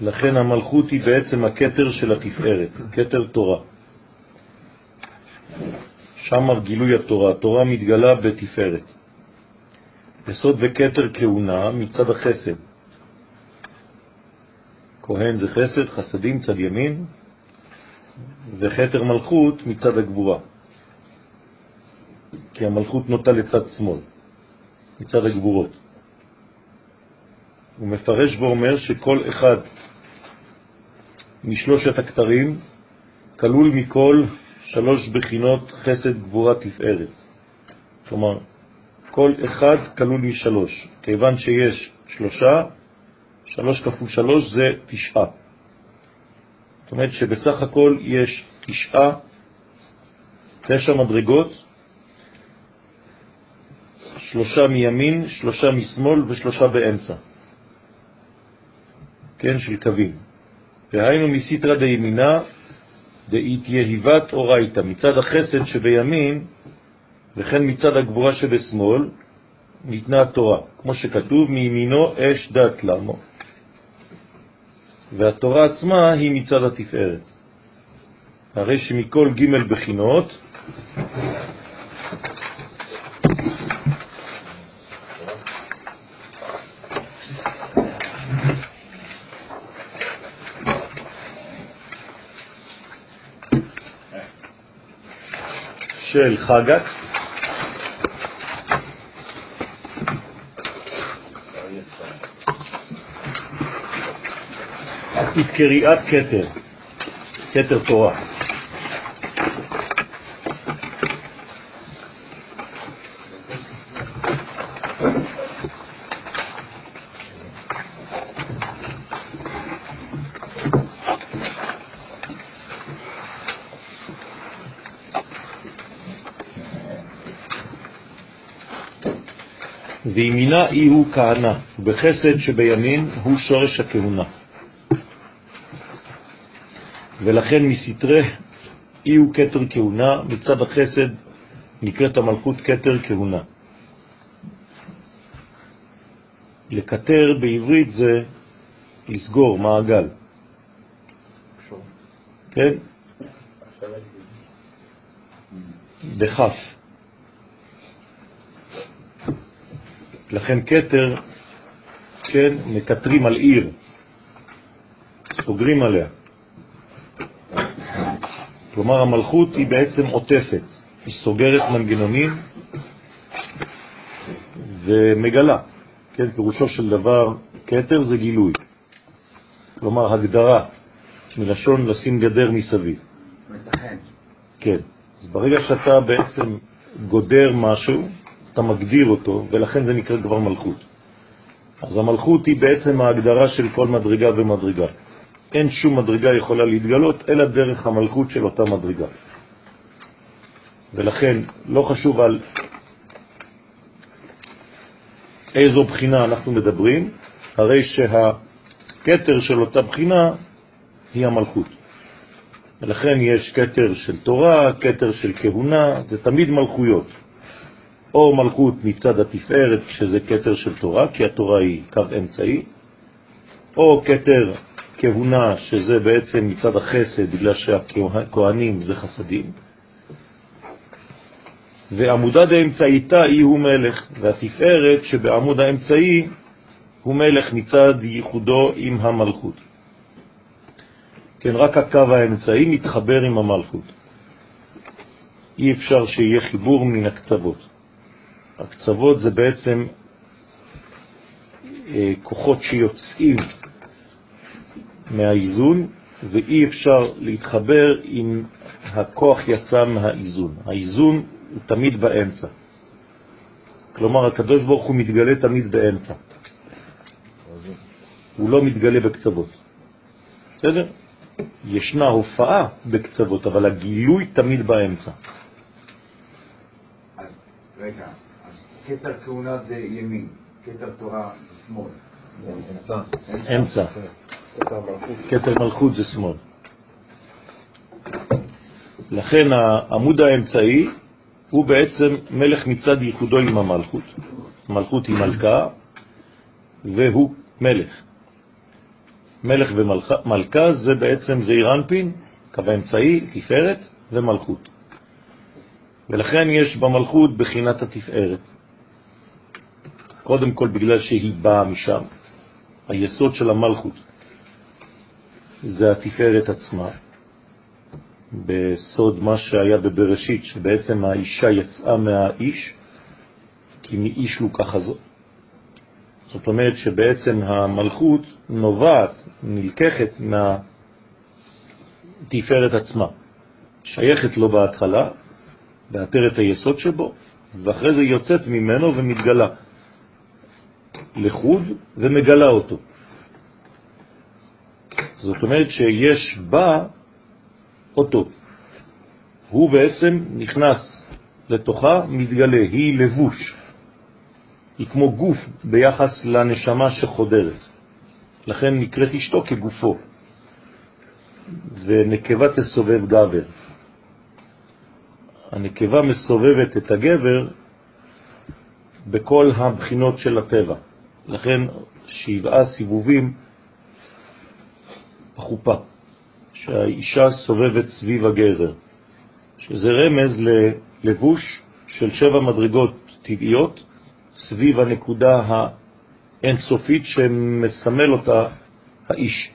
לכן המלכות היא בעצם הכתר של התפארת, כתר תורה. שם גילוי התורה, התורה מתגלה בתפארת. יסוד וכתר כהונה מצד החסד. כהן זה חסד, חסדים צד ימין, וכתר מלכות מצד הגבורה. כי המלכות נוטה לצד שמאל, מצד הגבורות. הוא מפרש ואומר שכל אחד משלושת הכתרים כלול מכל שלוש בחינות חסד, גבורה, תפארת. כלומר, כל אחד כלול משלוש. כיוון שיש שלושה, שלוש כפול שלוש זה תשעה. זאת אומרת שבסך הכל יש תשעה, תשע מדרגות, שלושה מימין, שלושה משמאל ושלושה באמצע. כן, של קווים. והיינו מסיטרא דימינה דאיתיהיבת אורייתא, מצד החסד שבימין וכן מצד הגבורה שבשמאל ניתנה התורה, כמו שכתוב, מימינו אש דת למו. והתורה עצמה היא מצד התפארת. הרי שמכל ג' בחינות של חגת את קריאת כתר, כתר תורה. וימינה אי הוא כהנה, ובחסד שבימין הוא שורש הכהונה. ולכן מסתרי אי הוא כתר כהונה, מצד החסד נקראת המלכות כתר כהונה. לקטר בעברית זה לסגור מעגל. כן? בכף. לכן קטר, כן, מקטרים על עיר, סוגרים עליה. כלומר, המלכות היא בעצם עוטפת, היא סוגרת מנגנונים ומגלה. כן, פירושו של דבר, קטר זה גילוי. כלומר, הגדרה, מלשון לשים גדר מסביב. מתחן. כן. אז ברגע שאתה בעצם גודר משהו, אתה מגדיר אותו, ולכן זה נקרא כבר מלכות. אז המלכות היא בעצם ההגדרה של כל מדרגה ומדרגה. אין שום מדרגה יכולה להתגלות, אלא דרך המלכות של אותה מדרגה. ולכן לא חשוב על איזו בחינה אנחנו מדברים, הרי שהכתר של אותה בחינה היא המלכות. ולכן יש כתר של תורה, כתר של כהונה, זה תמיד מלכויות. או מלכות מצד התפארת, שזה קטר של תורה, כי התורה היא קו אמצעי, או קטר כהונה, שזה בעצם מצד החסד, בגלל שהכהנים זה חסדים, ועמודה דאמצעיתה היא הוא מלך, והתפארת שבעמוד האמצעי הוא מלך מצד ייחודו עם המלכות. כן, רק הקו האמצעי מתחבר עם המלכות. אי אפשר שיהיה חיבור מן הקצוות. הקצוות זה בעצם אה, כוחות שיוצאים מהאיזון, ואי אפשר להתחבר אם הכוח יצא מהאיזון. האיזון הוא תמיד באמצע. כלומר, הקדוש ברוך הוא מתגלה תמיד באמצע. הוא לא מתגלה בקצוות. בסדר? ישנה הופעה בקצוות, אבל הגילוי תמיד באמצע. אז רגע, כתר כהונה זה ימין, כתר תורה שמאל. אמצע. כתר מלכות זה שמאל. לכן העמוד האמצעי הוא בעצם מלך מצד ייחודו עם המלכות. המלכות היא מלכה והוא מלך. מלך ומלכה זה בעצם זעיר אנפין, קו האמצעי, תפארת ומלכות. ולכן יש במלכות בחינת התפארת. קודם כל בגלל שהיא באה משם. היסוד של המלכות זה התפארת עצמה, בסוד מה שהיה בבראשית, שבעצם האישה יצאה מהאיש, כי מאיש לוקחה זאת. זאת אומרת שבעצם המלכות נובעת, נלקחת מהתפארת עצמה, שייכת לו בהתחלה, בעטרת היסוד שבו, ואחרי זה יוצאת ממנו ומתגלה לחוד ומגלה אותו. זאת אומרת שיש בה אותו. הוא בעצם נכנס לתוכה, מתגלה, היא לבוש. היא כמו גוף ביחס לנשמה שחודרת. לכן נקראת אשתו כגופו. ונקבה תסובב גבר. הנקבה מסובבת את הגבר בכל הבחינות של הטבע. לכן שבעה סיבובים בחופה, שהאישה סובבת סביב הגבר, שזה רמז ללבוש של שבע מדרגות טבעיות סביב הנקודה האינסופית שמסמל אותה האיש.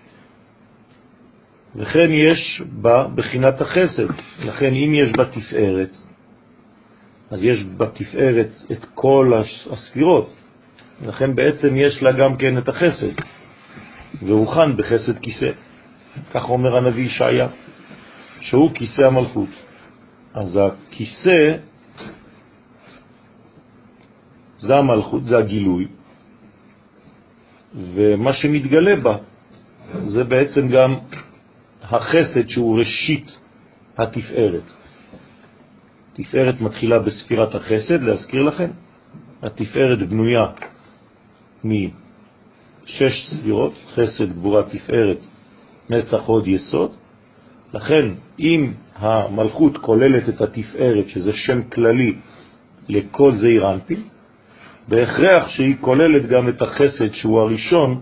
וכן יש בה בחינת החסד, לכן אם יש בה תפארת, אז יש בתפארת את כל הספירות, לכן בעצם יש לה גם כן את החסד, והוכן בחסד כיסא. כך אומר הנביא ישעיה, שהוא כיסא המלכות. אז הכיסא זה המלכות, זה הגילוי, ומה שמתגלה בה זה בעצם גם החסד שהוא ראשית התפארת. תפארת מתחילה בספירת החסד, להזכיר לכם, התפארת בנויה משש ספירות, חסד, גבורה, תפארת, נצח, עוד, יסוד. לכן, אם המלכות כוללת את התפארת, שזה שם כללי לכל זעיר אנפין, בהכרח שהיא כוללת גם את החסד שהוא הראשון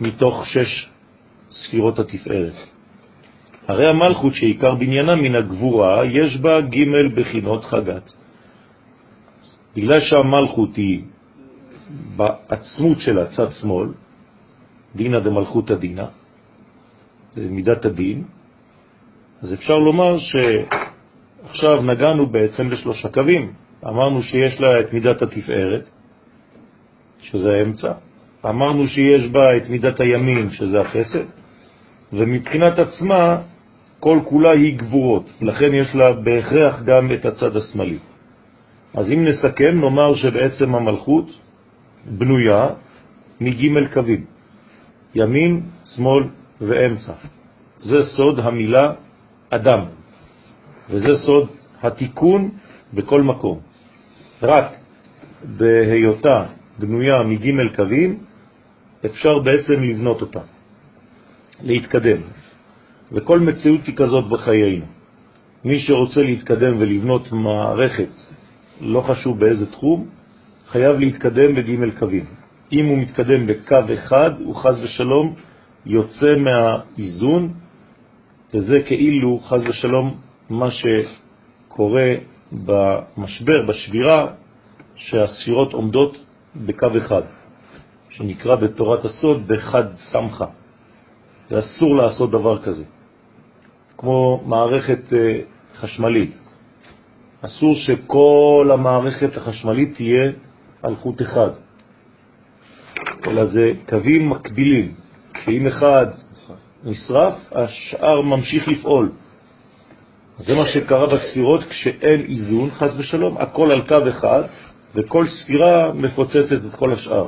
מתוך שש ספירות התפארת. הרי המלכות שעיקר בניינה מן הגבורה, יש בה ג' בחינות חגת. בגלל שהמלכות היא בעצמות של הצד שמאל, דינה דמלכות הדינה, זה מידת הדין, אז אפשר לומר שעכשיו נגענו בעצם לשלושה קווים. אמרנו שיש לה את מידת התפארת, שזה האמצע, אמרנו שיש בה את מידת הימין, שזה החסד, ומבחינת עצמה כל כולה היא גבורות, לכן יש לה בהכרח גם את הצד השמאלי. אז אם נסכם, נאמר שבעצם המלכות בנויה מג' קווים, ימין, שמאל ואמצע. זה סוד המילה אדם, וזה סוד התיקון בכל מקום. רק בהיותה בנויה מג' קווים אפשר בעצם לבנות אותה, להתקדם. וכל מציאות היא כזאת בחיינו. מי שרוצה להתקדם ולבנות מערכת, לא חשוב באיזה תחום, חייב להתקדם בג' קווים. אם הוא מתקדם בקו אחד, הוא חז ושלום יוצא מהאיזון, וזה כאילו חז ושלום מה שקורה במשבר, בשבירה, שהספירות עומדות בקו אחד, שנקרא בתורת הסוד בחד סמכה. ואסור לעשות דבר כזה. כמו מערכת אה, חשמלית. אסור שכל המערכת החשמלית תהיה על חוט אחד, אלא זה קווים מקבילים, שאם אחד נשרף, השאר ממשיך לפעול. זה מה שקרה בספירות כשאין איזון, חס ושלום, הכל על קו אחד, וכל ספירה מפוצצת את כל השאר.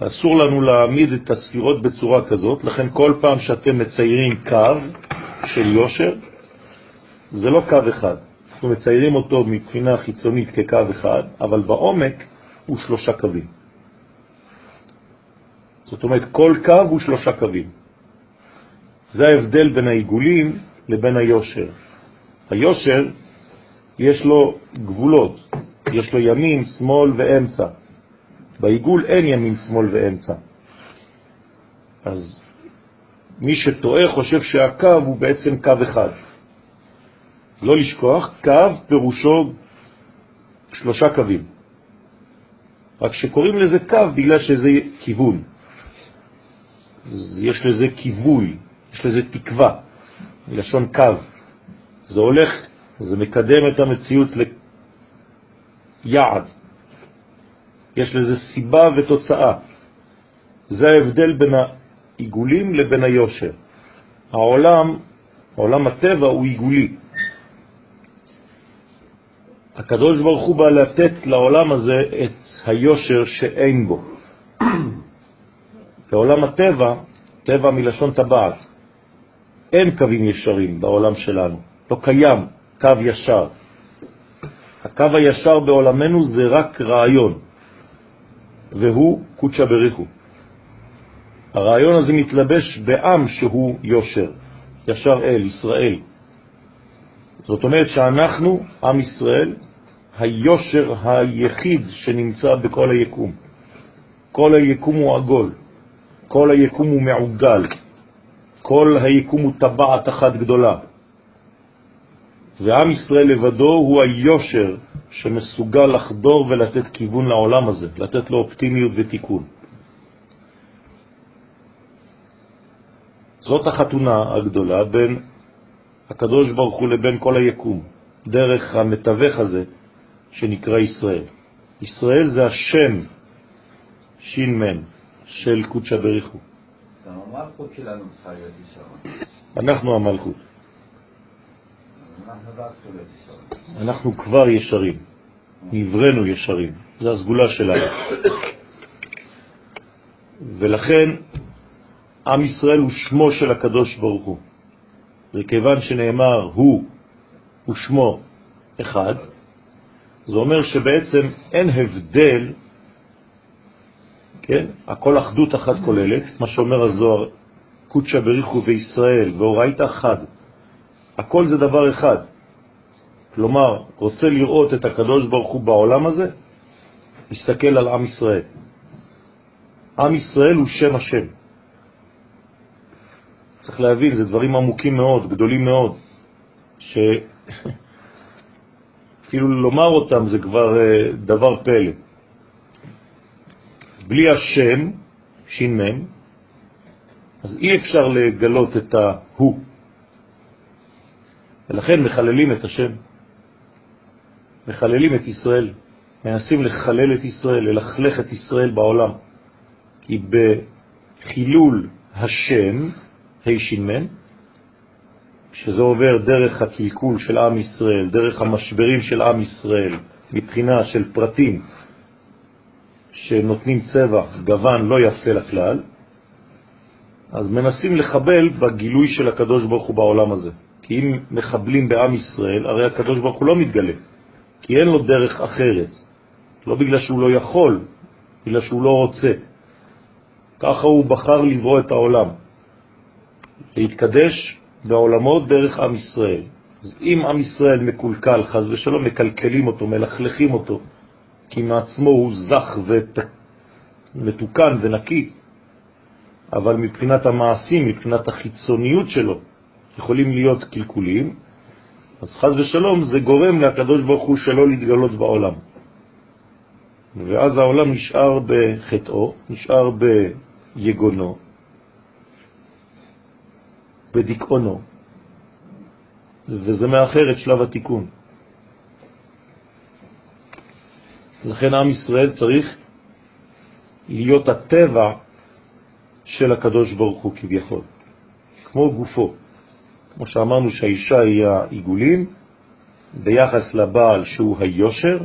אסור לנו להעמיד את הספירות בצורה כזאת, לכן כל פעם שאתם מציירים קו של יושר, זה לא קו אחד. אנחנו מציירים אותו מבחינה חיצונית כקו אחד, אבל בעומק הוא שלושה קווים. זאת אומרת, כל קו הוא שלושה קווים. זה ההבדל בין העיגולים לבין היושר. היושר, יש לו גבולות, יש לו ימין, שמאל ואמצע. בעיגול אין ימין, שמאל ואמצע. אז מי שטועה חושב שהקו הוא בעצם קו אחד. לא לשכוח, קו פירושו שלושה קווים. רק שקוראים לזה קו בגלל שזה כיוון. יש לזה כיווי, יש לזה תקווה, מלשון קו. זה הולך, זה מקדם את המציאות ליעד. יש לזה סיבה ותוצאה. זה ההבדל בין העיגולים לבין היושר. העולם, עולם הטבע הוא עיגולי. הקדוש ברוך הוא בא לתת לעולם הזה את היושר שאין בו. בעולם הטבע, טבע מלשון טבעת, אין קווים ישרים בעולם שלנו, לא קיים קו ישר. הקו הישר בעולמנו זה רק רעיון, והוא קודשא בריחו. הרעיון הזה מתלבש בעם שהוא יושר, ישר אל, ישראל. זאת אומרת שאנחנו, עם ישראל, היושר היחיד שנמצא בכל היקום. כל היקום הוא עגול, כל היקום הוא מעוגל, כל היקום הוא טבעת אחת גדולה. ועם ישראל לבדו הוא היושר שמסוגל לחדור ולתת כיוון לעולם הזה, לתת לו אופטימיות ותיקון. זאת החתונה הגדולה בין הקדוש ברוך הוא לבין כל היקום, דרך המתווך הזה שנקרא ישראל. ישראל זה השם מן של קודשא בריחו. המלכות שלנו צריכה להיות ישרה. אנחנו המלכות. אנחנו כבר ישרים, נברנו ישרים, זה הסגולה שלנו. ולכן עם ישראל הוא שמו של הקדוש ברוך הוא. וכיוון שנאמר הוא ושמו אחד, זה אומר שבעצם אין הבדל, כן? הכל אחדות אחת כוללת, מה שאומר הזוהר, קודשא בריחו וישראל והוראית אחד. הכל זה דבר אחד. כלומר, רוצה לראות את הקדוש ברוך הוא בעולם הזה, מסתכל על עם ישראל. עם ישראל הוא שם השם. צריך להבין, זה דברים עמוקים מאוד, גדולים מאוד, ש... אפילו לומר אותם זה כבר אה, דבר פלא. בלי השם, ש"מ, אז אי אפשר לגלות את ההוא. ולכן מחללים את השם. מחללים את ישראל, מנסים לחלל את ישראל, ללכלך את ישראל בעולם. כי בחילול השם, הישינמן, שזה עובר דרך הקלקול של עם ישראל, דרך המשברים של עם ישראל, מבחינה של פרטים שנותנים צבע, גוון לא יפה לכלל, אז מנסים לחבל בגילוי של הקדוש ברוך הוא בעולם הזה. כי אם מחבלים בעם ישראל, הרי הקדוש ברוך הוא לא מתגלה, כי אין לו דרך אחרת. לא בגלל שהוא לא יכול, בגלל שהוא לא רוצה. ככה הוא בחר לברוא את העולם. להתקדש בעולמות דרך עם ישראל. אז אם עם ישראל מקולקל, חז ושלום, מקלקלים אותו, מלכלכים אותו, כי מעצמו הוא זך ומתוקן ונקי, אבל מבחינת המעשים, מבחינת החיצוניות שלו, יכולים להיות קלקולים, אז חז ושלום זה גורם לקדוש ברוך הוא שלא להתגלות בעולם. ואז העולם נשאר בחטאו, נשאר ביגונו, בדיכאונו, וזה מאחר את שלב התיקון. לכן עם ישראל צריך להיות הטבע של הקדוש ברוך הוא כביכול, כמו גופו. כמו שאמרנו שהאישה היא העיגולים, ביחס לבעל שהוא היושר,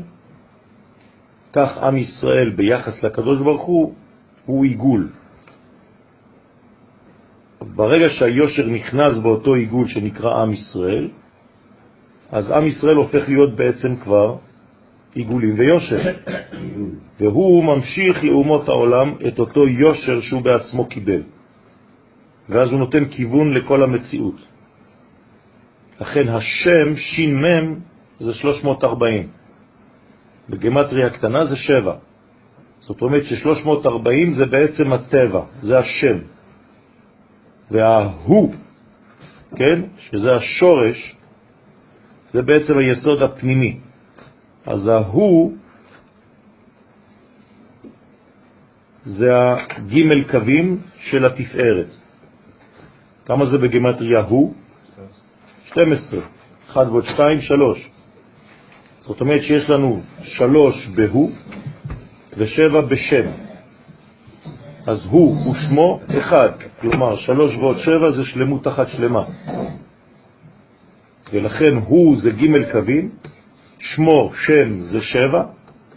כך עם ישראל ביחס לקדוש ברוך הוא הוא עיגול. ברגע שהיושר נכנס באותו עיגול שנקרא עם ישראל, אז עם ישראל הופך להיות בעצם כבר עיגולים ויושר. והוא ממשיך לאומות העולם את אותו יושר שהוא בעצמו קיבל. ואז הוא נותן כיוון לכל המציאות. לכן השם שין מם זה 340. בגמטריה קטנה זה 7. זאת אומרת ש-340 זה בעצם הטבע, זה השם. וההוא, כן, שזה השורש, זה בעצם היסוד הפנימי. אז ההוא זה הגימל קווים של התפארת. כמה זה בגמטריה הוא? 12. 1 ועוד 2, 3. זאת אומרת שיש לנו 3 בהוא ו-7 בשם. אז הוא ושמו אחד, כלומר 3 ועוד 7 זה שלמות אחת שלמה. ולכן הוא זה ג' קווים, שמו, שם זה 7,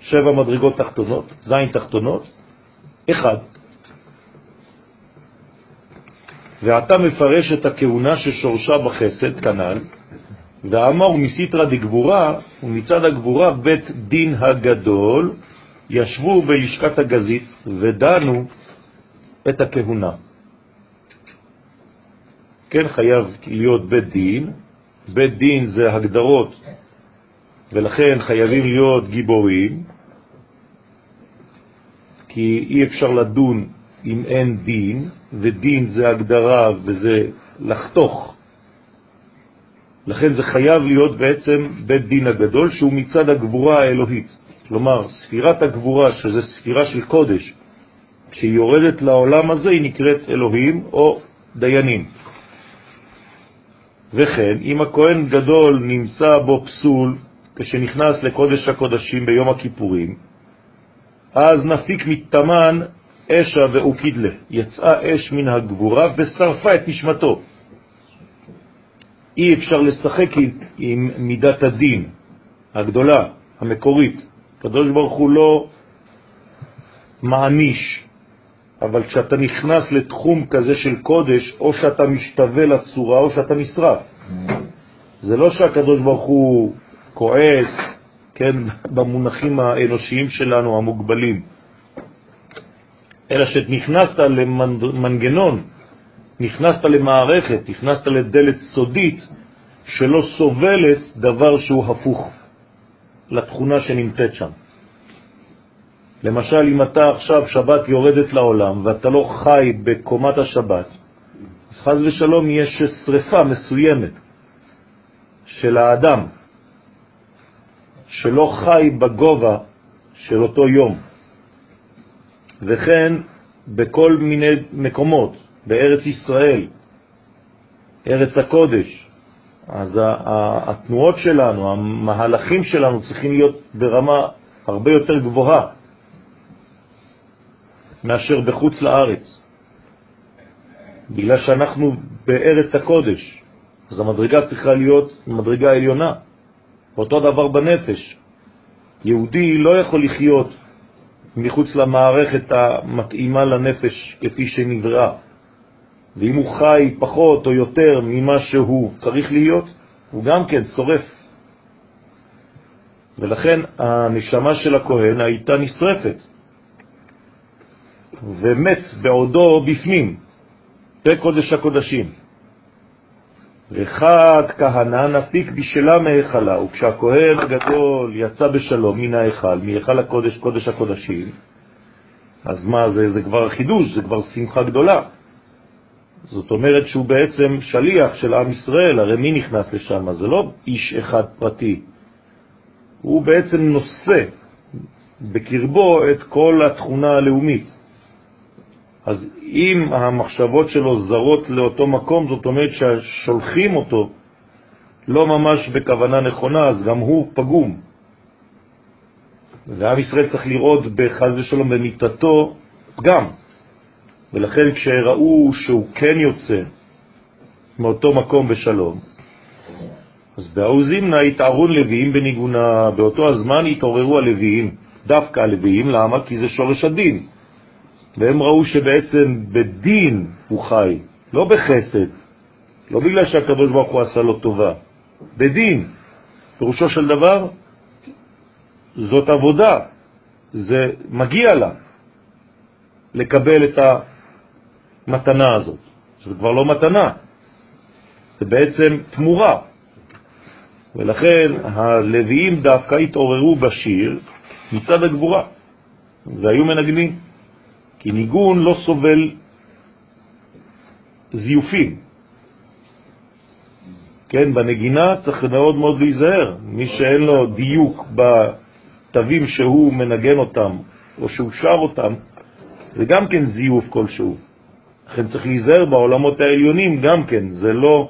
7 מדרגות תחתונות, זין תחתונות, אחד. ואתה מפרש את הכהונה ששורשה בחסד, כנ"ל, ואמר מסיתרא דגבורה, ומצד הגבורה בית דין הגדול, ישבו בלשכת הגזית ודנו את הכהונה. כן, חייב להיות בית דין, בית דין זה הגדרות, ולכן חייבים להיות גיבורים, כי אי אפשר לדון אם אין דין, ודין זה הגדרה וזה לחתוך. לכן זה חייב להיות בעצם בית דין הגדול, שהוא מצד הגבורה האלוהית. כלומר, ספירת הגבורה, שזה ספירה של קודש, כשהיא יורדת לעולם הזה, היא נקראת אלוהים או דיינים. וכן, אם הכהן גדול נמצא בו פסול, כשנכנס לקודש הקודשים ביום הכיפורים, אז נפיק מתמן אשה ואוקידלה, יצאה אש מן הגבורה ושרפה את נשמתו. אי אפשר לשחק עם מידת הדין הגדולה, המקורית. הקדוש ברוך הוא לא מעניש, אבל כשאתה נכנס לתחום כזה של קודש, או שאתה משתווה לצורה או שאתה נשרף. זה לא שהקדוש ברוך הוא כועס, כן, במונחים האנושיים שלנו, המוגבלים, אלא שנכנסת למנגנון, נכנסת למערכת, נכנסת לדלת סודית שלא סובלת דבר שהוא הפוך לתכונה שנמצאת שם. למשל, אם אתה עכשיו שבת יורדת לעולם ואתה לא חי בקומת השבת, אז חז ושלום יש שריפה מסוימת של האדם, שלא חי בגובה של אותו יום. וכן בכל מיני מקומות, בארץ ישראל, ארץ הקודש. אז התנועות שלנו, המהלכים שלנו צריכים להיות ברמה הרבה יותר גבוהה מאשר בחוץ לארץ. בגלל שאנחנו בארץ הקודש, אז המדרגה צריכה להיות מדרגה עליונה. אותו דבר בנפש. יהודי לא יכול לחיות מחוץ למערכת המתאימה לנפש כפי שנבראה. ואם הוא חי פחות או יותר ממה שהוא צריך להיות, הוא גם כן שורף. ולכן הנשמה של הכהן הייתה נשרפת, ומת בעודו בפנים, בקודש הקודשים. וחד כהנה נפיק בשלה מהיכלה, וכשהכהן הגדול יצא בשלום מן ההיכל, מהיכל הקודש, קודש הקודשים, אז מה זה? זה כבר חידוש, זה כבר שמחה גדולה. זאת אומרת שהוא בעצם שליח של עם ישראל, הרי מי נכנס לשם? זה לא איש אחד פרטי, הוא בעצם נושא בקרבו את כל התכונה הלאומית. אז אם המחשבות שלו זרות לאותו מקום, זאת אומרת ששולחים אותו לא ממש בכוונה נכונה, אז גם הוא פגום. ועם ישראל צריך לראות בחז ושלום במיטתו פגם. ולכן כשראו שהוא כן יוצא מאותו מקום בשלום, אז באוזימנה התערון לוויים בניגונה, באותו הזמן התעוררו הלוויים, דווקא הלוויים, למה? כי זה שורש הדין. והם ראו שבעצם בדין הוא חי, לא בחסד, לא בגלל שהקדוש ברוך הוא עשה לו טובה, בדין. פירושו של דבר, זאת עבודה, זה מגיע לה לקבל את המתנה הזאת. זה כבר לא מתנה, זה בעצם תמורה. ולכן הלוויים דווקא התעוררו בשיר מצד הגבורה. והיו מנגנים, כי ניגון לא סובל זיופים. כן, בנגינה צריך מאוד מאוד להיזהר. מי שאין לו דיוק בתווים שהוא מנגן אותם או שהוא שר אותם, זה גם כן זיוף כלשהו. לכן צריך להיזהר בעולמות העליונים גם כן, זה לא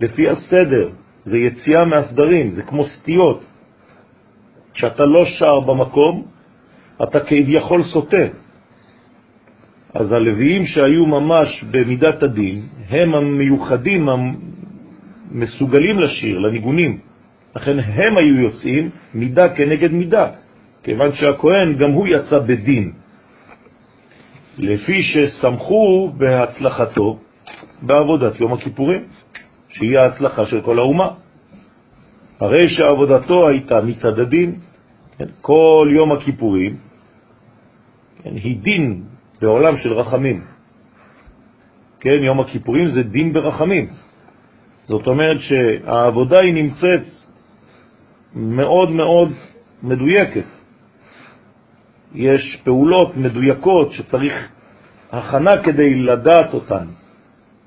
לפי הסדר, זה יציאה מהסדרים, זה כמו סטיות. כשאתה לא שר במקום, אתה כביכול סוטה. אז הלוויים שהיו ממש במידת הדין, הם המיוחדים המסוגלים לשיר, לניגונים. לכן הם היו יוצאים מידה כנגד מידה, כיוון שהכהן גם הוא יצא בדין. לפי שסמכו בהצלחתו בעבודת יום הכיפורים, שהיא ההצלחה של כל האומה. הרי שעבודתו הייתה מצד הדין, כן, כל יום הכיפורים כן, היא דין בעולם של רחמים. כן, יום הכיפורים זה דין ברחמים. זאת אומרת שהעבודה היא נמצאת מאוד מאוד מדויקת. יש פעולות מדויקות שצריך הכנה כדי לדעת אותן.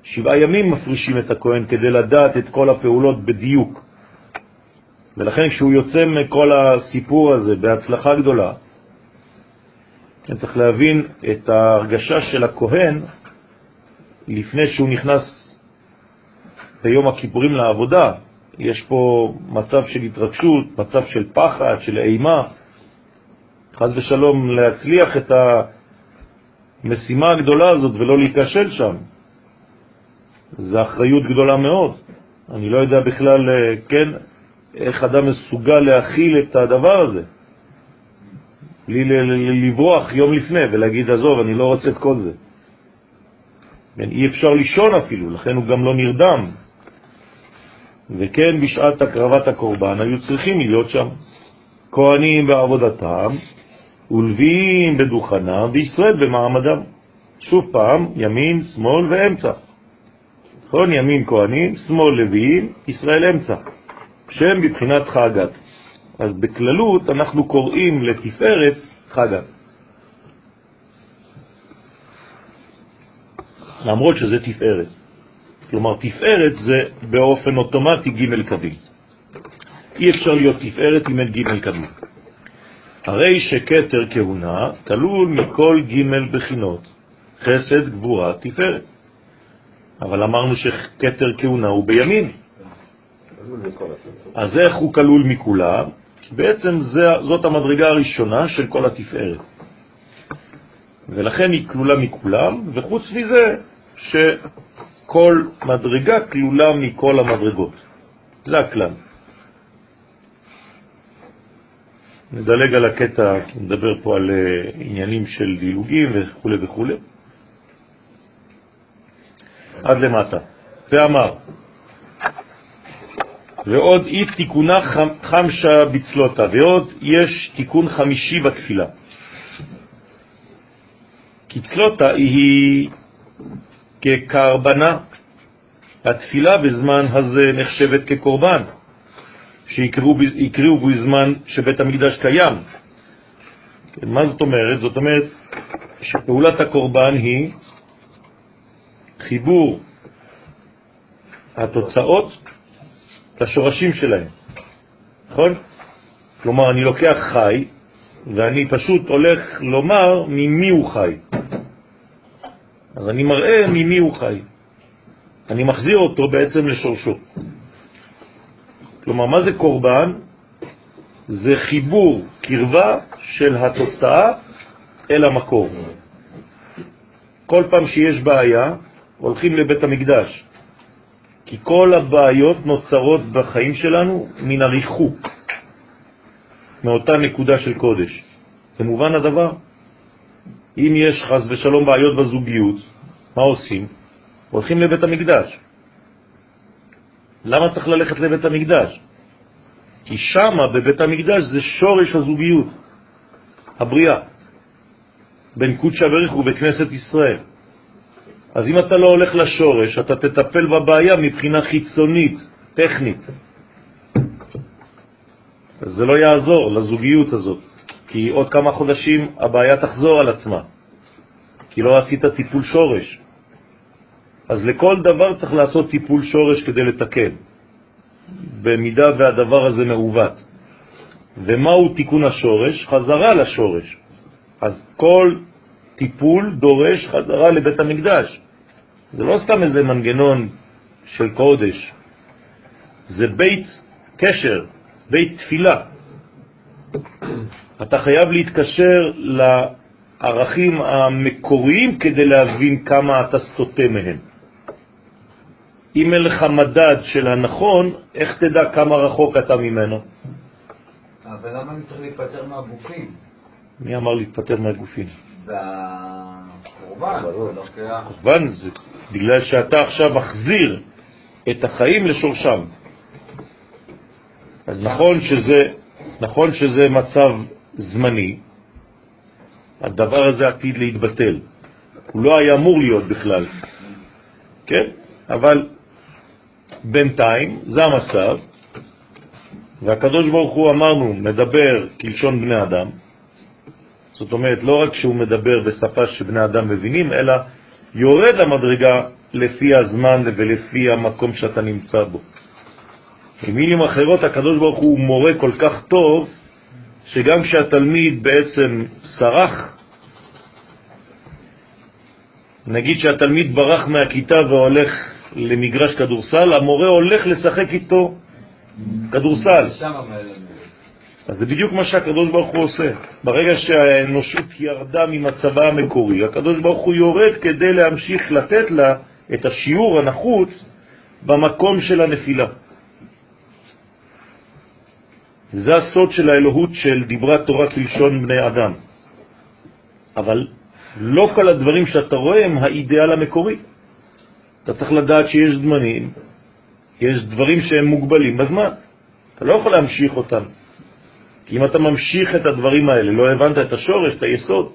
שבעה ימים מפרישים את הכהן כדי לדעת את כל הפעולות בדיוק. ולכן כשהוא יוצא מכל הסיפור הזה בהצלחה גדולה, צריך להבין את ההרגשה של הכהן לפני שהוא נכנס ביום הכיפורים לעבודה. יש פה מצב של התרגשות, מצב של פחד, של אימה. חז ושלום להצליח את המשימה הגדולה הזאת ולא להיכשל שם. זו אחריות גדולה מאוד. אני לא יודע בכלל, אה, כן, איך אדם מסוגל להכיל את הדבר הזה. בלי לברוח יום לפני ולהגיד, עזוב, אני לא רוצה את כל זה. כן, אי אפשר לישון אפילו, לכן הוא גם לא נרדם. וכן, בשעת הקרבת הקורבן היו צריכים להיות שם. כהנים בעבודתם ולוויים בדוכנם וישראל במעמדם. שוב פעם, ימין, שמאל ואמצע. נכון? ימין כהנים, שמאל לוויים, ישראל אמצע. שם בבחינת חגת. אז בכללות אנחנו קוראים לתפארת חגת. למרות שזה תפארת. כלומר, תפארת זה באופן אוטומטי ג' קווים. אי אפשר להיות תפארת אם אין ג' קווים. הרי שכתר כהונה כלול מכל ג' בחינות, חסד, גבורה, תפארת. אבל אמרנו שכתר כהונה הוא בימין. אז איך הוא כלול מכולם? בעצם זה, זאת המדרגה הראשונה של כל התפארת. ולכן היא כלולה מכולם, וחוץ מזה שכל מדרגה כלולה מכל המדרגות. זה הכלל. נדלג על הקטע, כי נדבר פה על אה, עניינים של דילוגים וכו' וכו'. עד למטה. ואמר, ועוד אי תיקונה חמשה בצלותה, ועוד יש תיקון חמישי בתפילה. כי צלותה היא כקרבנה. התפילה בזמן הזה נחשבת כקורבן, שיקראו בזמן שבית המקדש קיים. כן, מה זאת אומרת? זאת אומרת שפעולת הקורבן היא חיבור התוצאות לשורשים שלהם, נכון? כלומר, אני לוקח חי, ואני פשוט הולך לומר ממי הוא חי. אז אני מראה ממי הוא חי. אני מחזיר אותו בעצם לשורשו. כלומר, מה זה קורבן? זה חיבור, קרבה של התוצאה אל המקור. כל פעם שיש בעיה, הולכים לבית המקדש. כי כל הבעיות נוצרות בחיים שלנו מן הריחוק, מאותה נקודה של קודש. זה מובן הדבר? אם יש חס ושלום בעיות בזוגיות, מה עושים? הולכים לבית המקדש. למה צריך ללכת לבית המקדש? כי שמה בבית המקדש זה שורש הזוגיות, הבריאה, בין קודשא בריך ובכנסת ישראל. אז אם אתה לא הולך לשורש, אתה תטפל בבעיה מבחינה חיצונית, טכנית. אז זה לא יעזור לזוגיות הזאת, כי עוד כמה חודשים הבעיה תחזור על עצמה, כי לא עשית טיפול שורש. אז לכל דבר צריך לעשות טיפול שורש כדי לתקן, במידה והדבר הזה מעוות. ומהו תיקון השורש? חזרה לשורש. אז כל טיפול דורש חזרה לבית המקדש. זה לא סתם איזה מנגנון של קודש, זה בית קשר, בית תפילה. אתה חייב להתקשר לערכים המקוריים כדי להבין כמה אתה סוטה מהם. אם אין לך מדד של הנכון, איך תדע כמה רחוק אתה ממנו? אבל למה אני צריך להיפטר מהגופים? מי אמר להתפטר מהגופים? והקורבן, לא קורבן זה בגלל שאתה עכשיו מחזיר את החיים לשורשם. אז נכון שזה, נכון שזה מצב זמני, הדבר הזה עתיד להתבטל. הוא לא היה אמור להיות בכלל, כן? אבל בינתיים זה המצב, והקדוש ברוך הוא אמרנו, מדבר כלשון בני אדם, זאת אומרת, לא רק שהוא מדבר בשפה שבני אדם מבינים, אלא יורד המדרגה לפי הזמן ולפי המקום שאתה נמצא בו. במילים אחרות, הקדוש ברוך הוא מורה כל כך טוב, שגם כשהתלמיד בעצם סרח, נגיד שהתלמיד ברח מהכיתה והולך למגרש כדורסל, המורה הולך לשחק איתו כדורסל. אז זה בדיוק מה שהקדוש ברוך הוא עושה. ברגע שהאנושות ירדה ממצבה המקורי, הקדוש ברוך הוא יורד כדי להמשיך לתת לה את השיעור הנחוץ במקום של הנפילה. זה הסוד של האלוהות של דיברה תורה כלשון בני אדם. אבל לא כל הדברים שאתה רואה הם האידאל המקורי. אתה צריך לדעת שיש זמנים, יש דברים שהם מוגבלים בזמן. אתה לא יכול להמשיך אותם. כי אם אתה ממשיך את הדברים האלה, לא הבנת את השורש, את היסוד.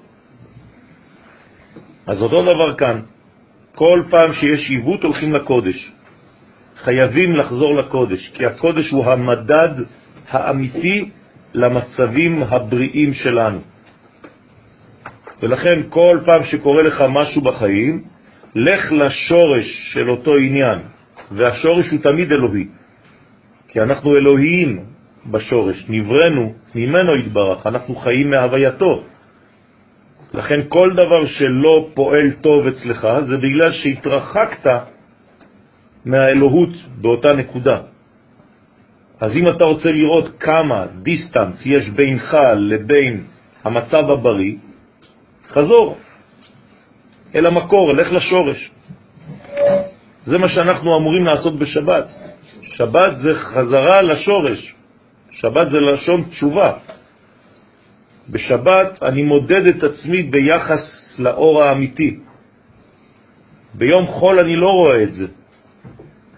אז אותו דבר כאן. כל פעם שיש עיוות הולכים לקודש. חייבים לחזור לקודש, כי הקודש הוא המדד האמיתי למצבים הבריאים שלנו. ולכן כל פעם שקורה לך משהו בחיים, לך לשורש של אותו עניין, והשורש הוא תמיד אלוהי, כי אנחנו אלוהיים בשורש, נברנו ממנו יתברך, אנחנו חיים מהווייתו. לכן כל דבר שלא פועל טוב אצלך זה בגלל שהתרחקת מהאלוהות באותה נקודה. אז אם אתה רוצה לראות כמה דיסטנס יש בינך לבין המצב הבריא, חזור אל המקור, לך לשורש. זה מה שאנחנו אמורים לעשות בשבת. שבת זה חזרה לשורש. שבת זה לשון תשובה. בשבת אני מודד את עצמי ביחס לאור האמיתי. ביום חול אני לא רואה את זה.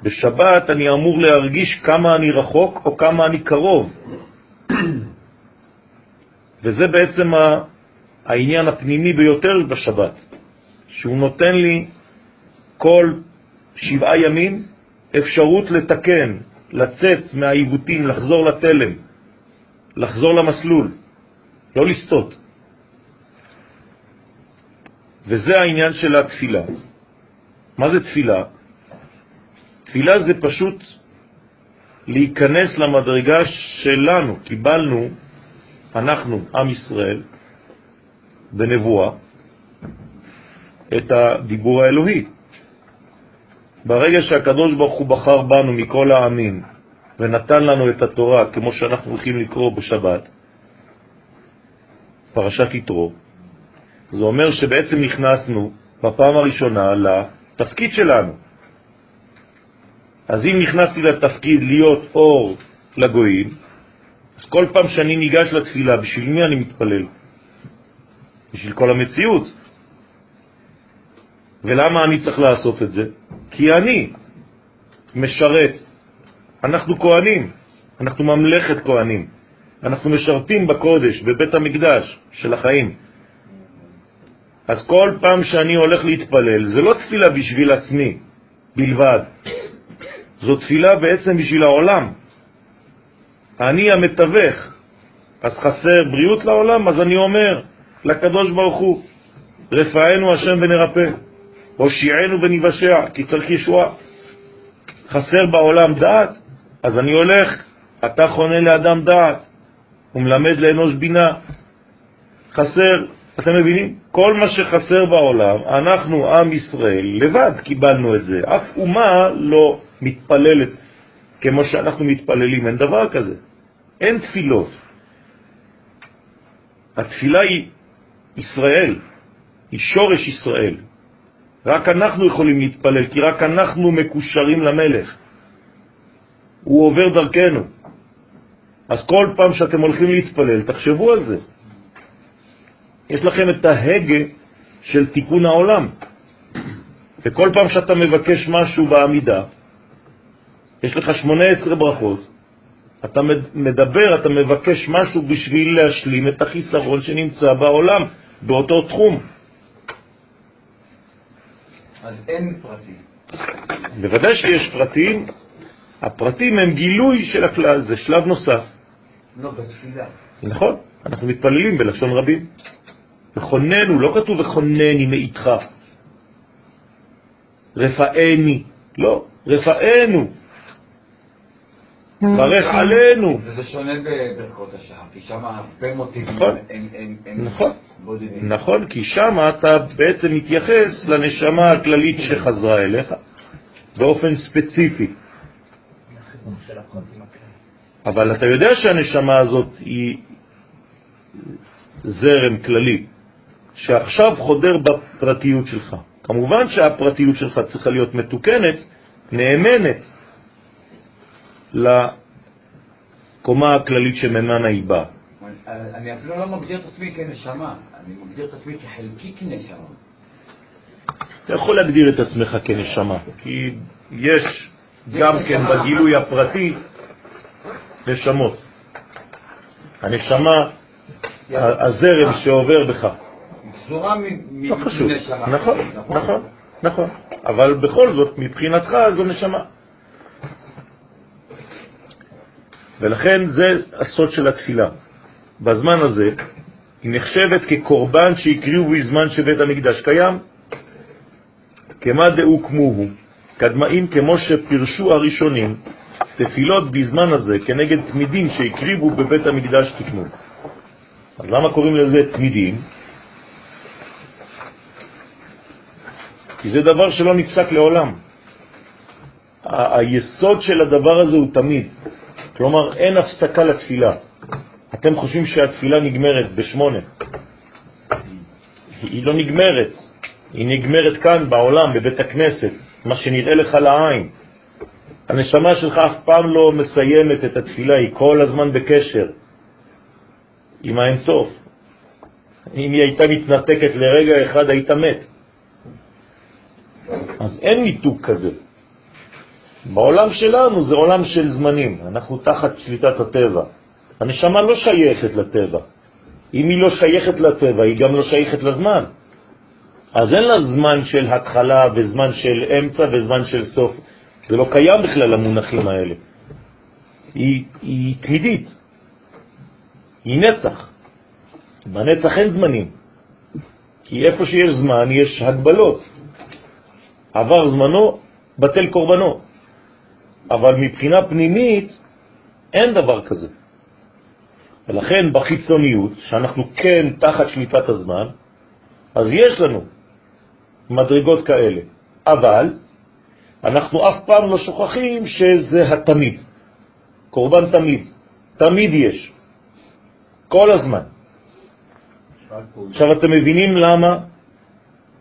בשבת אני אמור להרגיש כמה אני רחוק או כמה אני קרוב. וזה בעצם העניין הפנימי ביותר בשבת, שהוא נותן לי כל שבעה ימים אפשרות לתקן, לצאת מהעיוותים, לחזור לתלם, לחזור למסלול, לא לסטות. וזה העניין של התפילה. מה זה תפילה? תפילה זה פשוט להיכנס למדרגה שלנו, קיבלנו, אנחנו, עם ישראל, בנבואה, את הדיבור האלוהי. ברגע שהקדוש ברוך הוא בחר בנו מכל העמים ונתן לנו את התורה כמו שאנחנו הולכים לקרוא בשבת, פרשת יתרו, זה אומר שבעצם נכנסנו בפעם הראשונה לתפקיד שלנו. אז אם נכנסתי לתפקיד להיות אור לגויים, אז כל פעם שאני ניגש לתפילה, בשביל מי אני מתפלל? בשביל כל המציאות. ולמה אני צריך לעשות את זה? כי אני משרת. אנחנו כהנים, אנחנו ממלכת כהנים. אנחנו משרתים בקודש, בבית המקדש של החיים. אז כל פעם שאני הולך להתפלל, זה לא תפילה בשביל עצמי בלבד, זו תפילה בעצם בשביל העולם. אני המתווך, אז חסר בריאות לעולם, אז אני אומר לקדוש ברוך הוא, רפאנו השם ונרפא, הושיענו ונבשע, כי צריך ישועה. חסר בעולם דעת, אז אני הולך, אתה חונה לאדם דעת, ומלמד לאנוש בינה. חסר, אתם מבינים? כל מה שחסר בעולם, אנחנו, עם ישראל, לבד קיבלנו את זה. אף אומה לא מתפללת כמו שאנחנו מתפללים, אין דבר כזה. אין תפילות. התפילה היא ישראל, היא שורש ישראל. רק אנחנו יכולים להתפלל, כי רק אנחנו מקושרים למלך. הוא עובר דרכנו. אז כל פעם שאתם הולכים להתפלל, תחשבו על זה. יש לכם את ההגה של תיקון העולם. וכל פעם שאתה מבקש משהו בעמידה, יש לך 18 ברכות, אתה מדבר, אתה מבקש משהו בשביל להשלים את החיסרון שנמצא בעולם, באותו תחום. אז אין פרטים. בוודאי שיש פרטים, הפרטים הם גילוי של הכלל, זה שלב נוסף. לא, בתפילה. נכון, אנחנו מתפללים בלשון רבים. וכוננו, לא כתוב וכונני מאיתך. רפאני, לא, רפאנו. ברך עלינו. וזה שונה בברכות השעה, כי שם הרבה מוטיבים נכון, נכון, נכון, כי שם אתה בעצם מתייחס לנשמה הכללית שחזרה אליך באופן ספציפי. אבל אתה יודע שהנשמה הזאת היא זרם כללי, שעכשיו חודר בפרטיות שלך. כמובן שהפרטיות שלך צריכה להיות מתוקנת, נאמנת, לקומה הכללית שממנה היא באה. אני אפילו לא מגדיר את עצמי כנשמה, אני מגדיר את עצמי כחלקיק נשמה. אתה יכול להגדיר את עצמך כנשמה, כי יש גם כן בגילוי הפרטי נשמות. הנשמה, הזרם שעובר בך. גזורה לא חשוב, נכון, נכון, נכון. אבל בכל זאת, מבחינתך זו נשמה. ולכן זה הסוד של התפילה. בזמן הזה היא נחשבת כקורבן שהקריאו בזמן שבית המקדש קיים. כמה דאו כמוהו, קדמאים כמו שפרשו הראשונים, תפילות בזמן הזה כנגד תמידים שהקריבו בבית המקדש תקנו. אז למה קוראים לזה תמידים? כי זה דבר שלא נפסק לעולם. היסוד של הדבר הזה הוא תמיד. כלומר, אין הפסקה לתפילה. אתם חושבים שהתפילה נגמרת בשמונה. היא לא נגמרת. היא נגמרת כאן בעולם, בבית הכנסת, מה שנראה לך לעין. הנשמה שלך אף פעם לא מסיימת את התפילה, היא כל הזמן בקשר עם האינסוף. אם היא הייתה מתנתקת לרגע אחד, היית מת. אז אין ניתוק כזה. בעולם שלנו זה עולם של זמנים, אנחנו תחת שליטת הטבע. הנשמה לא שייכת לטבע. אם היא לא שייכת לטבע, היא גם לא שייכת לזמן. אז אין לה זמן של התחלה וזמן של אמצע וזמן של סוף. זה לא קיים בכלל המונחים האלה. היא, היא תמידית, היא נצח. בנצח אין זמנים, כי איפה שיש זמן יש הגבלות. עבר זמנו, בטל קורבנו. אבל מבחינה פנימית אין דבר כזה. ולכן בחיצוניות, שאנחנו כן תחת שליטת הזמן, אז יש לנו מדרגות כאלה. אבל אנחנו אף פעם לא שוכחים שזה התמיד. קורבן תמיד. תמיד יש. כל הזמן. עכשיו אתם מבינים למה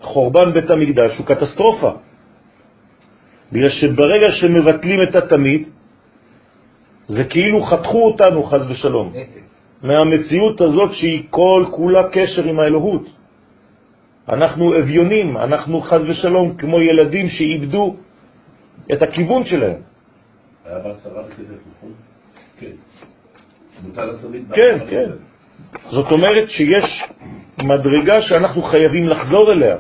חורבן בית המקדש הוא קטסטרופה. בגלל שברגע שמבטלים את התמיד, זה כאילו חתכו אותנו, חז ושלום, מהמציאות הזאת שהיא כל כולה קשר עם האלוהות. אנחנו אביונים, אנחנו חז ושלום כמו ילדים שאיבדו את הכיוון שלהם. כן. כן, כן. זאת אומרת שיש מדרגה שאנחנו חייבים לחזור אליה.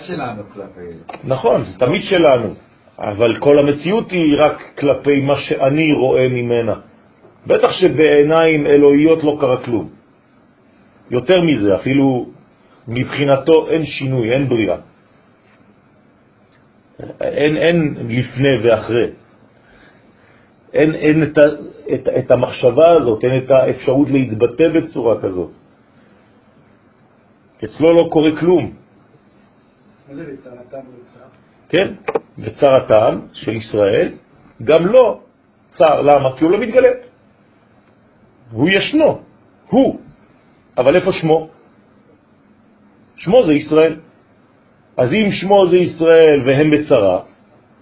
שלנו כלפי... נכון, זה תמיד שלנו, אבל כל המציאות היא רק כלפי מה שאני רואה ממנה. בטח שבעיניים אלוהיות לא קרה כלום. יותר מזה, אפילו מבחינתו אין שינוי, אין בריאה. אין, אין לפני ואחרי. אין, אין את, ה, את, את המחשבה הזאת, אין את האפשרות להתבטא בצורה כזאת. אצלו לא קורה כלום. מה זה וצר? כן, בצרתם של ישראל, גם לא צר. למה? כי הוא לא מתגלה. הוא ישנו, הוא. אבל איפה שמו? שמו זה ישראל. אז אם שמו זה ישראל והם בצרה,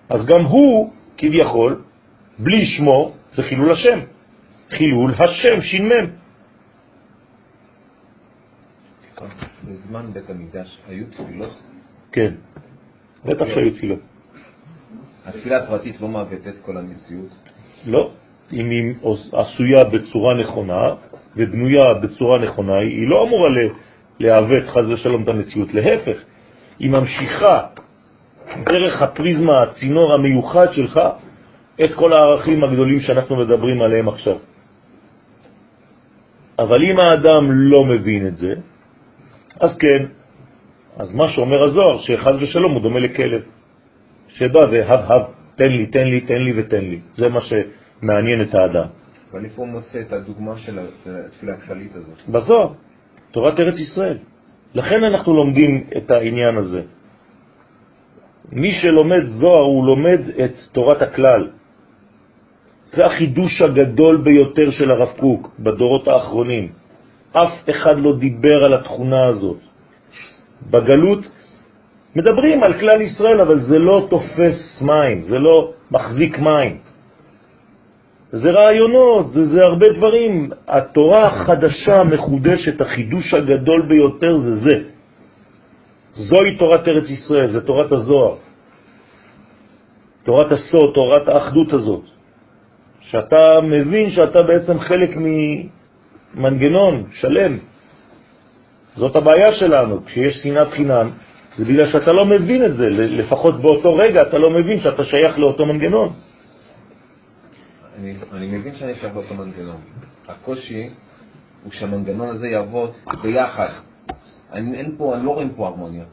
אז גם הוא, כביכול, בלי שמו, זה חילול השם. חילול השם, ש"מ. בזמן בית המקדש היו תפילות? כן, בטח שהיו תפילות. התפילה הפרטית לא מעוותת את כל המציאות? לא, אם היא עשויה בצורה נכונה ובנויה בצורה נכונה, היא לא אמורה לעוות חז ושלום את המציאות, להפך, היא ממשיכה דרך הפריזמה, הצינור המיוחד שלך, את כל הערכים הגדולים שאנחנו מדברים עליהם עכשיו. אבל אם האדם לא מבין את זה, אז כן, אז מה שאומר הזוהר, שחז ושלום הוא דומה לכלב, שבא והב הב, תן לי, תן לי, תן לי ותן לי. זה מה שמעניין את האדם. אבל איפה הוא מוצא את הדוגמה של התפילה הכללית הזאת? בזוהר, תורת ארץ ישראל. לכן אנחנו לומדים את העניין הזה. מי שלומד זוהר הוא לומד את תורת הכלל. זה החידוש הגדול ביותר של הרב קוק בדורות האחרונים. אף אחד לא דיבר על התכונה הזאת. בגלות מדברים על כלל ישראל, אבל זה לא תופס מים, זה לא מחזיק מים. זה רעיונות, זה, זה הרבה דברים. התורה החדשה, המחודשת, החידוש הגדול ביותר זה זה. זוהי תורת ארץ ישראל, זה תורת הזוהר. תורת הסוד, תורת האחדות הזאת. שאתה מבין שאתה בעצם חלק ממנגנון שלם. זאת הבעיה שלנו, כשיש שנאת חינם, זה בגלל שאתה לא מבין את זה, לפחות באותו רגע אתה לא מבין שאתה שייך לאותו מנגנון. אני, אני מבין שאני שייך לאותו מנגנון. הקושי הוא שהמנגנון הזה יעבוד ביחד. אני, אין פה, אני לא רואים פה הרמוניה.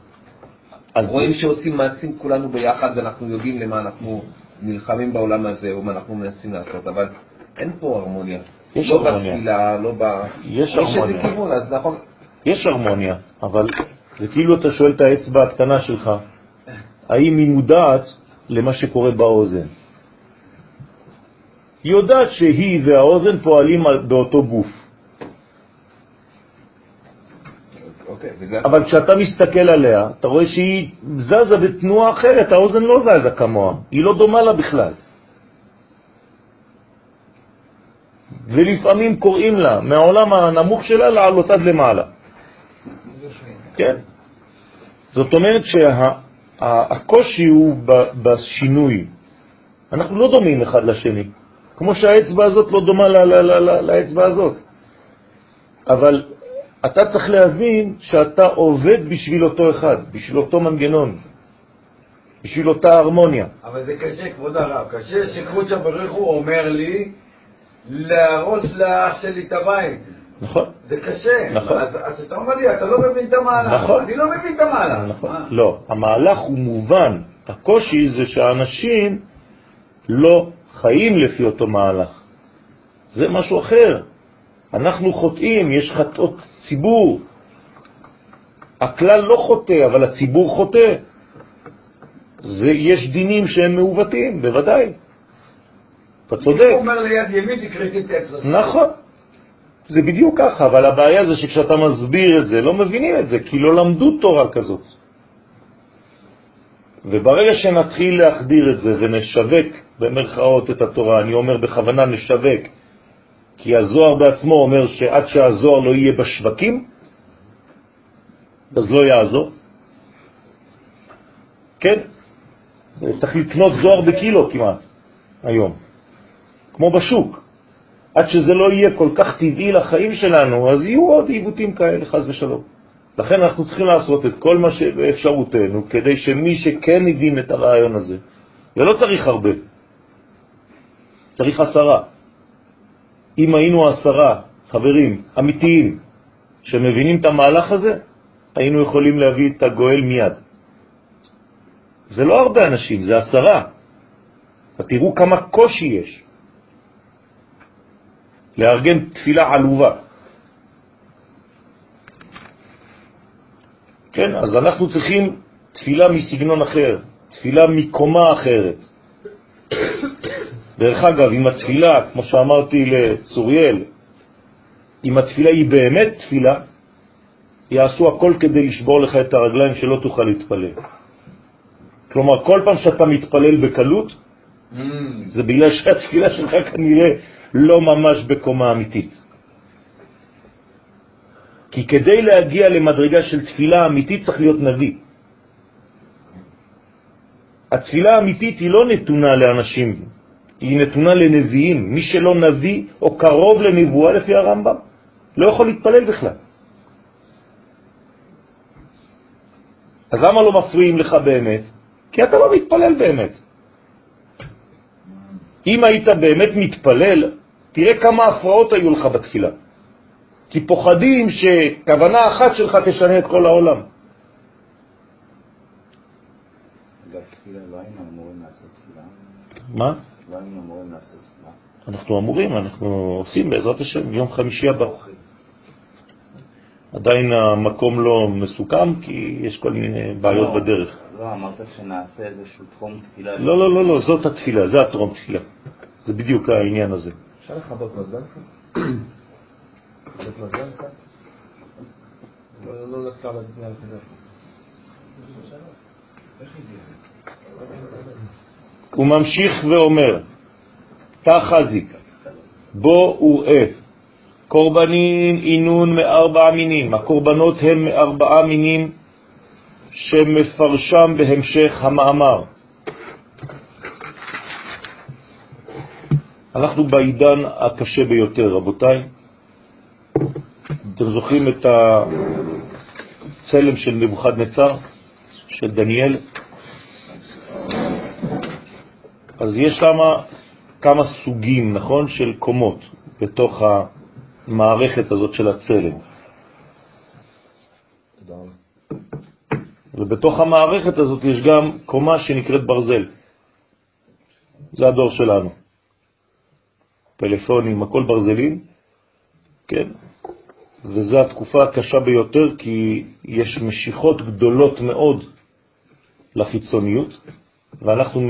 אז רואים שעושים מעשים כולנו ביחד ואנחנו יודעים למה אנחנו נלחמים בעולם הזה או מה אנחנו מנסים לעשות, אבל אין פה הרמוניה. יש לא הרמוניה. בתפילה, לא ב... יש יש הרמוניה. איזה כיוון, אז נכון. יש הרמוניה, אבל זה כאילו אתה שואל את האצבע הקטנה שלך, האם היא מודעת למה שקורה באוזן? היא יודעת שהיא והאוזן פועלים על- באותו גוף, אוקיי, וזה... אבל כשאתה מסתכל עליה, אתה רואה שהיא זזה בתנועה אחרת, האוזן לא זזה כמוה, היא לא דומה לה בכלל. ולפעמים קוראים לה מהעולם הנמוך שלה לעלות עד למעלה. כן. זאת אומרת שהקושי הוא ב- בשינוי. אנחנו לא דומים אחד לשני, כמו שהאצבע הזאת לא דומה ל- ל- ל- ל- לאצבע הזאת. אבל אתה צריך להבין שאתה עובד בשביל אותו אחד, בשביל אותו מנגנון, בשביל אותה הרמוניה. אבל זה קשה, כבוד הרב, קשה שקרוצ'ה בריך הוא אומר לי להרוס לאח שלי את הבית. נכון? זה קשה. נכון. אז, אז אתה אומר לי, אתה לא מבין את המהלך. נכון. אני לא מבין את המהלך. נכון. מה? לא, המהלך הוא מובן. הקושי זה שהאנשים לא חיים לפי אותו מהלך. זה משהו אחר. אנחנו חוטאים, יש חטאות ציבור. הכלל לא חוטא, אבל הציבור חוטא. זה, יש דינים שהם מעוותים, בוודאי. אתה צודק. הוא אומר ליד ימין תקראתי את. נכון. זה בדיוק ככה, אבל הבעיה זה שכשאתה מסביר את זה, לא מבינים את זה, כי לא למדו תורה כזאת. וברגע שנתחיל להחדיר את זה ונשווק במרכאות את התורה, אני אומר בכוונה נשווק, כי הזוהר בעצמו אומר שעד שהזוהר לא יהיה בשווקים, אז לא יעזור. כן? צריך לקנות זוהר בקילו כמעט היום, כמו בשוק. עד שזה לא יהיה כל כך טבעי לחיים שלנו, אז יהיו עוד עיוותים כאלה, חז ושלום. לכן אנחנו צריכים לעשות את כל מה שבאפשרותנו, כדי שמי שכן הבין את הרעיון הזה, ולא צריך הרבה, צריך עשרה. אם היינו עשרה חברים אמיתיים שמבינים את המהלך הזה, היינו יכולים להביא את הגואל מיד. זה לא הרבה אנשים, זה עשרה. ותראו כמה קושי יש לארגן תפילה עלובה. כן, אז אנחנו צריכים תפילה מסגנון אחר, תפילה מקומה אחרת. דרך אגב, אם התפילה, כמו שאמרתי לצוריאל, אם התפילה היא באמת תפילה, יעשו הכל כדי לשבור לך את הרגליים שלא תוכל להתפלל. כלומר, כל פעם שאתה מתפלל בקלות, mm. זה בגלל שהתפילה שלך כנראה לא ממש בקומה אמיתית. כי כדי להגיע למדרגה של תפילה אמיתית צריך להיות נביא. התפילה האמיתית היא לא נתונה לאנשים, היא נתונה לנביאים. מי שלא נביא או קרוב לנבואה לפי הרמב"ם, לא יכול להתפלל בכלל. אז למה לא מפריעים לך באמת? כי אתה לא מתפלל באמת. אם היית באמת מתפלל, תראה כמה הפרעות היו לך בתפילה. כי פוחדים שכוונה אחת שלך תשנה את כל העולם. מה? אנחנו אמורים, אנחנו עושים בעזרת השם, יום חמישי הבא. עדיין המקום לא מסוכם כי יש כל מיני בעיות לא, בדרך. לא, אמרת שנעשה איזשהו טרום תפילה. לא, לא, לא, לא, זאת התפילה, זה הטרום תפילה. זה בדיוק העניין הזה. אפשר לכבות כאן? לכבות מזגן כאן? לא להצביע על חדש. הוא ממשיך ואומר, תחזיק, בו וראה, קורבנין אינון מארבע מינים, הקורבנות הם מארבעה מינים שמפרשם בהמשך המאמר. אנחנו בעידן הקשה ביותר, רבותיי. אתם זוכרים את הצלם של נבוכדנצר, של דניאל? אז יש שם כמה סוגים, נכון, של קומות בתוך המערכת הזאת של הצלם. ובתוך המערכת הזאת יש גם קומה שנקראת ברזל. זה הדור שלנו. פלאפונים, הכל ברזלים, כן? וזו התקופה הקשה ביותר כי יש משיכות גדולות מאוד לחיצוניות, ואנחנו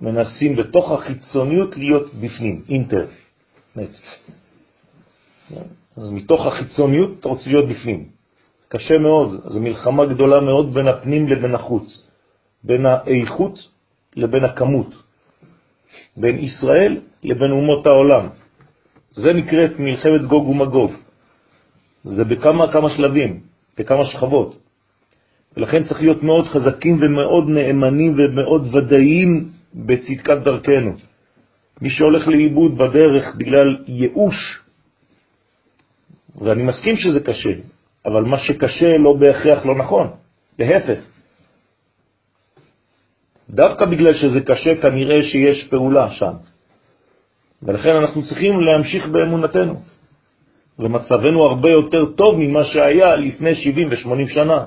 מנסים בתוך החיצוניות להיות בפנים, אינטר. אז מתוך החיצוניות אתה רוצה להיות בפנים. קשה מאוד, זו מלחמה גדולה מאוד בין הפנים לבין החוץ, בין האיכות לבין הכמות, בין ישראל לבין אומות העולם. זה נקראת מלחמת גוג ומגוג. זה בכמה כמה שלבים, בכמה שכבות. ולכן צריך להיות מאוד חזקים ומאוד נאמנים ומאוד ודאיים בצדקת דרכנו. מי שהולך לאיבוד בדרך בגלל ייאוש, ואני מסכים שזה קשה, אבל מה שקשה לא בהכרח לא נכון, להפך. דווקא בגלל שזה קשה כנראה שיש פעולה שם. ולכן אנחנו צריכים להמשיך באמונתנו. ומצבנו הרבה יותר טוב ממה שהיה לפני 70 ו-80 שנה.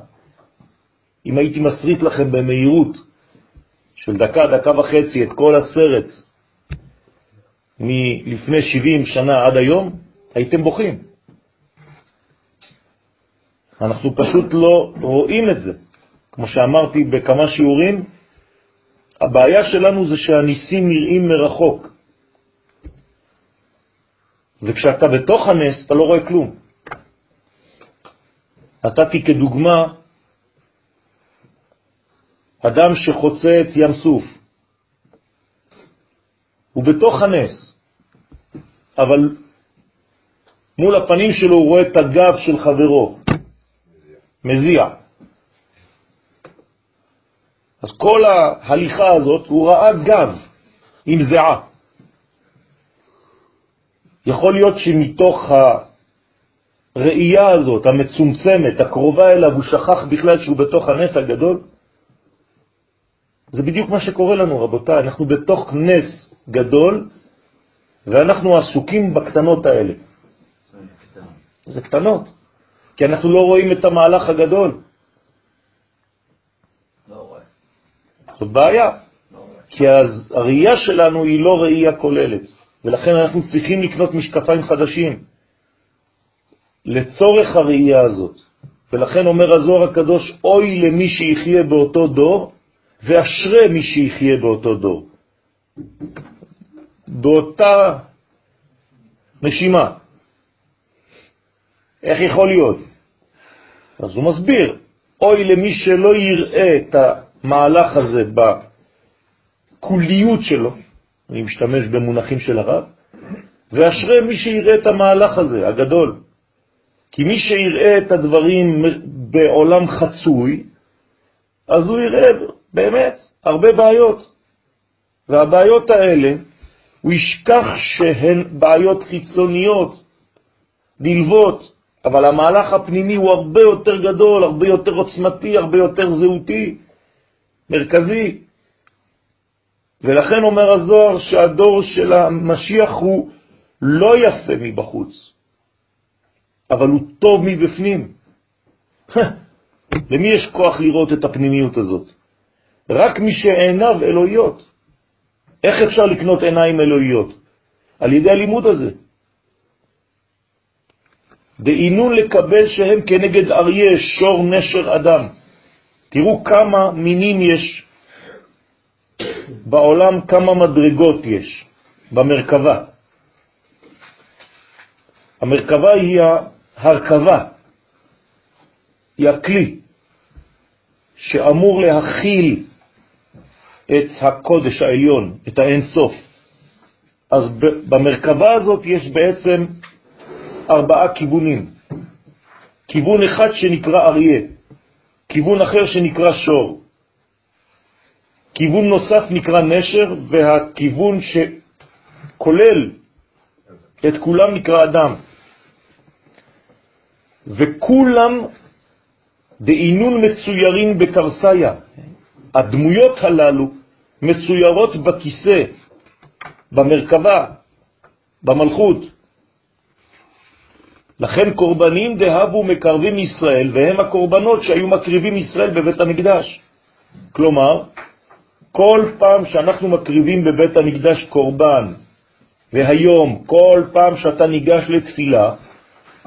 אם הייתי מסריט לכם במהירות של דקה, דקה וחצי את כל הסרט מלפני 70 שנה עד היום, הייתם בוכים. אנחנו פשוט לא רואים את זה. כמו שאמרתי בכמה שיעורים, הבעיה שלנו זה שהניסים נראים מרחוק. וכשאתה בתוך הנס אתה לא רואה כלום. נתתי כדוגמה אדם שחוצה את ים סוף. הוא בתוך הנס, אבל מול הפנים שלו הוא רואה את הגב של חברו, מזיע. אז כל ההליכה הזאת הוא ראה גב עם זיעה. יכול להיות שמתוך הראייה הזאת, המצומצמת, הקרובה אליו, הוא שכח בכלל שהוא בתוך הנס הגדול? זה בדיוק מה שקורה לנו, רבותיי. אנחנו בתוך נס גדול, ואנחנו עסוקים בקטנות האלה. זה קטנות, כי אנחנו לא רואים את המהלך הגדול. זאת בעיה, כי הראייה שלנו היא לא ראייה כוללת, ולכן אנחנו צריכים לקנות משקפיים חדשים לצורך הראייה הזאת. ולכן אומר הזוהר הקדוש, אוי למי שיחיה באותו דור, ואשרה מי שיחיה באותו דור. באותה נשימה. איך יכול להיות? אז הוא מסביר, אוי למי שלא יראה את המהלך הזה בקוליות שלו, אני משתמש במונחים של הרב, ואשרה מי שיראה את המהלך הזה, הגדול. כי מי שיראה את הדברים בעולם חצוי, אז הוא יראה באמת הרבה בעיות. והבעיות האלה, הוא ישכח שהן בעיות חיצוניות, נלוות, אבל המהלך הפנימי הוא הרבה יותר גדול, הרבה יותר עוצמתי, הרבה יותר זהותי, מרכזי. ולכן אומר הזוהר שהדור של המשיח הוא לא יפה מבחוץ, אבל הוא טוב מבפנים. למי יש כוח לראות את הפנימיות הזאת? רק מי שעיניו אלוהיות. איך אפשר לקנות עיניים אלוהיות? על ידי הלימוד הזה. דהינון לקבל שהם כנגד אריה, שור, נשר, אדם. תראו כמה מינים יש בעולם, כמה מדרגות יש במרכבה. המרכבה היא ההרכבה, היא הכלי שאמור להכיל את הקודש העליון, את האין סוף. אז במרכבה הזאת יש בעצם ארבעה כיוונים. כיוון אחד שנקרא אריה, כיוון אחר שנקרא שור, כיוון נוסף נקרא נשר, והכיוון שכולל את כולם נקרא אדם. וכולם דעינון מצוירים בקרסיה. הדמויות הללו מצוירות בכיסא, במרכבה, במלכות. לכן קורבנים דהבו מקרבים ישראל, והם הקורבנות שהיו מקריבים ישראל בבית המקדש. כלומר, כל פעם שאנחנו מקריבים בבית המקדש קורבן, והיום, כל פעם שאתה ניגש לתפילה,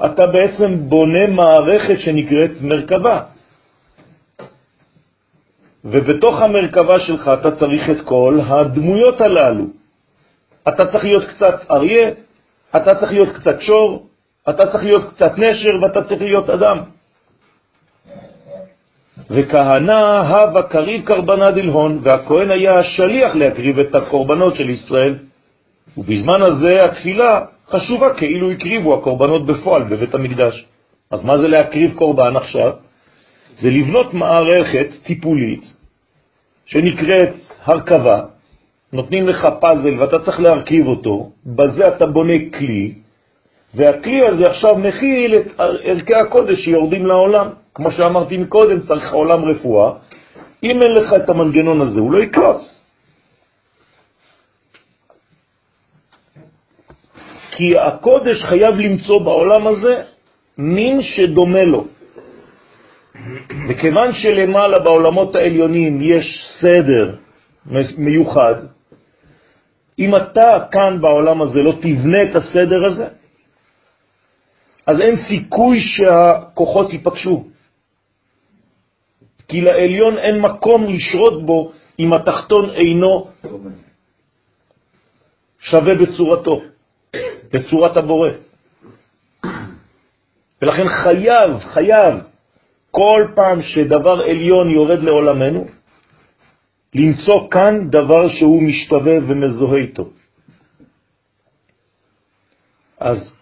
אתה בעצם בונה מערכת שנקראת מרכבה. ובתוך המרכבה שלך אתה צריך את כל הדמויות הללו. אתה צריך להיות קצת אריה, אתה צריך להיות קצת שור, אתה צריך להיות קצת נשר ואתה צריך להיות אדם. וכהנה הווה קריב קרבנה דלהון, והכהן היה השליח להקריב את הקורבנות של ישראל. ובזמן הזה התפילה חשובה כאילו הקריבו הקורבנות בפועל בבית המקדש. אז מה זה להקריב קורבן עכשיו? זה לבנות מערכת טיפולית שנקראת הרכבה, נותנים לך פאזל ואתה צריך להרכיב אותו, בזה אתה בונה כלי, והכלי הזה עכשיו מכיל את ערכי הקודש שיורדים לעולם. כמו שאמרתי מקודם, צריך עולם רפואה. אם אין לך את המנגנון הזה, הוא לא יקרוס. כי הקודש חייב למצוא בעולם הזה מין שדומה לו. וכיוון שלמעלה בעולמות העליונים יש סדר מיוחד, אם אתה כאן בעולם הזה לא תבנה את הסדר הזה, אז אין סיכוי שהכוחות ייפגשו. כי לעליון אין מקום לשרות בו אם התחתון אינו שווה בצורתו, בצורת הבורא. ולכן חייב, חייב, כל פעם שדבר עליון יורד לעולמנו, למצוא כאן דבר שהוא משתווה ומזוהה איתו. אז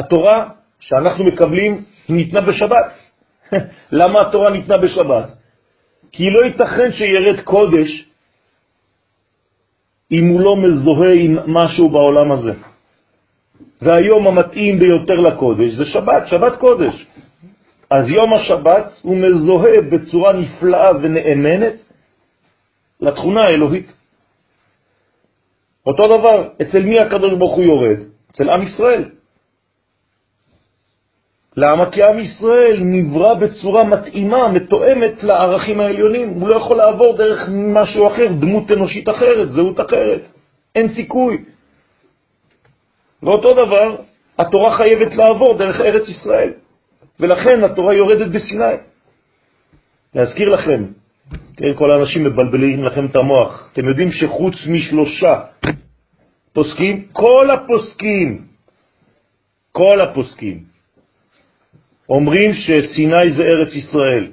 התורה שאנחנו מקבלים ניתנה בשבת. למה התורה ניתנה בשבת? כי לא ייתכן שירד קודש אם הוא לא מזוהה עם משהו בעולם הזה. והיום המתאים ביותר לקודש זה שבת, שבת קודש. אז יום השבת הוא מזוהה בצורה נפלאה ונאמנת לתכונה האלוהית. אותו דבר, אצל מי הקדוש ברוך הוא יורד? אצל עם ישראל. למה? כי עם ישראל נברא בצורה מתאימה, מתואמת לערכים העליונים. הוא לא יכול לעבור דרך משהו אחר, דמות אנושית אחרת, זהות אחרת. אין סיכוי. ואותו דבר, התורה חייבת לעבור דרך ארץ ישראל, ולכן התורה יורדת בסיני. להזכיר לכם, כן, כל האנשים מבלבלים לכם את המוח, אתם יודעים שחוץ משלושה פוסקים, כל הפוסקים, כל הפוסקים, אומרים שסיני זה ארץ ישראל.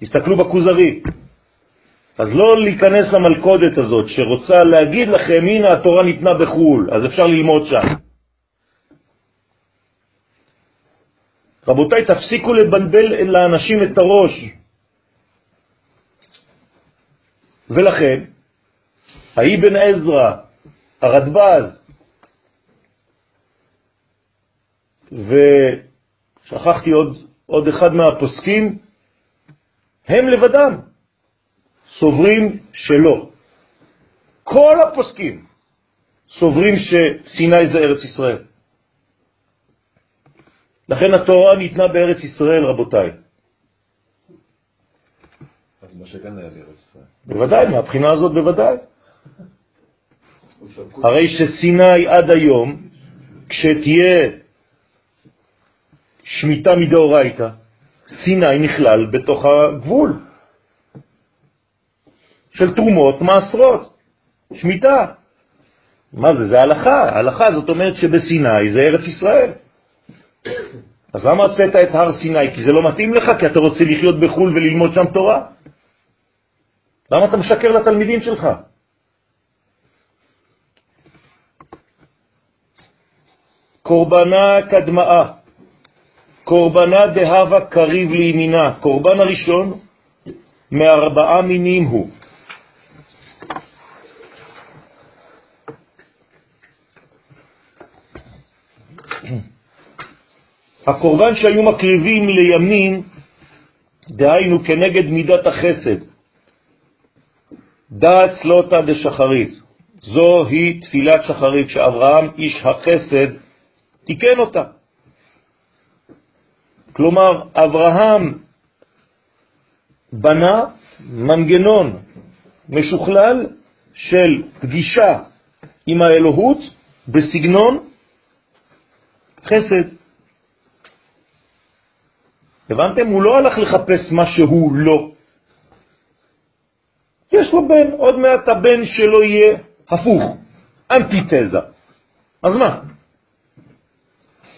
תסתכלו בכוזרי. אז לא להיכנס למלכודת הזאת שרוצה להגיד לכם, הנה התורה ניתנה בחו"ל, אז אפשר ללמוד שם. רבותיי, תפסיקו לבלבל לאנשים את הראש. ולכן, האבן עזרא, הרדב"ז, ושכחתי עוד, עוד אחד מהפוסקים, הם לבדם סוברים שלא. כל הפוסקים סוברים שסיני זה ארץ ישראל. לכן התורה ניתנה בארץ ישראל, רבותיי. אז מה שכן היה בארץ ישראל. בוודאי, מהבחינה הזאת בוודאי. הרי שסיני עד היום, כשתהיה שמיטה מדאורייתא, סיני נכלל בתוך הגבול של תרומות מעשרות, שמיטה. מה זה? זה הלכה. הלכה זאת אומרת שבסיני זה ארץ ישראל. אז למה הוצאת את הר סיני? כי זה לא מתאים לך, כי אתה רוצה לחיות בחו"ל וללמוד שם תורה. למה אתה משקר לתלמידים שלך? קורבנה קדמאה, קורבנה דהבה קריב לימינה, קורבן הראשון מארבעה מינים הוא. הקורבן שהיו מקריבים לימין, דהיינו כנגד מידת החסד, דעת סלוטה דשחרית. זו היא תפילת שחרית שאברהם, איש החסד, תיקן אותה. כלומר, אברהם בנה מנגנון משוכלל של פגישה עם האלוהות בסגנון חסד. הבנתם? הוא לא הלך לחפש מה שהוא לא. יש לו בן, עוד מעט הבן שלו יהיה הפוך, אנטיתזה. אז מה?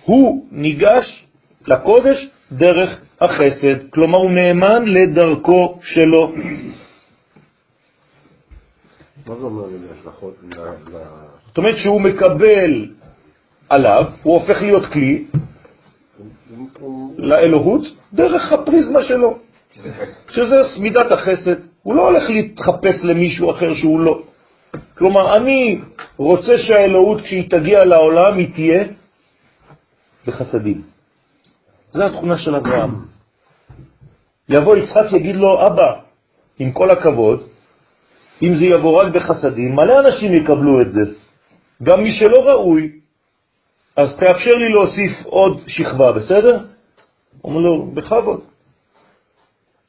הוא ניגש לקודש דרך החסד, כלומר הוא נאמן לדרכו שלו. מה זה אומר לי השלכות? זאת אומרת שהוא מקבל עליו, הוא הופך להיות כלי לאלוהות דרך הפריזמה שלו, שזה מידת החסד. הוא לא הולך להתחפש למישהו אחר שהוא לא. כלומר, אני רוצה שהאלוהות כשהיא תגיע לעולם היא תהיה בחסדים. זו התכונה של אברהם. יבוא יצחק יגיד לו, אבא, עם כל הכבוד, אם זה יבוא רק בחסדים, מלא אנשים יקבלו את זה. גם מי שלא ראוי, אז תאפשר לי להוסיף עוד שכבה, בסדר? אומר לו, בכבוד.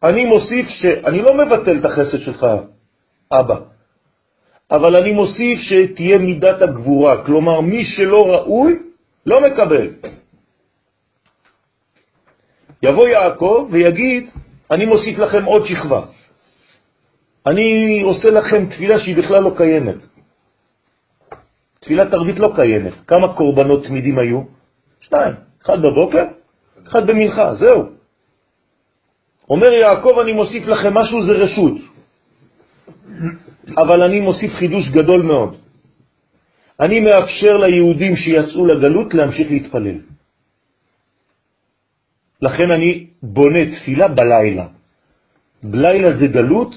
אני מוסיף שאני לא מבטל את החסד שלך, אבא, אבל אני מוסיף שתהיה מידת הגבורה, כלומר מי שלא ראוי לא מקבל. יבוא יעקב ויגיד, אני מוסיף לכם עוד שכבה. אני עושה לכם תפילה שהיא בכלל לא קיימת. תפילת ערבית לא קיימת. כמה קורבנות תמידים היו? שניים. אחד בבוקר, אחד במנחה, זהו. אומר יעקב, אני מוסיף לכם משהו, זה רשות. אבל אני מוסיף חידוש גדול מאוד. אני מאפשר ליהודים שיצאו לגלות להמשיך להתפלל. לכן אני בונה תפילה בלילה. בלילה זה גלות,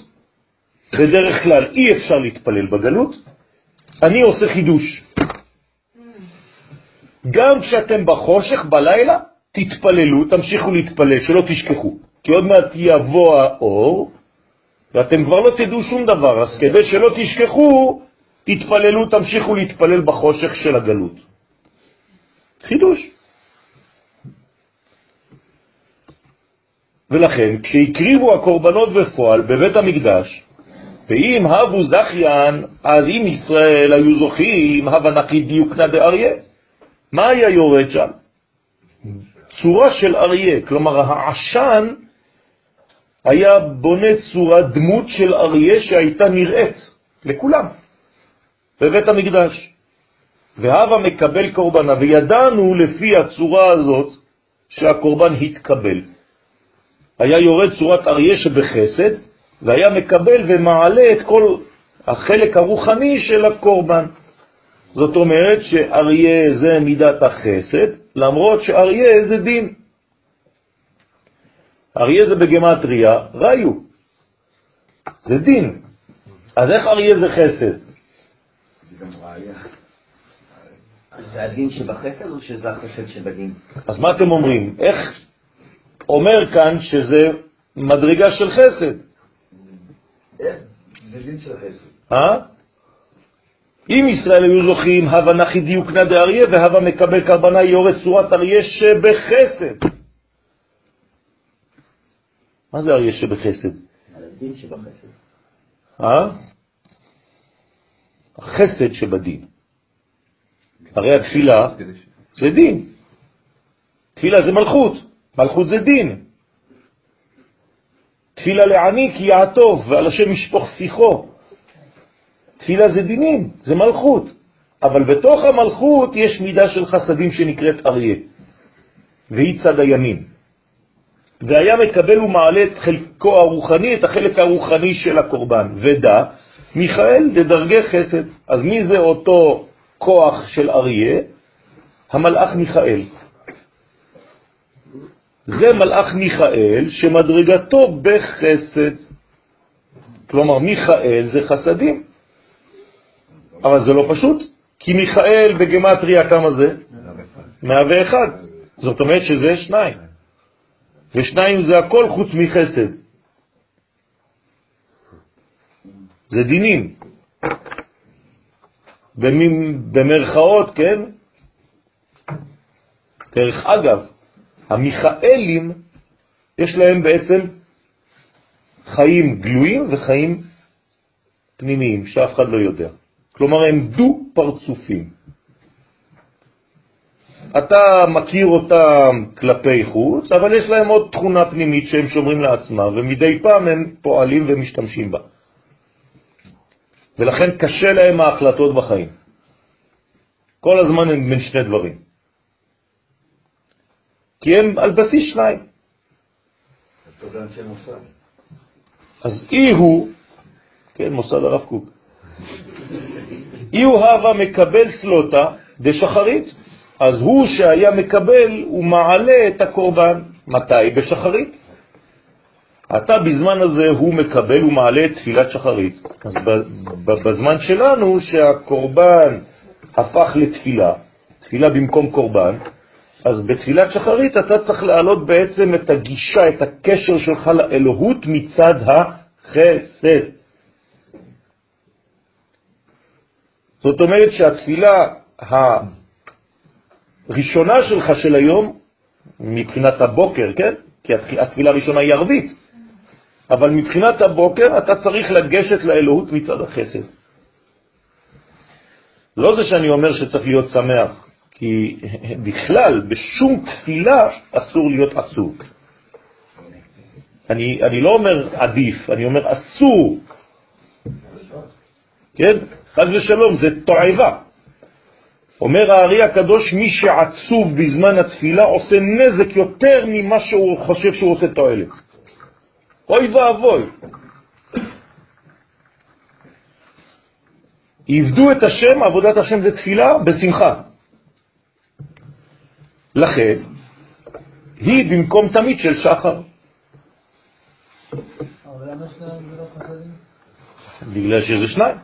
בדרך כלל אי אפשר להתפלל בגלות, אני עושה חידוש. גם כשאתם בחושך בלילה, תתפללו, תמשיכו להתפלל, שלא תשכחו. כי עוד מעט יבוא האור, ואתם כבר לא תדעו שום דבר, אז כדי שלא תשכחו, תתפללו, תמשיכו להתפלל בחושך של הגלות. חידוש. ולכן, כשהקריבו הקורבנות בפועל בבית המקדש, ואם הבו זכיין, אז אם ישראל היו זוכים, הווה נקי דיוקנא דאריה. מה היה יורד שם? צורה של אריה, כלומר העשן היה בונה צורה, דמות של אריה שהייתה נראית לכולם בבית המקדש. והווה מקבל קורבנה, וידענו לפי הצורה הזאת שהקורבן התקבל. היה יורד צורת אריה שבחסד, והיה מקבל ומעלה את כל החלק הרוחני של הקורבן. זאת אומרת שאריה זה מידת החסד, למרות שאריה זה דין. אריה זה בגמטריה, ראיו. זה דין. אז איך אריה זה חסד? זה הדין שבחסד או שזה החסד שבדין? אז מה אתם אומרים? איך אומר כאן שזה מדרגה של חסד? זה דין של חסד. אה? אם ישראל היו זוכים, הווה נחי דיוקנא דאריה והווה מקבל קרבנה יורד צורת אריה שבחסד. מה זה אריה שבחסד? על הדין שבחסד. אה? החסד שבדין. הרי התפילה זה דין. תפילה זה מלכות, מלכות זה דין. תפילה לעני כי יעטוב ועל השם ישפוך שיחו. תפילה זה דינים, זה מלכות. אבל בתוך המלכות יש מידה של חסדים שנקראת אריה, והיא צד הימין. והיה מקבל ומעלה את חלקו הרוחני, את החלק הרוחני של הקורבן. ודע, מיכאל דדרגי חסד. אז מי זה אותו כוח של אריה? המלאך מיכאל. זה מלאך מיכאל שמדרגתו בחסד. כלומר, מיכאל זה חסדים. אבל זה לא פשוט, כי מיכאל בגמטריה כמה זה? 101. זאת אומרת שזה שניים. ושניים זה הכל חוץ מחסד. זה דינים. במרכאות, כן? דרך אגב, המיכאלים, יש להם בעצם חיים גלויים וחיים פנימיים, שאף אחד לא יודע. כלומר, הם דו פרצופים. אתה מכיר אותם כלפי חוץ, אבל יש להם עוד תכונה פנימית שהם שומרים לעצמם, ומדי פעם הם פועלים ומשתמשים בה. ולכן קשה להם ההחלטות בחיים. כל הזמן הם בין שני דברים. כי הם על בסיס שניים. אז אי הוא, כן, מוסד הרב קוק, אי הוא הווה מקבל סלוטה דשחרית, אז הוא שהיה מקבל, הוא מעלה את הקורבן. מתי? בשחרית. אתה בזמן הזה הוא מקבל ומעלה את תפילת שחרית. אז בזמן שלנו שהקורבן הפך לתפילה, תפילה במקום קורבן, אז בתפילת שחרית אתה צריך להעלות בעצם את הגישה, את הקשר שלך לאלוהות מצד החסד. זאת אומרת שהתפילה הראשונה שלך של היום, מבחינת הבוקר, כן? כי התפילה הראשונה היא ערבית, אבל מבחינת הבוקר אתה צריך לגשת לאלוהות מצד החסד. לא זה שאני אומר שצריך להיות שמח, כי בכלל בשום תפילה אסור להיות עצוב. אני, אני לא אומר עדיף, אני אומר אסור. כן? חז ושלום, זה תועבה. אומר הארי הקדוש, מי שעצוב בזמן התפילה עושה נזק יותר ממה שהוא חושב שהוא עושה תועלת. אוי ואבוי. עבדו את השם, עבודת השם זה תפילה, בשמחה. לכן, היא במקום תמיד של שחר. בגלל שזה שניים.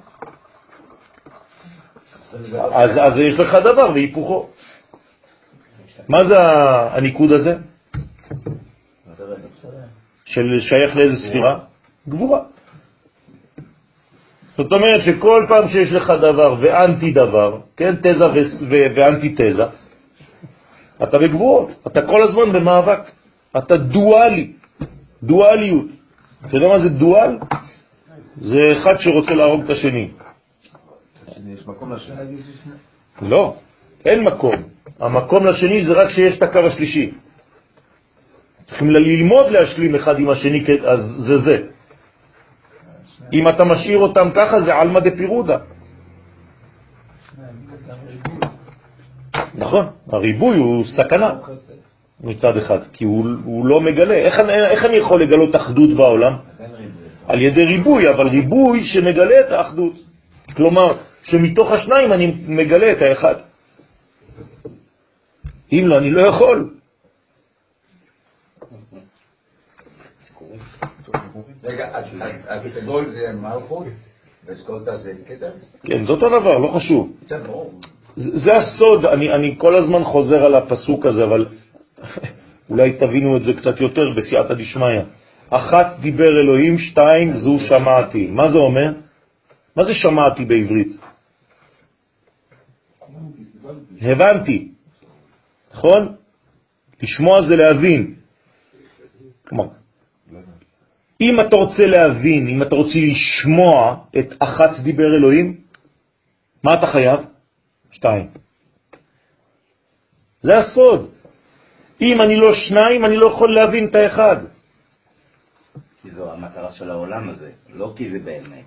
אז, אז יש לך דבר והיפוכו. מה זה הניקוד הזה? של שייך לאיזה ספירה? גבורה. זאת אומרת שכל פעם שיש לך דבר ואנטי דבר, כן, תזה ואנטי תזה, אתה בגבורות, אתה כל הזמן במאבק, אתה דואלי, דואליות. אתה יודע מה זה דואל? זה אחד שרוצה להרוג את השני. לא, אין מקום. המקום לשני זה רק שיש את הקו השלישי. צריכים ללמוד להשלים אחד עם השני, אז זה זה. אם אתה משאיר אותם ככה זה עלמא דפירודה. נכון, הריבוי הוא סכנה מצד אחד, כי הוא, הוא לא מגלה. איך, איך אני יכול לגלות אחדות בעולם? על ידי ריבוי, אבל ריבוי שמגלה את האחדות. כלומר, שמתוך השניים אני מגלה את האחד. אם לא, אני לא יכול. רגע, הסגול זה מלכות וסקולטה זה כתר? כן, זה אותו דבר, לא חשוב. זה הסוד, אני, אני כל הזמן חוזר על הפסוק הזה, אבל אולי תבינו את זה קצת יותר בסייעתא דשמיא. אחת דיבר אלוהים, שתיים זו שמעתי. מה זה אומר? מה זה שמעתי בעברית? הבנתי, נכון? לשמוע זה להבין. כלומר, אם אתה רוצה להבין, אם אתה רוצה לשמוע את אחת דיבר אלוהים, מה אתה חייב? שתיים. זה הסוד. אם אני לא שניים, אני לא יכול להבין את האחד. כי זו המטרה של העולם הזה, לא כי זה באמת.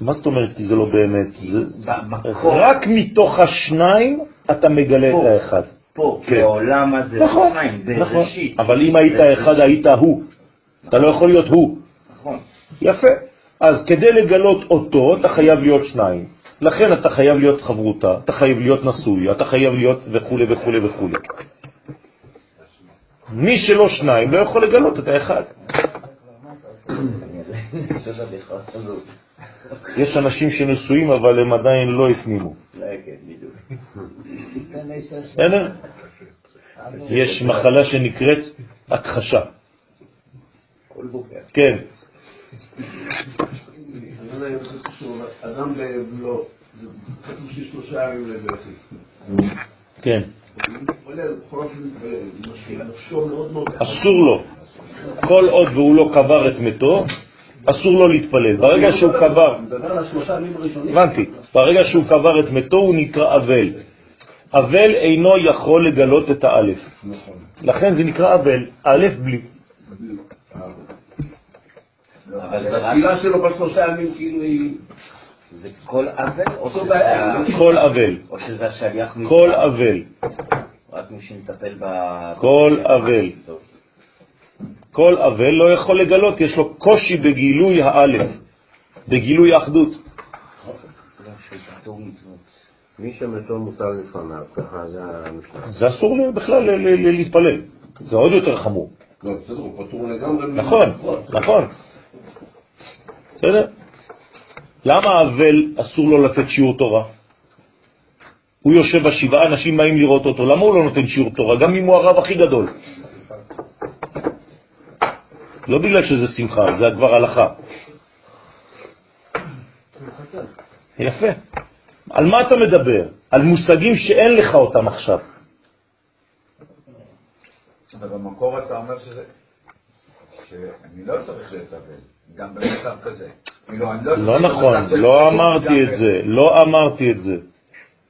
מה זאת אומרת כי זה לא באמת? זה... רק מתוך השניים אתה מגלה את האחד. פה, כן. כי העולם הזה נכון, זה שניים, נכון. בראשית. אבל אם היית אחד, היית הוא. אתה לא יכול להיות הוא. נכון. יפה. אז כדי לגלות אותו, אתה חייב להיות שניים. לכן אתה חייב להיות חברותה, אתה חייב להיות נשוי, אתה חייב להיות וכו' וכו' וכו'. מי שלא שניים לא יכול לגלות את האחד. יש אנשים שנשואים אבל הם עדיין לא הפנימו. בסדר? יש מחלה שנקראת הכחשה. כן, לא יודע אם זה קשור, אדם בבלו, זה כתוב שיש שלושה ימים לבכי. כן. אסור לו. כל עוד והוא לא קבר את מתו, אסור לו להתפלל. ברגע שהוא קבר. הבנתי, ברגע שהוא קבר את מתו הוא נקרא אבל. אבל אינו יכול לגלות את האלף. נכון. לכן זה נקרא אבל, א' בלי. אבל רק, התפילה שלו בשלושה ימים כאילו היא... זה כל אבל, או שזה בעיה. ה- כל אבל, או שזה השליח? כל אבל, רק מי שמטפל ב... כל אבל. כל אבל לא יכול לגלות, יש לו קושי בגילוי האלף, בגילוי האחדות. לא. מי שמתו מוטל לפניו, ככה זה המשנה. זה אסור בכלל להתפלל, זה עוד יותר חמור. לא, בסדר, הוא פטור לגמרי. נכון, נכון. בסדר? למה אבל אסור לו לתת שיעור תורה? הוא יושב בשבעה, אנשים באים לראות אותו, למה הוא לא נותן שיעור תורה? גם אם הוא הרב הכי גדול. לא בגלל שזה שמחה, זה כבר הלכה. יפה. על מה אתה מדבר? על מושגים שאין לך אותם עכשיו. אבל במקור אתה אומר שזה... שאני לא צריך להתאבל, גם במצב כזה. כאילו, לא צריך נכון, לא אמרתי את זה, לא אמרתי את זה.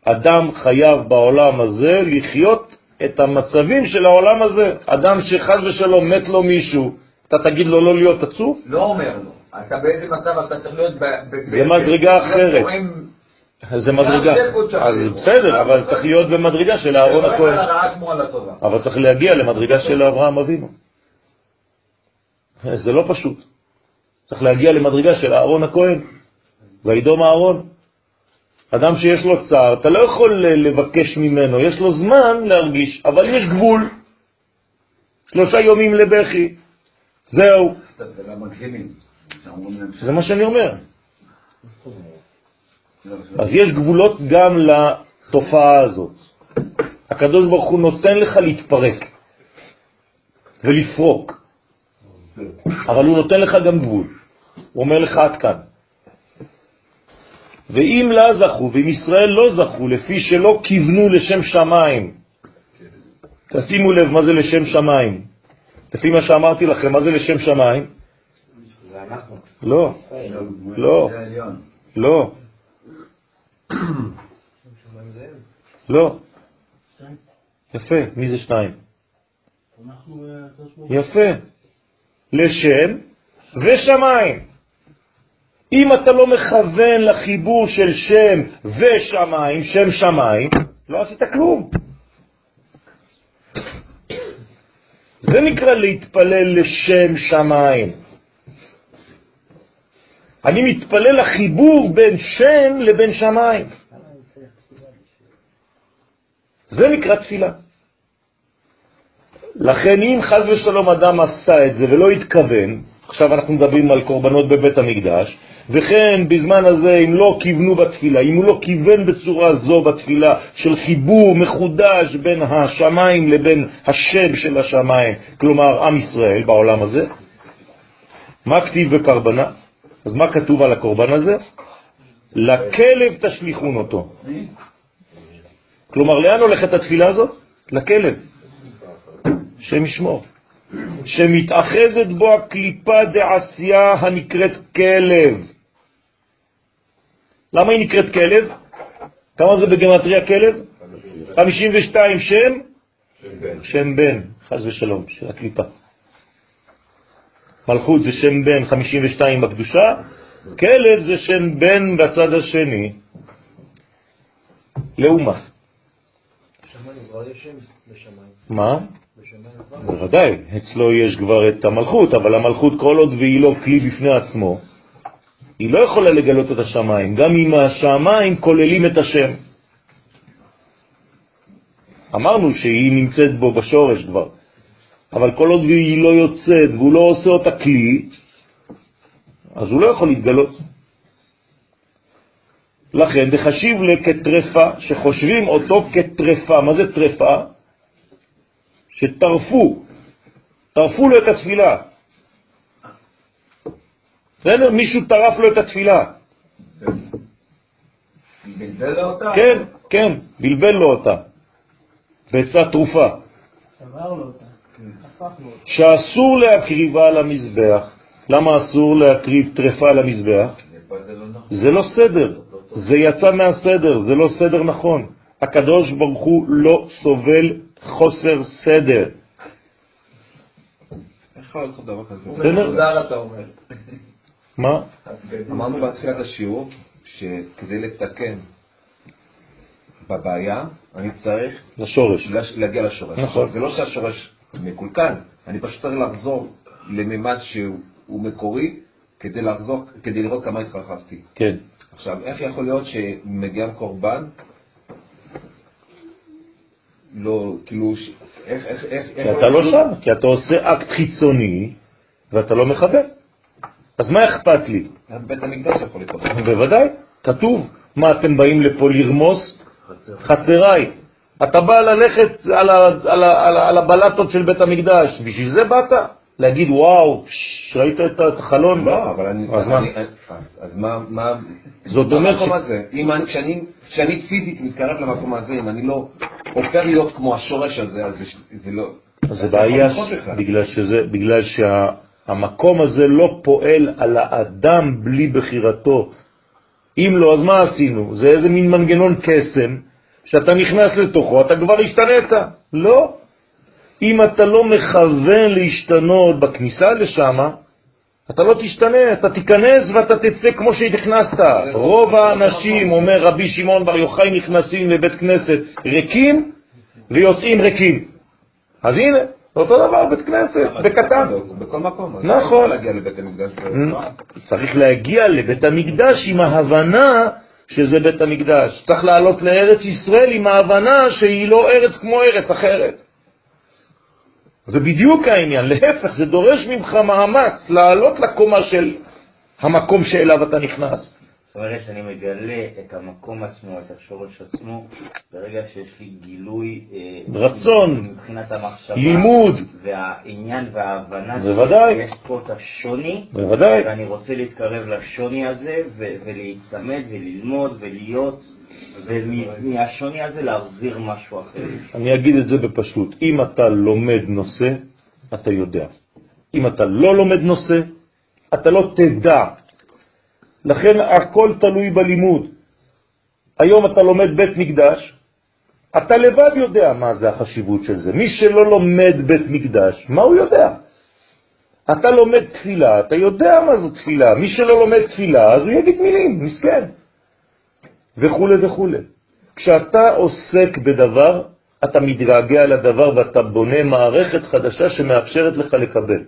אדם חייב בעולם הזה לחיות את המצבים של העולם הזה. אדם שחז ושלום מת לו מישהו, אתה תגיד לו לא להיות עצוב? לא אומר לו. אתה באיזה מצב אתה צריך להיות זה מדרגה אחרת. זה מדרגה. אז. בסדר, אבל צריך להיות במדרגה של אהרון הכהן. אבל צריך להגיע למדרגה של אברהם אבינו. זה לא פשוט. צריך להגיע למדרגה של אהרון הכהן, וידום אהרון. אדם שיש לו צער, אתה לא יכול לבקש ממנו, יש לו זמן להרגיש, אבל יש גבול. שלושה יומים לבכי, זהו. זה מה שאני אומר. אז יש גבולות גם לתופעה הזאת. הקדוש ברוך הוא נותן לך להתפרק ולפרוק, אבל הוא נותן לך גם גבול. הוא אומר לך עד כאן. ואם לה זכו, ואם ישראל לא זכו, לפי שלא כיוונו לשם שמיים. תשימו לב מה זה לשם שמיים. לפי מה שאמרתי לכם, מה זה לשם שמיים? זה אנחנו. לא, לא. לא, לא. יפה, מי זה שניים? יפה. לשם ושמיים. אם אתה לא מכוון לחיבור של שם ושמיים, שם שמיים, לא עשית כלום. זה נקרא להתפלל לשם שמיים. אני מתפלל לחיבור בין שם לבין שמיים. זה נקרא תפילה. לכן אם חז ושלום אדם עשה את זה ולא התכוון, עכשיו אנחנו מדברים על קורבנות בבית המקדש, וכן בזמן הזה אם לא כיוונו בתפילה, אם הוא לא כיוון בצורה זו בתפילה של חיבור מחודש בין השמיים לבין השם של השמיים, כלומר עם ישראל בעולם הזה, מה כתיב בקרבנה? אז מה כתוב על הקורבן הזה? לכלב תשליכון אותו. כלומר, לאן הולכת התפילה הזאת? לכלב. שם ישמור. שמתאחזת בו הקליפה דעשייה הנקראת כלב. למה היא נקראת כלב? כמה זה בגמטריה כלב? 52 שם? שם בן, חז ושלום, של הקליפה. מלכות זה שם בן 52 בקדושה, כלב זה שם בן בצד השני, לאומה. מה? בוודאי, אצלו יש כבר את המלכות, אבל המלכות כל עוד והיא לא כלי בפני עצמו, היא לא יכולה לגלות את השמיים, גם אם השמיים כוללים את השם. אמרנו שהיא נמצאת בו בשורש כבר, אבל כל עוד והיא לא יוצאת והוא לא עושה אותה כלי, אז הוא לא יכול להתגלות. לכן דחשיב לכטרפה, שחושבים אותו כטרפה. מה זה טרפה? שטרפו, טרפו לו את התפילה. בסדר? מישהו טרף לו את התפילה. בלבל לו אותה? כן, כן, בלבל לו אותה. בעצה תרופה. שבר לו אותה, הפך לו אותה. שאסור להקריבה על המזבח. למה אסור להקריב טרפה על המזבח? זה לא סדר, זה יצא מהסדר, זה לא סדר נכון. הקדוש ברוך הוא לא סובל חוסר סדר. איך יכול להיות דבר כזה? הוא מסודר אתה אומר. מה? אמרנו בתחילת השיעור שכדי לתקן בבעיה, אני צריך לשורש. לש- להגיע לשורש. נכון. זה לא שהשורש מקולקל, אני פשוט צריך לחזור לממד שהוא הוא מקורי כדי לחזור, כדי לראות כמה התרחבתי. כן. עכשיו, איך יכול להיות שמגיע קורבן, לא, כאילו, איך, איך, איך, כי איך אתה לא שם, כי אתה עושה אקט חיצוני ואתה לא מכוון. אז מה אכפת לי? בית המקדש יכול לקרות. בוודאי, כתוב. מה, אתם באים לפה לרמוס? חצריי. אתה בא ללכת על, ה, על, ה, על, ה, על הבלטות של בית המקדש, בשביל זה באת? להגיד, וואו, ראית את החלון? לא, אבל אני... אז מה? אז- מה... זאת אומרת המקום ש- הזה, אם אני, כשאני, פיזית מתקרב למקום הזה, אם אני לא הופך להיות כמו השורש הזה, אז זה, לא... אז זה בעיה, בגלל שהמקום הזה לא פועל על האדם בלי בחירתו. אם לא, אז מה עשינו? זה איזה מין מנגנון קסם, שאתה נכנס לתוכו, אתה כבר השתנית. לא. אם אתה לא מכוון להשתנות בכניסה לשם, אתה לא תשתנה, אתה תיכנס ואתה תצא כמו שנכנסת. רוב האנשים, אומר רבי שמעון בר יוחאי, נכנסים לבית כנסת ריקים ויוצאים ריקים. אז הנה, אותו דבר בית כנסת, בקטן. בכל מקום. נכון. צריך להגיע לבית המקדש עם ההבנה שזה בית המקדש. צריך לעלות לארץ ישראל עם ההבנה שהיא לא ארץ כמו ארץ אחרת. זה בדיוק העניין, להפך, זה דורש ממך מאמץ לעלות לקומה של המקום שאליו אתה נכנס. זאת אומרת שאני מגלה את המקום עצמו, את השורש עצמו, ברגע שיש לי גילוי אה, רצון, מבחינת המחשבה, לימוד. והעניין וההבנה בוודאי. שיש פה את השוני, בוודאי. ואני רוצה להתקרב לשוני הזה ולהיצמד וללמוד ולהיות, ומהשוני הזה להחזיר משהו אחר. אני אגיד את זה בפשטות. אם אתה לומד נושא, אתה יודע. אם אתה לא לומד נושא, אתה לא תדע. לכן הכל תלוי בלימוד. היום אתה לומד בית מקדש, אתה לבד יודע מה זה החשיבות של זה. מי שלא לומד בית מקדש, מה הוא יודע? אתה לומד תפילה, אתה יודע מה זו תפילה. מי שלא לומד תפילה, אז הוא יגיד מילים, מסכן. וכו' וכו'. כשאתה עוסק בדבר, אתה מתגעגע לדבר ואתה בונה מערכת חדשה שמאפשרת לך לקבל.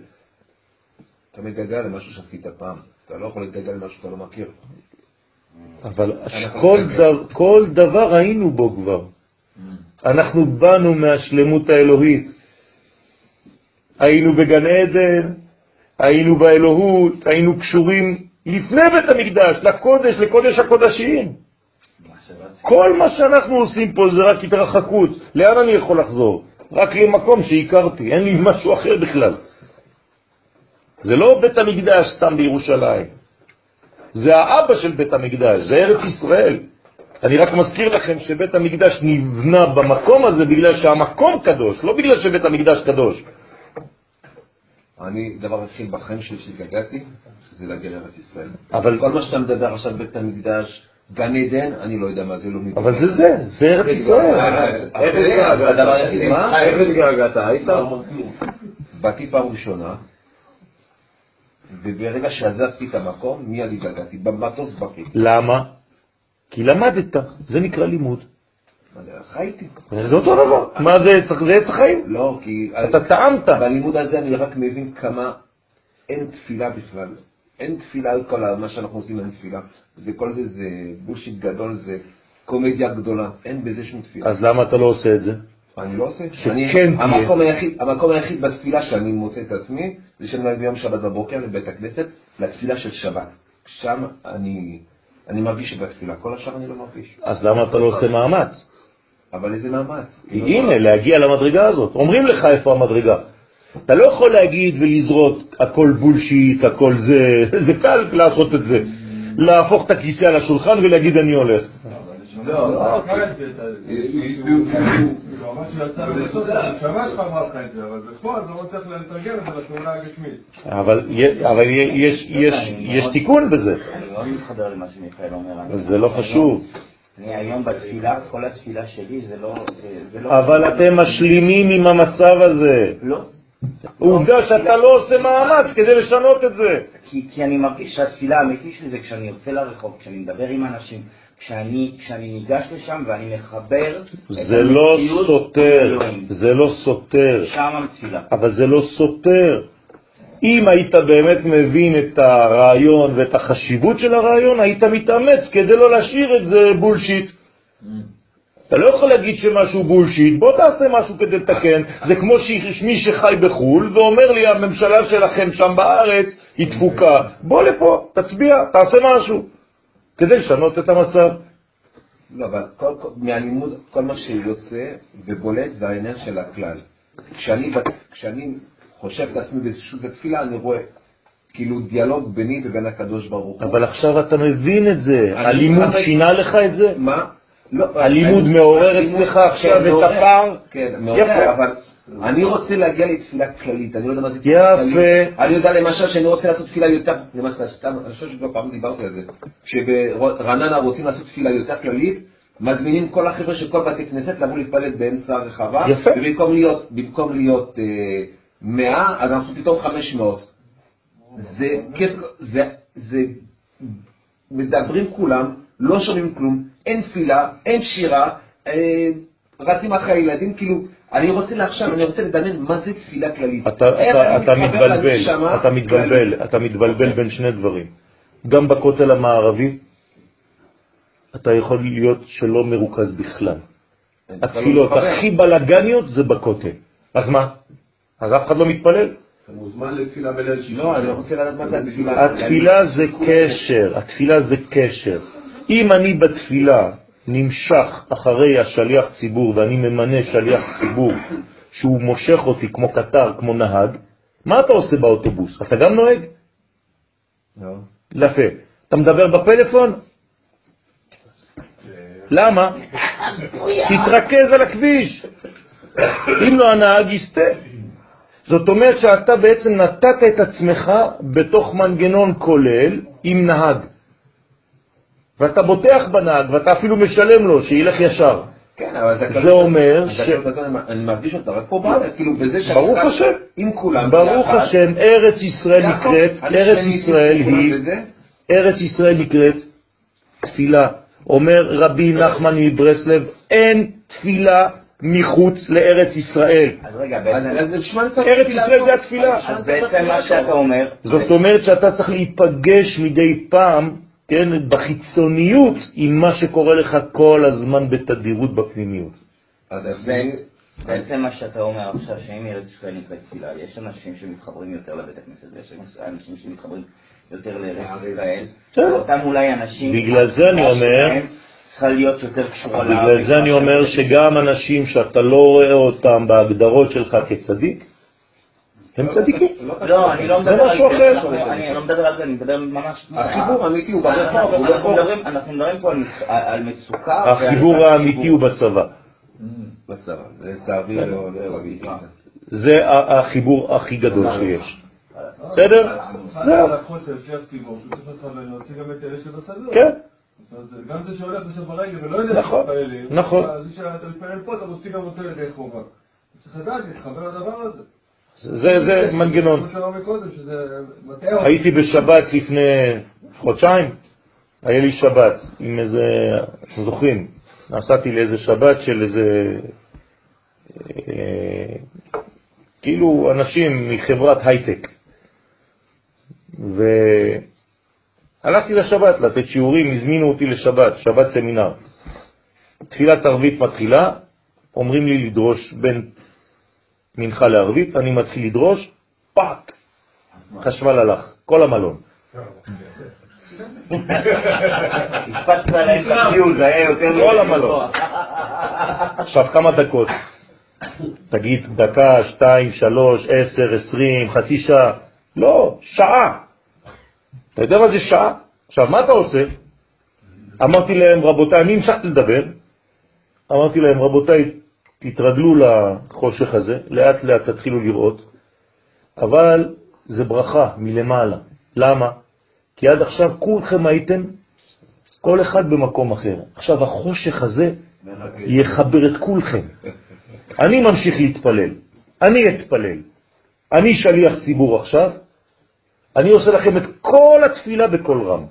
אתה מתגעגע למשהו שעשית פעם, אתה לא יכול להתגעגע למשהו שאתה לא מכיר. אבל כל. דבר, כל דבר היינו בו כבר. אנחנו באנו מהשלמות האלוהית. היינו בגן עדן, היינו באלוהות, היינו קשורים לפני בית המקדש, לקודש, לקודש הקודשים. כל מה שאנחנו עושים פה זה רק התרחקות. לאן אני יכול לחזור? רק למקום שהכרתי, אין לי משהו אחר בכלל. זה לא בית המקדש סתם בירושלים. זה האבא של בית המקדש, זה ארץ ישראל. אני רק מזכיר לכם שבית המקדש נבנה במקום הזה בגלל שהמקום קדוש, לא בגלל שבית המקדש קדוש. אני, דבר התחיל בחיים שלי שהתגעגעתי, זה להגיע לארץ ישראל. אבל, כל מה שאתה מדבר עכשיו בית המקדש, גן עדן, אני לא יודע מה זה, לא מבין. אבל זה זה, זה ארץ ישראל. איך התגעגעת? היית? באתי פעם ראשונה, וברגע שעזבתי את המקום, מיד התגעגעתי. במטוס בכיתי. למה? כי למדת, זה נקרא לימוד. חייתי. זה אותו דבר. מה זה עץ- החיים? לא, כי... אתה טעמת. בלימוד הזה אני רק מבין כמה אין תפילה בכלל. אין תפילה, כל מה שאנחנו עושים אין תפילה. זה כל זה, זה בושיט גדול, זה קומדיה גדולה. אין בזה שום תפילה. אז למה אתה לא עושה את זה? אני לא עושה. שכן תהיה. המקום היחיד, המקום היחיד בתפילה שאני מוצא את עצמי, זה שאני הולך ביום שבת בבוקר לבית הכנסת, לתפילה של שבת. שם אני, אני מרגיש שבתפילה. כל השאר אני לא מרגיש. אז למה אתה לא עושה מאמץ? אבל איזה מאמץ. הנה, להגיע למדרגה הזאת. אומרים לך איפה המדרגה. אתה לא יכול להגיד ולזרות הכל בולשיט, הכל זה, זה קל לעשות את זה. להפוך את הכיסא על השולחן ולהגיד אני הולך. לא, לא, אבל לא יש, יש, יש תיקון בזה. אני מאוד מתחבר למה שמיכאל אומר. אני- זה לא חשוב. אני היום בתפילה, כל התפילה שלי זה לא... זה לא אבל אתם משלימים עם המצב הזה. לא. עובדה שאתה לא עושה מאמץ כדי לשנות את זה. כי, כי אני מרגיש שהתפילה האמיתית שלי זה כשאני יוצא לרחוב, כשאני מדבר עם אנשים, כשאני, כשאני ניגש לשם ואני מחבר זה לא סותר. זה לא סותר, שם התפילה. אבל זה לא סותר. אם היית באמת מבין את הרעיון ואת החשיבות של הרעיון, היית מתאמץ כדי לא להשאיר את זה בולשיט. אתה לא יכול להגיד שמשהו בולשיט, בוא תעשה משהו כדי לתקן. זה כמו ש- מי שחי בחו"ל ואומר לי, הממשלה שלכם שם בארץ היא תפוקה. בוא לפה, תצביע, תעשה משהו, כדי לשנות את המצב. לא, אבל כל, כל, מהלימוד, כל מה שיוצא ובולט זה העניין של הכלל. כשאני, כשאני חושב את עצמי באיזושהי תפילה, אני רואה כאילו דיאלוג ביני ובין הקדוש ברוך הוא. אבל עכשיו אתה מבין את זה. הלימוד שינה לך את זה? מה? לא, הלימוד אני- מעורר אצלך עכשיו כן, את מעורר. הפער? כן, מעורר, יפה. אבל אני רוצה להגיע לתפילה כללית, אני לא יודע מה זה תפילה יפה. כללית. אני יודע למשל שאני רוצה לעשות תפילה יותר, סתם, אני חושב שכבר פעם דיברתי על זה, כשברעננה רוצים לעשות תפילה יותר כללית, מזמינים כל החבר'ה של כל בתי כנסת לבוא להתפלל באמצע הרחבה, יפה. ובמקום להיות, במקום להיות אה, 100, אז אנחנו פתאום 500. זה, זה, זה, מדברים כולם, לא שומעים כלום, אין תפילה, אין שירה, אה, רצים אחרי הילדים, כאילו, אני רוצה לעכשיו, אני רוצה לדמיין מה זה תפילה כללית. אתה, אתה, אתה מתבלבל, לנשמה אתה מתבלבל, כללית. אתה מתבלבל בין שני דברים. גם בכותל המערבי, אתה יכול להיות שלא מרוכז בכלל. לא התפילות. הכי בלגניות זה בכותל. אז מה? אז אף אחד לא מתפלל? אתה מוזמן לתפילה בליל שישי. לא, אני רוצה לדעת מה זה התפילה. התפילה זה קשר, התפילה זה קשר. אם אני בתפילה נמשך אחרי השליח ציבור ואני ממנה שליח ציבור שהוא מושך אותי כמו קטר, כמו נהג, מה אתה עושה באוטובוס? אתה גם נוהג? לא. יפה. אתה מדבר בפלאפון? למה? תתרכז על הכביש. אם לא הנהג יסתה. זאת אומרת שאתה בעצם נתת את עצמך בתוך מנגנון כולל עם נהג. ואתה בוטח בנהג ואתה אפילו משלם לו שילך ישר. כן, אבל זה אומר ש... ש... אני מרגיש אותה רק פה בארץ, כאילו בזה שאתה... ברוך השם. עם כולם. ברוך. השם, ארץ ישראל נקראת, ארץ ישראל היא, בזה. ארץ ישראל נקראת תפילה. אומר רבי נחמן מברסלב, אין תפילה מחוץ לארץ ישראל. אז רגע, אז ארץ ישראל? זה התפילה. אז בעצם מה שאתה אומר, זאת אומרת שאתה צריך להיפגש מדי פעם, כן, בחיצוניות עם מה שקורה לך כל הזמן בתדירות בפנימיות. אז. בעצם- מה שאתה אומר עכשיו, שאם ארץ ישראל נקראת תפילה, יש אנשים שמתחברים יותר לבית הכנסת, ויש אנשים שמתחברים יותר לארץ ישראל, בסדר. אותם אולי אנשים, בגלל זה אני אומר- צריכה להיות יותר קשורה בגלל זה אני אומר שגם אנשים שאתה לא רואה אותם בהגדרות שלך כצדיק, הם צדיקים. לא, אני לא זה מדבר על משהו אחר. אני לא מדבר על זה, אני מדבר ממש... החיבור האמיתי הוא ברחוב, אנחנו הוא לא פה. מדברים- אנחנו מדברים פה על מצ- על מצוקה. החיבור האמיתי הוא בצבא. בצבא, לצערי לא לא ראיתי. זה החיבור הכי גדול שיש. בסדר? זהו. כן, גם זה שהולך עכשיו ברגל ולא יודע נכון, שמתפללים, נכון. אז זה שאתה מתפלל פה, אתה מוציא גם אותו ידי חובה. צריך לדעת להתחבר לדבר הזה. זה זה מנגנון. הייתי בשבת לפני חודשיים, היה לי שבת עם איזה, אתם זוכרים, נסעתי לאיזה שבת של איזה, אה, כאילו אנשים מחברת הייטק. והלכתי לשבת לתת שיעורים, הזמינו אותי לשבת, שבת סמינר. תפילת ערבית מתחילה, אומרים לי לדרוש בין מנחה לערבית, אני מתחיל לדרוש, פאק, חשמל הלך, כל המלון. הקפצת להם את הציון, זה היה יותר... כל המלון. עכשיו כמה דקות? תגיד דקה, שתיים, שלוש, עשר, עשרים, חצי שעה. לא, שעה. אתה יודע מה זה שעה? עכשיו, מה אתה עושה? אמרתי להם, רבותיי, אני המשכתי לדבר, אמרתי להם, רבותיי, תתרגלו לחושך הזה, לאט לאט תתחילו לראות, אבל זה ברכה מלמעלה. למה? כי עד עכשיו כולכם הייתם, כל אחד במקום אחר. עכשיו החושך הזה יחבר את כולכם. אני ממשיך להתפלל, אני אתפלל. אני שליח ציבור עכשיו, אני עושה לכם את כל התפילה בקול רם.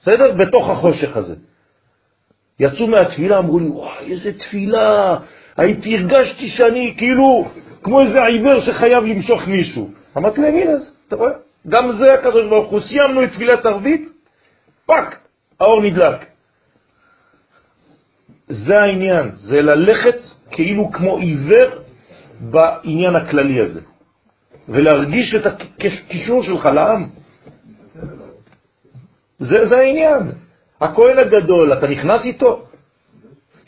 בסדר? בתוך החושך הזה. יצאו מהתפילה, אמרו לי, וואי, איזה תפילה. הייתי, הרגשתי שאני כאילו כמו איזה עיוור שחייב למשוך מישהו. אמרתי להם, הנה, אתה רואה? גם זה הקדוש ברוך הוא. סיימנו את תפילת ערבית, פאק, האור נדלק. זה העניין, זה ללכת כאילו כמו עיוור בעניין הכללי הזה, ולהרגיש את הקישור שלך לעם. זה, זה העניין. הכהן הגדול, אתה נכנס איתו?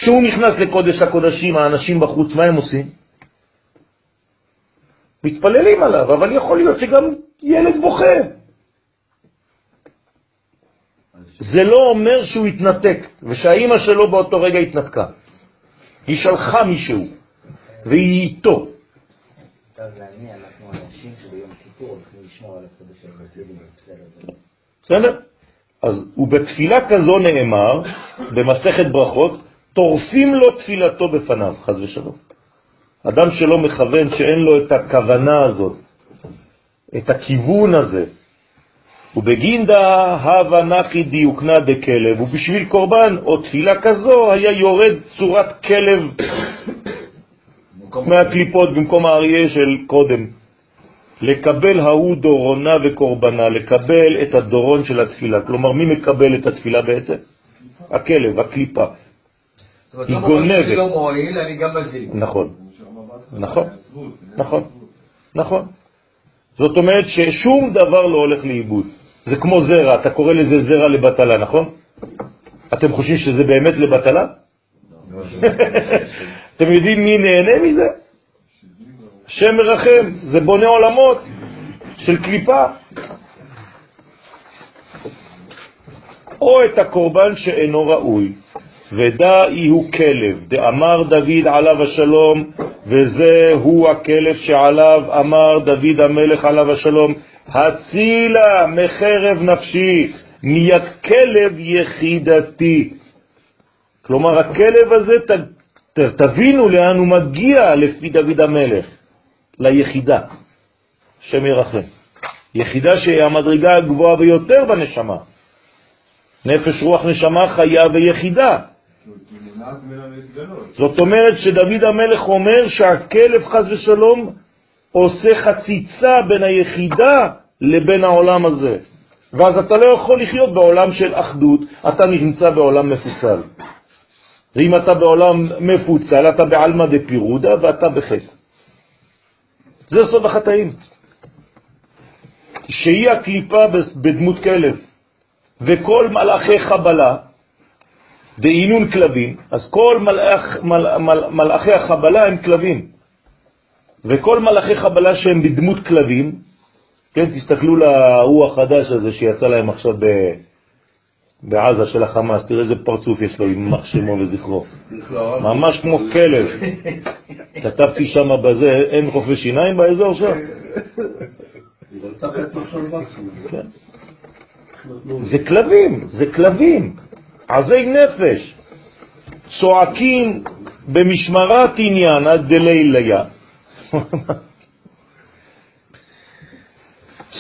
כשהוא נכנס לקודש הקודשים, האנשים בחוץ, מה הם עושים? מתפללים עליו, אבל יכול להיות שגם ילד בוכה. זה לא אומר שהוא התנתק, ושהאימא שלו באותו רגע התנתקה. היא שלחה מישהו, והיא איתו. חסידים, בסדר. בסדר? אז ובתפילה כזו נאמר, במסכת ברכות, טורפים לו תפילתו בפניו, חז ושלום. אדם שלא מכוון, שאין לו את הכוונה הזאת, את הכיוון הזה, ובגינדה הווה נחי דיוקנה דכלב, ובשביל קורבן או תפילה כזו היה יורד צורת כלב מהקליפות במקום האריה של קודם. לקבל ההוא דורונה וקורבנה, לקבל את הדורון של התפילה. כלומר, מי מקבל את התפילה בעצם? הכלב, הקליפה. זאת אומרת, היא לא אני גונבת. לא מועיל, אני גם מזיק. נכון, נכון, נכון, נכון. זאת אומרת ששום דבר לא הולך לאיבוד. זה כמו זרע, אתה קורא לזה זרע לבטלה, נכון? אתם חושבים שזה באמת לבטלה? אתם יודעים מי נהנה מזה? השם מרחם, זה בונה עולמות של קליפה. או את הקורבן שאינו ראוי, ודאי הוא כלב, דאמר דוד עליו השלום, וזה הוא הכלב שעליו אמר דוד המלך עליו השלום, הצילה מחרב נפשי, מיד כלב יחידתי. כלומר, הכלב הזה, ת, ת, תבינו לאן הוא מגיע לפי דוד המלך, ליחידה, שם ירחם. יחידה שהיא המדרגה הגבוהה ביותר בנשמה. נפש, רוח, נשמה, חיה ויחידה. זאת אומרת שדוד המלך אומר שהכלב חז ושלום עושה חציצה בין היחידה לבין העולם הזה. ואז אתה לא יכול לחיות בעולם של אחדות, אתה נמצא בעולם מפוצל. ואם אתה בעולם מפוצל, אתה בעלמא דפירודה ואתה בחטא. זה סוד החטאים. שהיא הקליפה בדמות כלב, וכל מלאכי חבלה, דהינון כלבים, אז כל מלאכ, מל, מל, מלאכי החבלה הם כלבים, וכל מלאכי חבלה שהם בדמות כלבים, כן, תסתכלו להוא החדש הזה שיצא להם עכשיו ב... בעזה של החמאס, תראה איזה פרצוף יש לו, עם מח שמו וזכרו. ממש כמו כלב. כתבתי שם בזה, אין רופא שיניים באזור שם? כן. זה כלבים, זה כלבים, עזי נפש, צועקים במשמרת עניינה דליליה.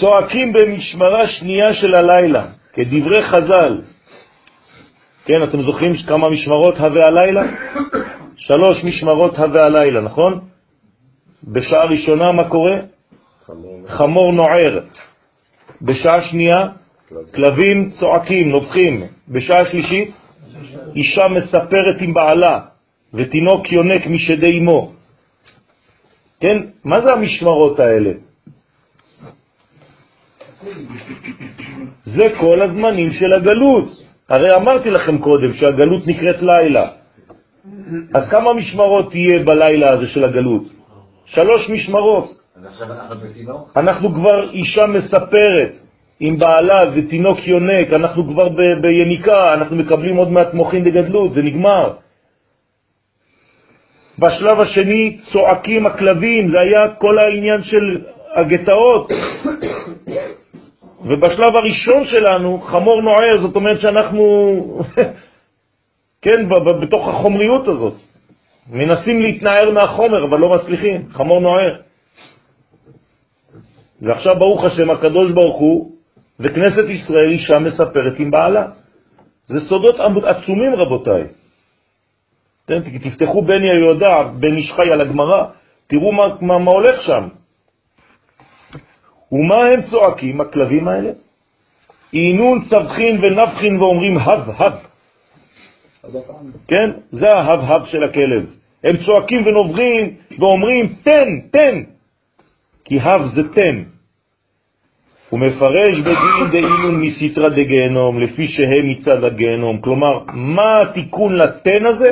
צועקים במשמרה שנייה של הלילה, כדברי חז"ל. כן, אתם זוכרים כמה משמרות הווה הלילה? שלוש משמרות הווה הלילה, נכון? בשעה ראשונה מה קורה? חמור נוער. בשעה שנייה כלבים צועקים, נובחים. בשעה שלישית, אישה מספרת עם בעלה, ותינוק יונק משדי אמו. כן? מה זה המשמרות האלה? זה כל הזמנים של הגלות. הרי אמרתי לכם קודם שהגלות נקראת לילה. אז כמה משמרות תהיה בלילה הזה של הגלות? שלוש משמרות. אנחנו כבר אישה מספרת, עם בעלה ותינוק יונק, אנחנו כבר ביניקה, אנחנו מקבלים עוד מעט מוחין דגדלות, זה נגמר. בשלב השני צועקים הכלבים, זה היה כל העניין של הגטאות. ובשלב הראשון שלנו, חמור נוער, זאת אומרת שאנחנו, כן, בתוך החומריות הזאת. מנסים להתנער מהחומר, אבל לא מצליחים, חמור נוער. ועכשיו, ברוך השם, הקדוש ברוך הוא וכנסת ישראל אישה מספרת עם בעלה. זה סודות עצומים, רבותיי. תפתחו בני היודע, בן איש חי על הגמרא, תראו מה, מה, מה הולך שם. ומה הם צועקים, הכלבים האלה? עינון, צווחין ונפחין ואומרים הב, הב. כן? זה ההב-הב של הכלב. הם צועקים ונוברים ואומרים תן, תן, כי הב זה תן. הוא מפרש בדין דאינון מסיטרא דגיהנום, לפי שהם מצד הגיהנום. כלומר, מה התיקון לתן הזה?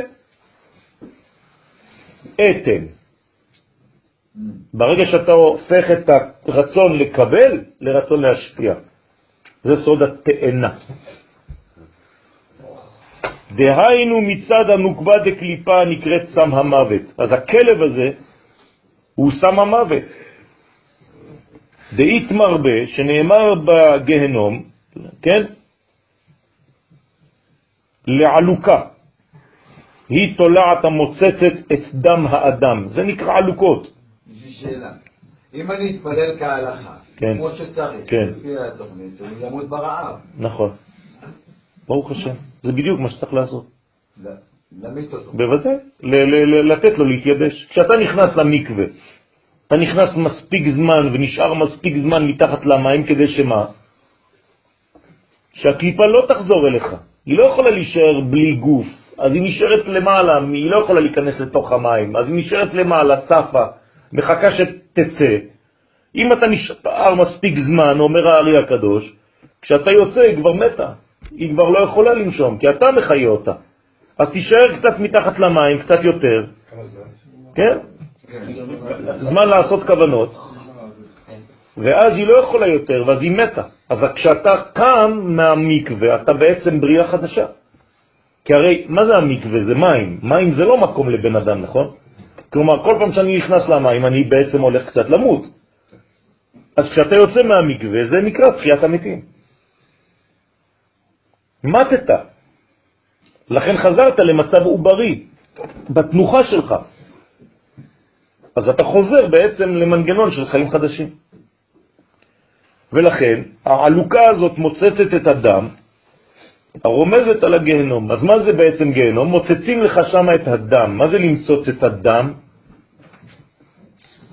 אתן. ברגע שאתה הופך את הרצון לקבל לרצון להשפיע. זה סוד התאנה. דהיינו מצד הנוקבה דקליפה נקראת סם המוות. אז הכלב הזה הוא סם המוות. דאית מרבה, שנאמר בגהנום, כן? לעלוקה. היא תולעת המוצצת את דם האדם. זה נקרא עלוקות. שאלה. אם אני אתפלל כהלכה, כן. כמו שצריך, כן. לפי התוכנית, הוא ימות ברעב. נכון. ברוך השם. זה בדיוק מה שצריך לעשות. להמית אותו. בוודאי. לתת לו להתייבש. כשאתה נכנס למקווה, אתה נכנס מספיק זמן ונשאר מספיק זמן מתחת למים כדי שמה? שהקליפה לא תחזור אליך. היא לא יכולה להישאר בלי גוף. אז היא נשארת למעלה, היא לא יכולה להיכנס לתוך המים. אז היא נשארת למעלה, צפה, מחכה שתצא. אם אתה נשאר מספיק זמן, אומר הארי הקדוש, כשאתה יוצא היא כבר מתה, היא כבר לא יכולה לנשום, כי אתה מחיה אותה. אז תישאר קצת מתחת למים, קצת יותר. כן? זמן לעשות כוונות, ואז היא לא יכולה יותר, ואז היא מתה. אז כשאתה קם מהמקווה, אתה בעצם בריאה חדשה. כי הרי, מה זה המקווה? זה מים. מים זה לא מקום לבן אדם, נכון? כלומר, כל פעם שאני נכנס למים, אני בעצם הולך קצת למות. אז כשאתה יוצא מהמקווה, זה נקרא תחיית המתים. מתת. לכן חזרת למצב עוברי, בתנוחה שלך. אז אתה חוזר בעצם למנגנון של חיים חדשים. ולכן העלוקה הזאת מוצצת את הדם, הרומזת על הגהנום. אז מה זה בעצם גהנום? מוצצים לך שם את הדם. מה זה למצוץ את הדם?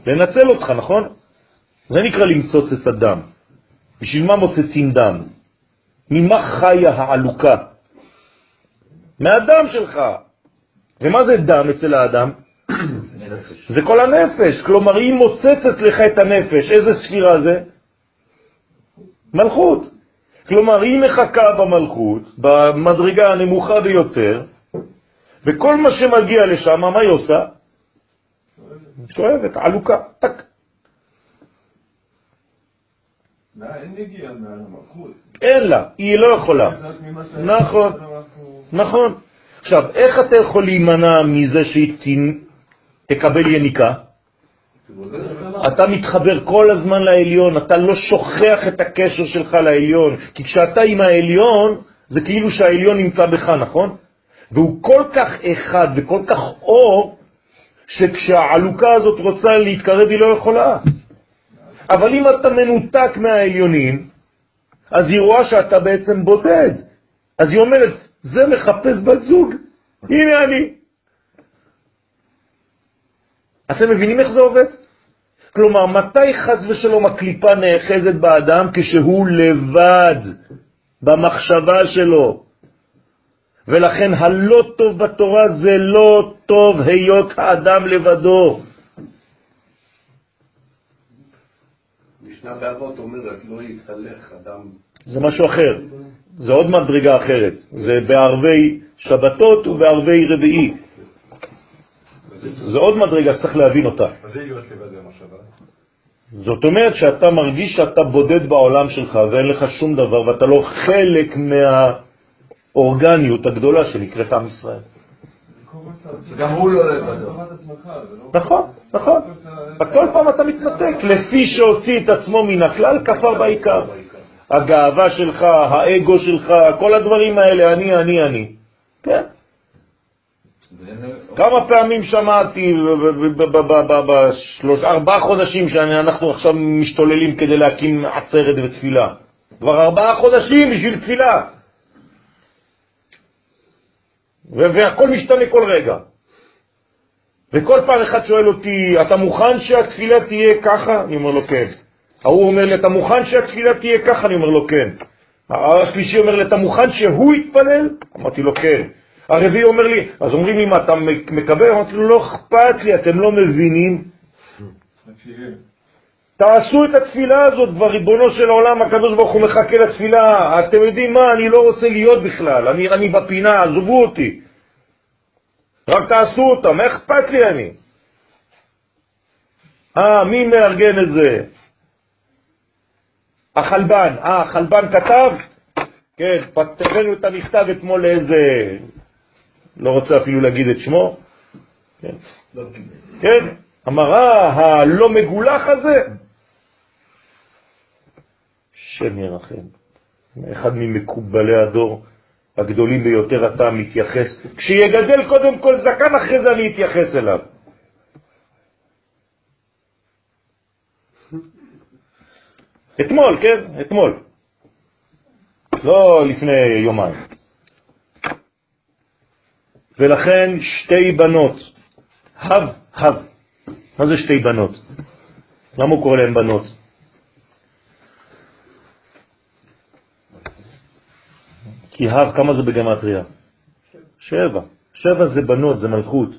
לנצל אותך, נכון? זה נקרא למצוץ את הדם. בשביל מה מוצצים דם? ממה חיה העלוקה? מהדם שלך. ומה זה דם אצל האדם? זה כל הנפש, כלומר היא מוצצת לך את הנפש. איזה ספירה זה? מלכות. כלומר היא מחכה במלכות, במדרגה הנמוכה ביותר, וכל מה שמגיע לשם, מה היא עושה? שואבת, עלוקה, טק. אין לה, היא לא יכולה. נכון, נכון. עכשיו, איך אתה יכול להימנע מזה שהיא תקבל יניקה? אתה מתחבר כל הזמן לעליון, אתה לא שוכח את הקשר שלך לעליון, כי כשאתה עם העליון, זה כאילו שהעליון נמצא בך, נכון? והוא כל כך אחד וכל כך אור, שכשהעלוקה הזאת רוצה להתקרב היא לא יכולה. אבל אם אתה מנותק מהעליונים, אז היא רואה שאתה בעצם בודד. אז היא אומרת, זה מחפש בת זוג, הנה אני. אתם מבינים איך זה עובד? כלומר, מתי חז ושלום הקליפה נאחזת באדם? כשהוא לבד במחשבה שלו. ולכן הלא טוב בתורה זה לא טוב היות האדם לבדו. משנה באבות אומרת, לא אדם... זה משהו אחר, זה עוד מדרגה אחרת, זה בערבי שבתות ובערבי רביעי. זה עוד מדרגה שצריך להבין אותה. זאת אומרת שאתה מרגיש שאתה בודד בעולם שלך ואין לך שום דבר ואתה לא חלק מהאורגניות הגדולה שנקראת עם ישראל. גם הוא לא לבדו. נכון, נכון. כל פעם אתה מתנתק. לפי שהוציא את עצמו מן הכלל, כפר בעיקר. הגאווה שלך, האגו שלך, כל הדברים האלה, אני, אני, אני. כן. כמה פעמים שמעתי בשלוש, ארבעה חודשים שאנחנו עכשיו משתוללים כדי להקים עצרת ותפילה. כבר ארבעה חודשים בשביל תפילה. והכל משתנה כל רגע. וכל פעם אחד שואל אותי, אתה מוכן שהתפילה תהיה ככה? אני אומר לו כן. ההוא אומר לי, אתה מוכן שהתפילה תהיה ככה? אני אומר לו כן. השלישי אומר לי, אתה מוכן שהוא יתפלל? אמרתי לו כן. הרביעי אומר לי, אז אומרים לי, מה, אתה מקבל? אמרתי לו, לא אכפת לי, אתם לא מבינים. תעשו את התפילה הזאת, כבר ריבונו של העולם, הקדוש ברוך הוא מחכה לתפילה. אתם יודעים מה, אני לא רוצה להיות בכלל, אני, אני בפינה, עזבו אותי. רק תעשו אותה, מה אכפת לי אני? אה, מי מארגן את זה? החלבן. אה, החלבן כתב? כן, הבאנו את המכתב אתמול לאיזה לא רוצה אפילו להגיד את שמו, כן, כן המראה הלא מגולח הזה, שם ירחם. אחד ממקובלי הדור הגדולים ביותר אתה מתייחס. כשיגדל קודם כל זקן, אחרי זה אני אתייחס אליו. אתמול, כן? אתמול. לא לפני יומיים. ולכן שתי בנות, הב, הב. מה זה שתי בנות? למה הוא קורא להן בנות? כי הב, כמה זה בגמטריה? שבע. שבע זה בנות, זה מלכות.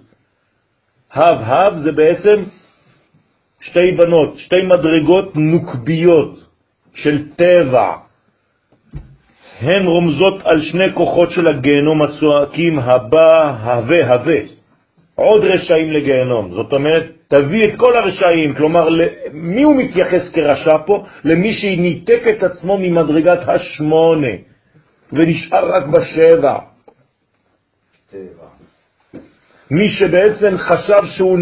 הב, הב זה בעצם שתי בנות, שתי מדרגות נוקביות של טבע. הן רומזות על שני כוחות של הגיהנום הצועקים הבא, הווה, הווה. עוד רשעים לגיהנום. זאת אומרת, תביא את כל הרשעים, כלומר, למי הוא מתייחס כרשע פה? למי שניתק את עצמו ממדרגת השמונה, ונשאר רק בשבע. מי שבעצם חשב שהוא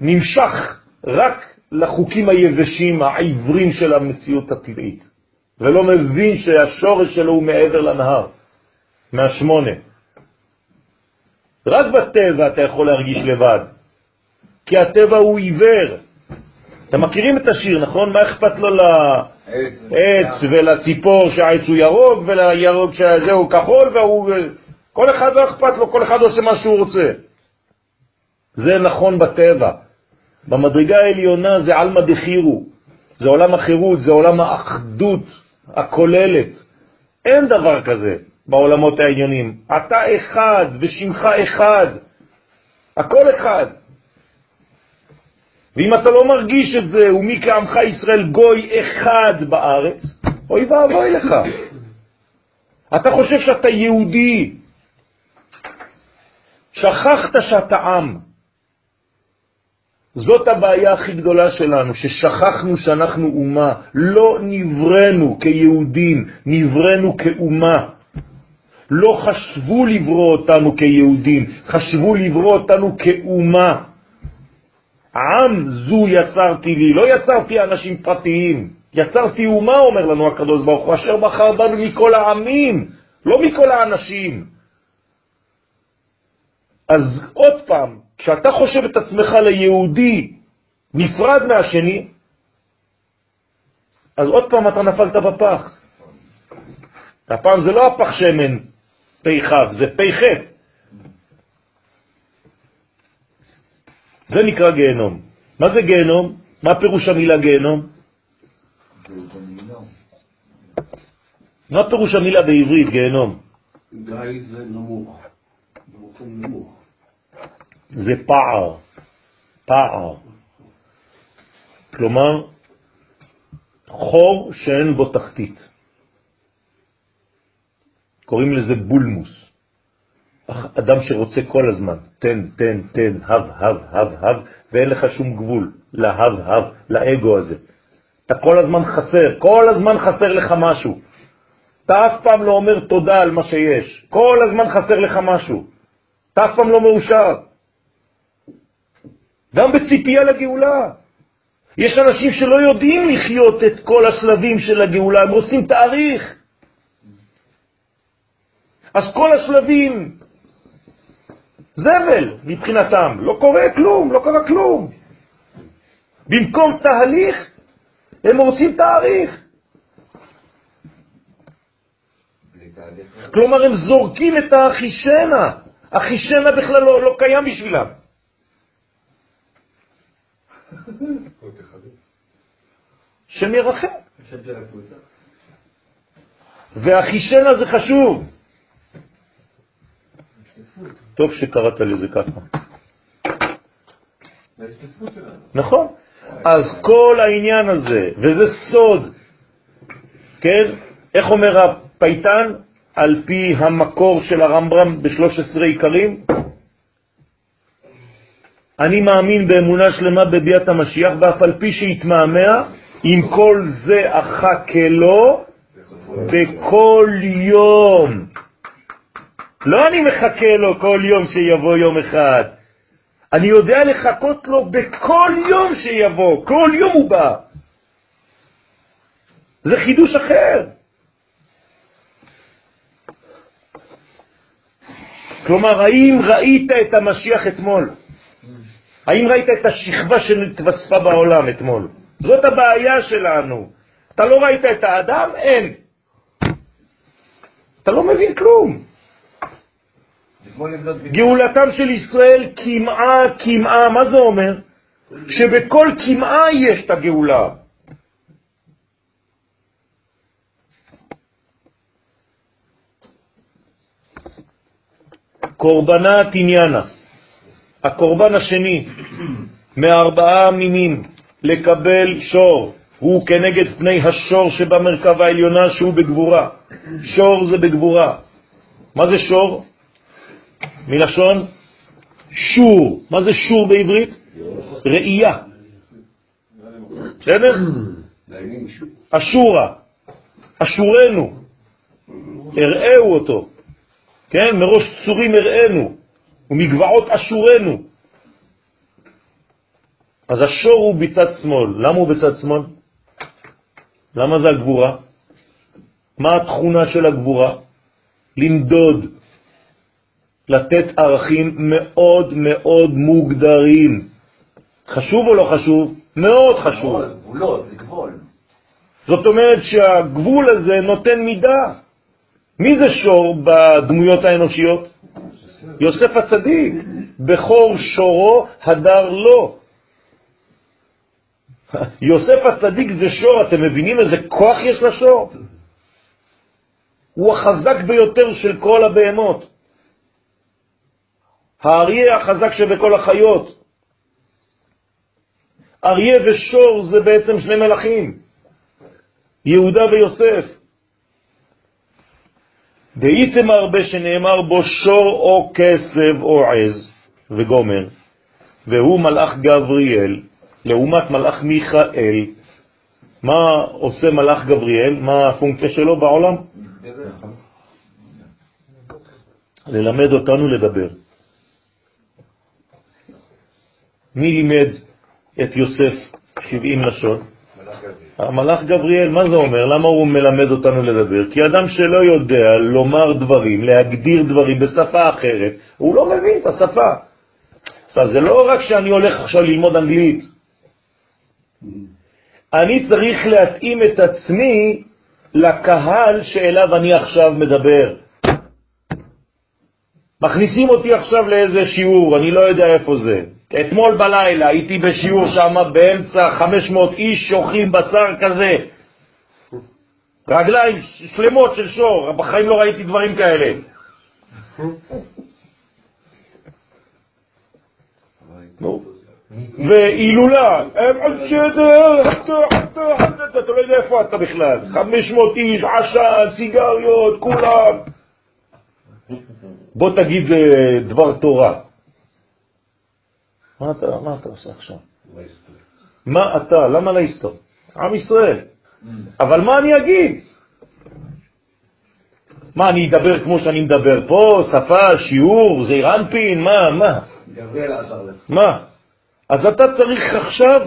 נמשך רק לחוקים היבשים, העיוורים של המציאות הטבעית, ולא מבין שהשורש שלו הוא מעבר לנהר, מהשמונה. רק בטבע אתה יכול להרגיש לבד, כי הטבע הוא עיוור. אתם מכירים את השיר, נכון? מה אכפת לו לעץ ולציפור שהעץ הוא ירוק ולירוק שזהו כחול והוא... כל אחד לא אכפת לו, כל אחד עושה מה שהוא רוצה. זה נכון בטבע. במדרגה העליונה זה עלמא דחירו, זה עולם החירות, זה עולם האחדות הכוללת. אין דבר כזה בעולמות העניונים. אתה אחד ושמך אחד, הכל אחד. ואם אתה לא מרגיש את זה, ומי כעמך ישראל גוי אחד בארץ, אוי ואבוי לך. אתה חושב שאתה יהודי, שכחת שאתה עם. זאת הבעיה הכי גדולה שלנו, ששכחנו שאנחנו אומה. לא נברנו כיהודים, נברנו כאומה. לא חשבו לברוא אותנו כיהודים, חשבו לברוא אותנו כאומה. עם זו יצרתי לי, לא יצרתי אנשים פרטיים, יצרתי אומה, אומר לנו הקדוש ברוך הוא, אשר בחר בנו מכל העמים, לא מכל האנשים. אז עוד פעם, כשאתה חושב את עצמך ליהודי נפרד מהשני, אז עוד פעם אתה נפלת בפח. הפעם זה לא הפח שמן חב, זה חטא. זה נקרא גיהנום. מה זה גיהנום? מה פירוש המילה גיהנום? מה פירוש המילה בעברית גיהנום? גיא זה נמוך, נמוך. זה פער, פער. כלומר, חור שאין בו תחתית. קוראים לזה בולמוס. אדם שרוצה כל הזמן, תן, תן, תן, הב, הב, הב, הב, ואין לך שום גבול להב, הב, לאגו הזה. אתה כל הזמן חסר, כל הזמן חסר לך משהו. אתה אף פעם לא אומר תודה על מה שיש, כל הזמן חסר לך משהו. אתה אף פעם לא מאושר. גם בציפייה לגאולה. יש אנשים שלא יודעים לחיות את כל השלבים של הגאולה, הם רוצים תאריך. אז כל השלבים זבל מבחינתם, לא קורה כלום, לא קרה כלום. במקום תהליך, הם רוצים תאריך. כלומר, הם זורקים את האחישנה. אחישנה בכלל לא, לא קיים בשבילם. שם ירחם. והחישנה זה חשוב. טוב שקראת לזה ככה. נכון. אז כל העניין הזה, וזה סוד, כן? איך אומר הפייטן? על פי המקור של הרמב"ם ב-13 עיקרים, אני מאמין באמונה שלמה בביאת המשיח, ואף על פי שהתמהמה, עם כל זה אחכה לו בכל יום. לא אני מחכה לו כל יום שיבוא יום אחד. אני יודע לחכות לו בכל יום שיבוא, כל יום הוא בא. זה חידוש אחר. כלומר, האם ראית את המשיח אתמול? האם ראית את השכבה שנתווספה בעולם אתמול? זאת הבעיה שלנו. אתה לא ראית את האדם? אין. אתה לא מבין כלום. גאולתם של ישראל כמעה כמעה, מה זה אומר? שבכל כמעה יש את הגאולה. קורבנת עניינה. הקורבן השני מארבעה מינים לקבל שור הוא כנגד פני השור שבמרכבה העליונה שהוא בגבורה. שור זה בגבורה. מה זה שור? מלשון שור. מה זה שור בעברית? ראייה. בסדר? אשורה. אשורנו. הראהו אותו. כן? מראש צורים הראינו. ומגבעות אשורנו. אז השור הוא בצד שמאל. למה הוא בצד שמאל? למה זה הגבורה? מה התכונה של הגבורה? למדוד, לתת ערכים מאוד מאוד מוגדרים. חשוב או לא חשוב? מאוד חשוב. גבולות, זה גבול. זאת אומרת שהגבול הזה נותן מידה. מי זה שור בדמויות האנושיות? יוסף הצדיק. בכור שורו הדר לו. יוסף הצדיק זה שור, אתם מבינים איזה כוח יש לשור? הוא החזק ביותר של כל הבהמות. האריה החזק שבכל החיות. אריה ושור זה בעצם שני מלאכים, יהודה ויוסף. דהיתם הרבה שנאמר בו שור או כסב או עז וגומר, והוא מלאך גבריאל, לעומת מלאך מיכאל. מה עושה מלאך גבריאל? מה הפונקציה שלו בעולם? ללמד אותנו לדבר. מי לימד את יוסף 70 לשון? המלאך גבריאל, מה זה אומר? למה הוא מלמד אותנו לדבר? כי אדם שלא יודע לומר דברים, להגדיר דברים בשפה אחרת, הוא לא מבין את השפה. אז זה לא רק שאני הולך עכשיו ללמוד אנגלית. אני צריך להתאים את עצמי לקהל שאליו אני עכשיו מדבר. מכניסים אותי עכשיו לאיזה שיעור, אני לא יודע איפה זה. אתמול בלילה הייתי בשיעור שם באמצע 500 איש שאוכלים בשר כזה. רגליים שלמות של שור, בחיים לא ראיתי דברים כאלה. והילולה, הם על שדר, אתה לא יודע איפה אתה בכלל, 500 איש, עשן, סיגריות, כולם. בוא תגיד אה, דבר תורה. מה אתה, מה אתה עושה עכשיו? מה אתה, למה להיסטור? עם ישראל. אבל מה אני אגיד? מה, אני אדבר כמו שאני מדבר פה, שפה, שיעור, זעיר אנפין, מה, מה? מה? אז אתה צריך עכשיו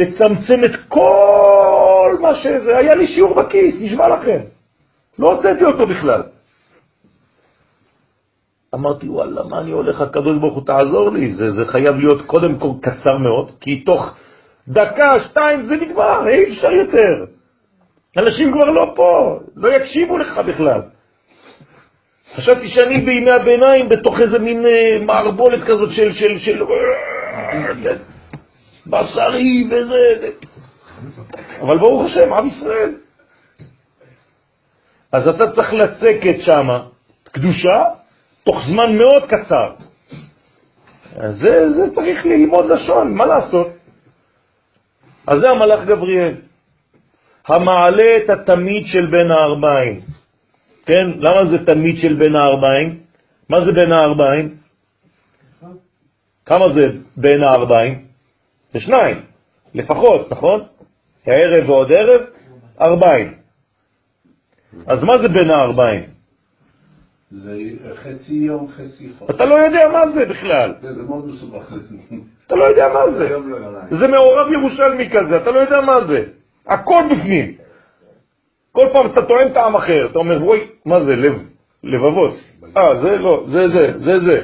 לצמצם את כל מה שזה. היה לי שיעור בכיס, נשמע לכם. לא הוצאתי אותו בכלל. אמרתי, וואלה, מה אני הולך, הקדוש ברוך הוא תעזור לי, זה, זה חייב להיות קודם כל קצר מאוד, כי תוך דקה, שתיים, זה נגמר, אי אפשר יותר. אנשים כבר לא פה, לא יקשיבו לך בכלל. חשבתי שאני בימי הביניים בתוך איזה מין אה, מערבולת כזאת של, של, של, בשרי וזה, אבל ברוך השם, עם ישראל. אז אתה צריך לצקת שם קדושה תוך זמן מאוד קצר. זה, זה צריך ללמוד לשון, מה לעשות? אז זה המלאך גבריאל, המעלה את התמיד של בין הארבעים. כן? למה זה תמיד של בין הארבעים? מה זה בין הארבעים? כמה זה בין הארבעים? זה שניים, לפחות, נכון? הערב ועוד ערב, ארבעים. אז מה זה בין הארבעים? זה חצי יום, חצי חודש. אתה לא יודע מה זה בכלל. זה מאוד מסובך. אתה לא יודע מה זה. זה מעורב ירושלמי כזה, אתה לא יודע מה זה. הכל בפנים. כל פעם אתה טוען טעם אחר, אתה אומר, וואי, מה זה, לב, לבבות. אה, זה לא, זה זה, זה זה.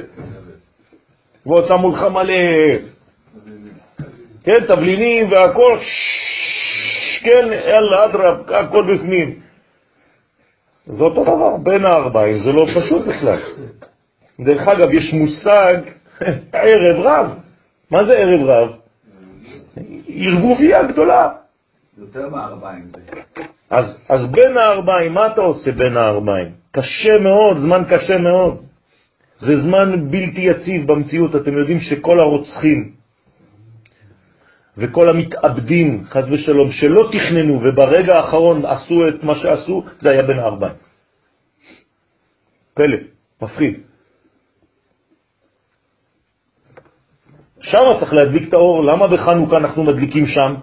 ועוד שמו לך מלא, כן, תבלינים והכל, כן, יאללה, אדרב, הכל בפנים. זה אותו דבר, בין הארבעים, זה לא פשוט בכלל. דרך אגב, יש מושג ערב רב. מה זה ערב רב? ערבוביה גדולה. יותר מארבעים זה. אז, אז בין הארבעים, מה אתה עושה בין הארבעים? קשה מאוד, זמן קשה מאוד. זה זמן בלתי יציב במציאות. אתם יודעים שכל הרוצחים וכל המתאבדים, חז ושלום, שלא תכננו וברגע האחרון עשו את מה שעשו, זה היה בין הארבעים. פלא, מפחיד. שם צריך להדליק את האור. למה בחנוכה אנחנו מדליקים שם,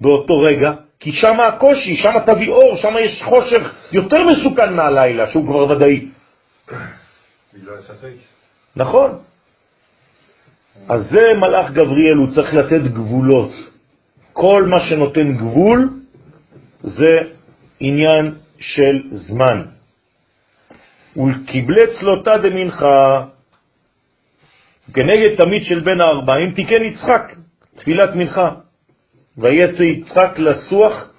באותו רגע? כי שם הקושי, שם תביא אור, שם יש חושך יותר מסוכן מהלילה, שהוא כבר ודאי. נכון. אז זה מלאך גבריאל, הוא צריך לתת גבולות. כל מה שנותן גבול זה עניין של זמן. ולקיבלי צלותה דמנחה, כנגד תמיד של בן הארבעים, תיקן יצחק, תפילת מנחה. ויצא יצחק לסוח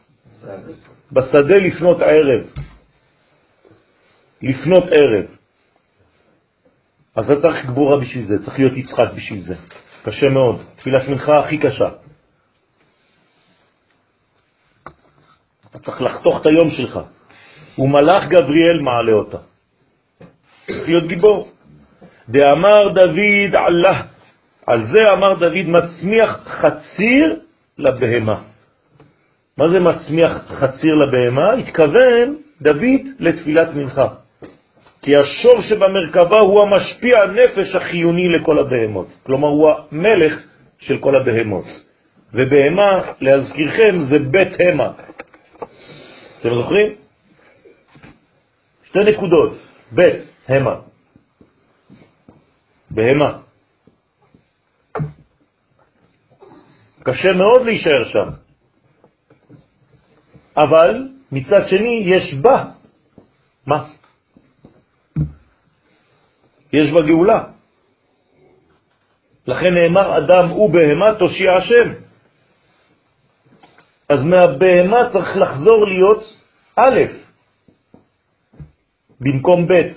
בשדה לפנות ערב. לפנות ערב. אז אתה צריך גבורה בשביל זה, צריך להיות יצחק בשביל זה. קשה מאוד. תפילת מנחה הכי קשה. אתה צריך לחתוך את היום שלך. ומלאך גבריאל מעלה אותה. צריך להיות גיבור. דאמר דוד עלה, על זה אמר דוד מצמיח חציר לבהמה. מה זה מצמיח חציר לבהמה? התכוון דוד לתפילת מנחה. כי השור שבמרכבה הוא המשפיע הנפש החיוני לכל הבהמות. כלומר, הוא המלך של כל הבהמות. ובהמה, להזכירכם, זה בית המה. אתם זוכרים? שתי נקודות, בית, המה. בהמה. קשה מאוד להישאר שם. אבל מצד שני יש בה. מה? יש בה גאולה. לכן נאמר אדם ובהמה תושיע השם. אז מהבהמה צריך לחזור להיות א', במקום ב',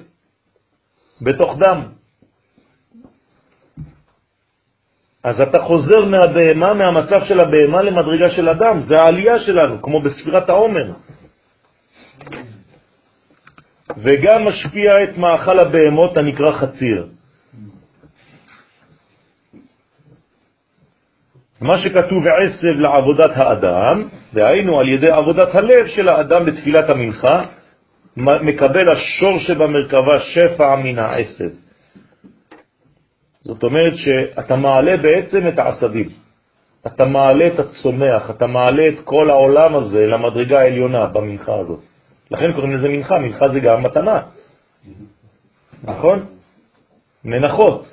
בתוך דם. אז אתה חוזר מהבהמה, מהמצב של הבהמה למדרגה של אדם, זה העלייה שלנו, כמו בספירת העומר. וגם משפיע את מאכל הבהמות הנקרא חציר. מה שכתוב עשב לעבודת האדם, דהיינו על ידי עבודת הלב של האדם בתפילת המנחה, מקבל השור שבמרכבה שפע מן העשב. זאת אומרת שאתה מעלה בעצם את העשבים. אתה מעלה את הצומח, אתה מעלה את כל העולם הזה למדרגה העליונה במנחה הזאת. לכן קוראים לזה מנחה, מנחה זה גם מתנה. נכון? מנחות.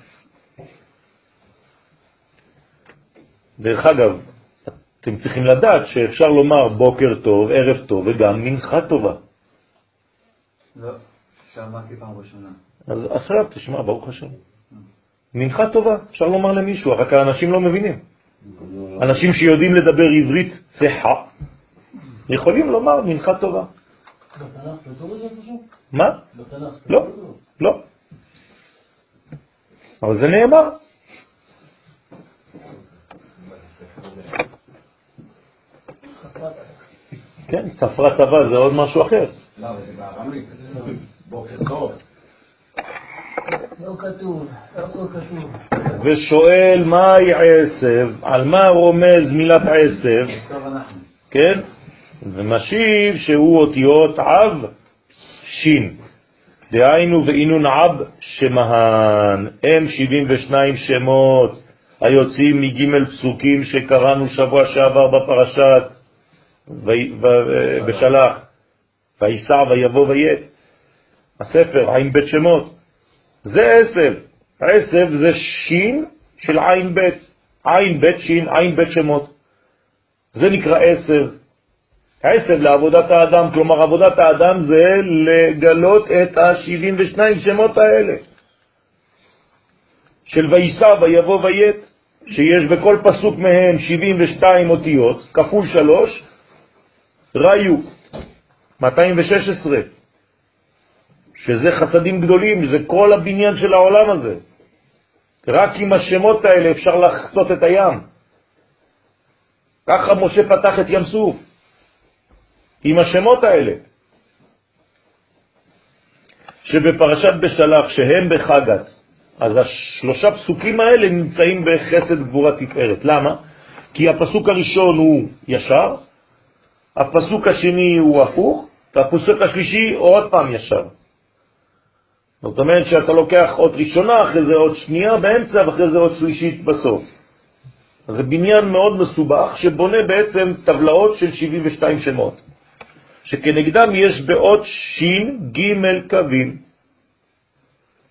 דרך אגב, אתם צריכים לדעת שאפשר לומר בוקר טוב, ערב טוב וגם מנחה טובה. לא, שמעתי פעם ראשונה. אז עכשיו תשמע, ברוך השם. מנחה טובה, אפשר לומר למישהו, רק האנשים לא מבינים. אנשים שיודעים לדבר עברית צחה, יכולים לומר מנחה טובה. מה? בתנ"ך לא? לא. אבל זה נאמר. כן, צפרת טבע זה עוד משהו אחר. לא, אבל זה בארמית. בוקר טוב. לא כתוב? ושואל מהי עשב, על מה רומז מילת עשב. כן? ומשיב שהוא אותיות עב שין. דהיינו ואינון עב שמהן, הם 72 שמות היוצאים מג' פסוקים שקראנו שבוע שעבר בפרשת וי- ו- בשלח, ויסע ויבוא ויית, הספר, עין בית שמות. זה עשב, עשב זה שין של עין בית, עין בית שין, עין בית שמות. זה נקרא עשב. עשב לעבודת האדם, כלומר עבודת האדם זה לגלות את ה-72 שמות האלה של ויסע ויבוא ויית, שיש בכל פסוק מהם 72 אותיות, כפול 3, ראיו, 216, שזה חסדים גדולים, זה כל הבניין של העולם הזה. רק עם השמות האלה אפשר לחצות את הים. ככה משה פתח את ים סוף. עם השמות האלה. שבפרשת בשלח, שהם בחגת, אז השלושה פסוקים האלה נמצאים בחסד גבורה תפארת. למה? כי הפסוק הראשון הוא ישר, הפסוק השני הוא הפוך, והפסוק השלישי עוד פעם ישר. זאת אומרת שאתה לוקח עוד ראשונה, אחרי זה עוד שנייה באמצע, ואחרי זה עוד שלישית בסוף. אז זה בניין מאוד מסובך שבונה בעצם טבלאות של 72 שמות, שכנגדם יש באות שין ג' קווים.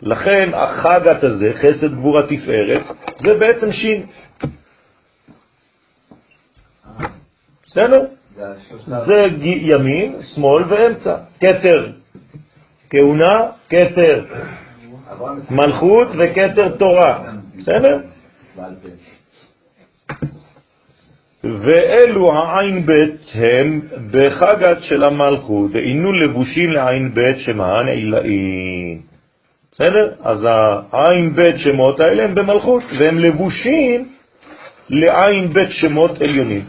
לכן החגת הזה, חסד גבורה תפארת, זה בעצם שין. בסדר? זה ימין, שמאל ואמצע. כתר כהונה, כתר מלכות וכתר תורה. בסדר? ואלו העין בית הם בחגת של המלכות, ואינו לבושים לעין בית שמען עילאין. בסדר? אז העין בית שמות האלה הם במלכות, והם לבושים לעין בית שמות עליונים,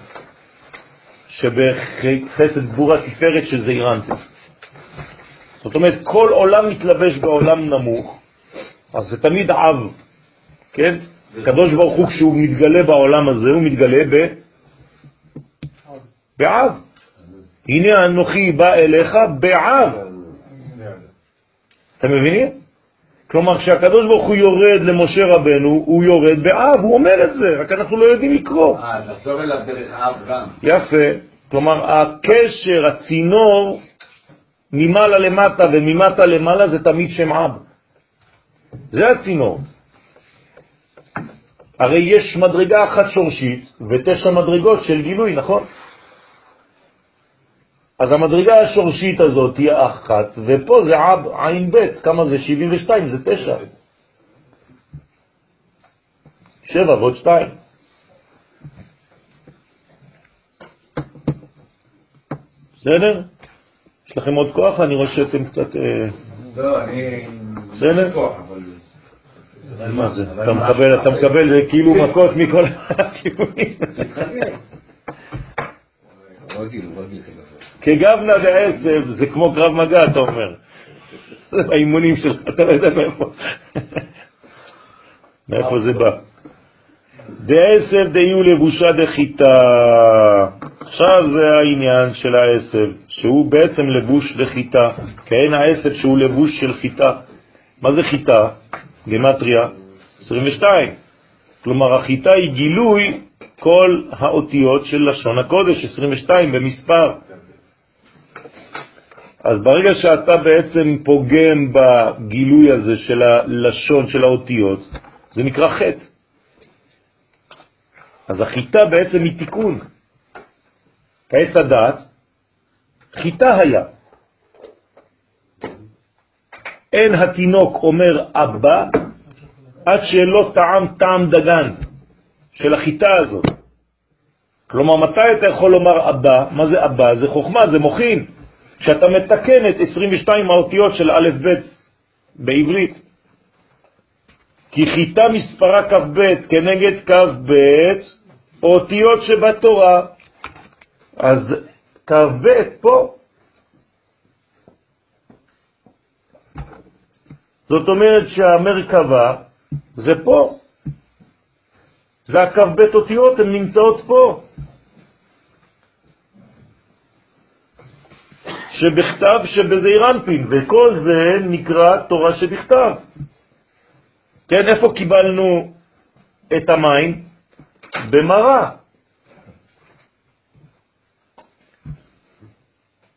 שבחסד גבורה תפארת של זעירנטה. זאת אומרת, כל עולם מתלבש בעולם נמוך, אז זה תמיד אב, כן? הקדוש ברוך הוא כשהוא מתגלה בעולם הזה, הוא מתגלה ב... בעב. הנה אנוכי בא אליך בעב. אתם מבינים? כלומר, כשהקדוש ברוך הוא יורד למשה רבנו, הוא יורד באב, הוא אומר את זה, רק אנחנו לא יודעים לקרוא. אה, לחזור אליו דרך אב גם. יפה. כלומר, הקשר, הצינור, ממעלה למטה וממטה למעלה זה תמיד שם אב. זה הצינור. הרי יש מדרגה אחת שורשית ותשע מדרגות של גילוי, נכון? אז המדרגה השורשית הזאת היא אחת, ופה זה עב, עין ב', כמה זה? 72, זה תשע. שבע ועוד שתיים. בסדר? יש לכם עוד כוח? אני רואה שאתם קצת... אה, לא, אני... בסדר? מה זה? אתה מקבל, אתה מקבל כאילו מכות מכל הכיוונים. רגיל, רגיל. כגבנה ועשב, זה כמו קרב מגע, אתה אומר. האימונים שלך, אתה לא יודע מאיפה. מאיפה זה בא. דעשב דיהו לבושה דחיטה. עכשיו זה העניין של העשב, שהוא בעצם לבוש דחיטה. כן, העשב שהוא לבוש של חיטה. מה זה חיטה? גמטריה 22. כלומר, החיטה היא גילוי כל האותיות של לשון הקודש, 22 במספר. אז ברגע שאתה בעצם פוגם בגילוי הזה של הלשון של האותיות, זה נקרא חטא. אז החיטה בעצם היא תיקון. כעץ הדעת, חיטה היה. אין התינוק אומר אבא עד שלא טעם טעם דגן של החיטה הזאת. כלומר, מתי אתה יכול לומר אבא? מה זה אבא? זה חוכמה, זה מוכין. כשאתה מתקן את 22 האותיות של א' ב' בעברית. כי חיטה מספרה כ"ב כנגד כ"ב אותיות שבתורה. אז כ"ב פה. זאת אומרת שהמרכבה זה פה. זה הכ"ב אותיות, הן נמצאות פה. שבכתב שבזעיר אנפין, וכל זה נקרא תורה שבכתב. כן, איפה קיבלנו את המים? במראה.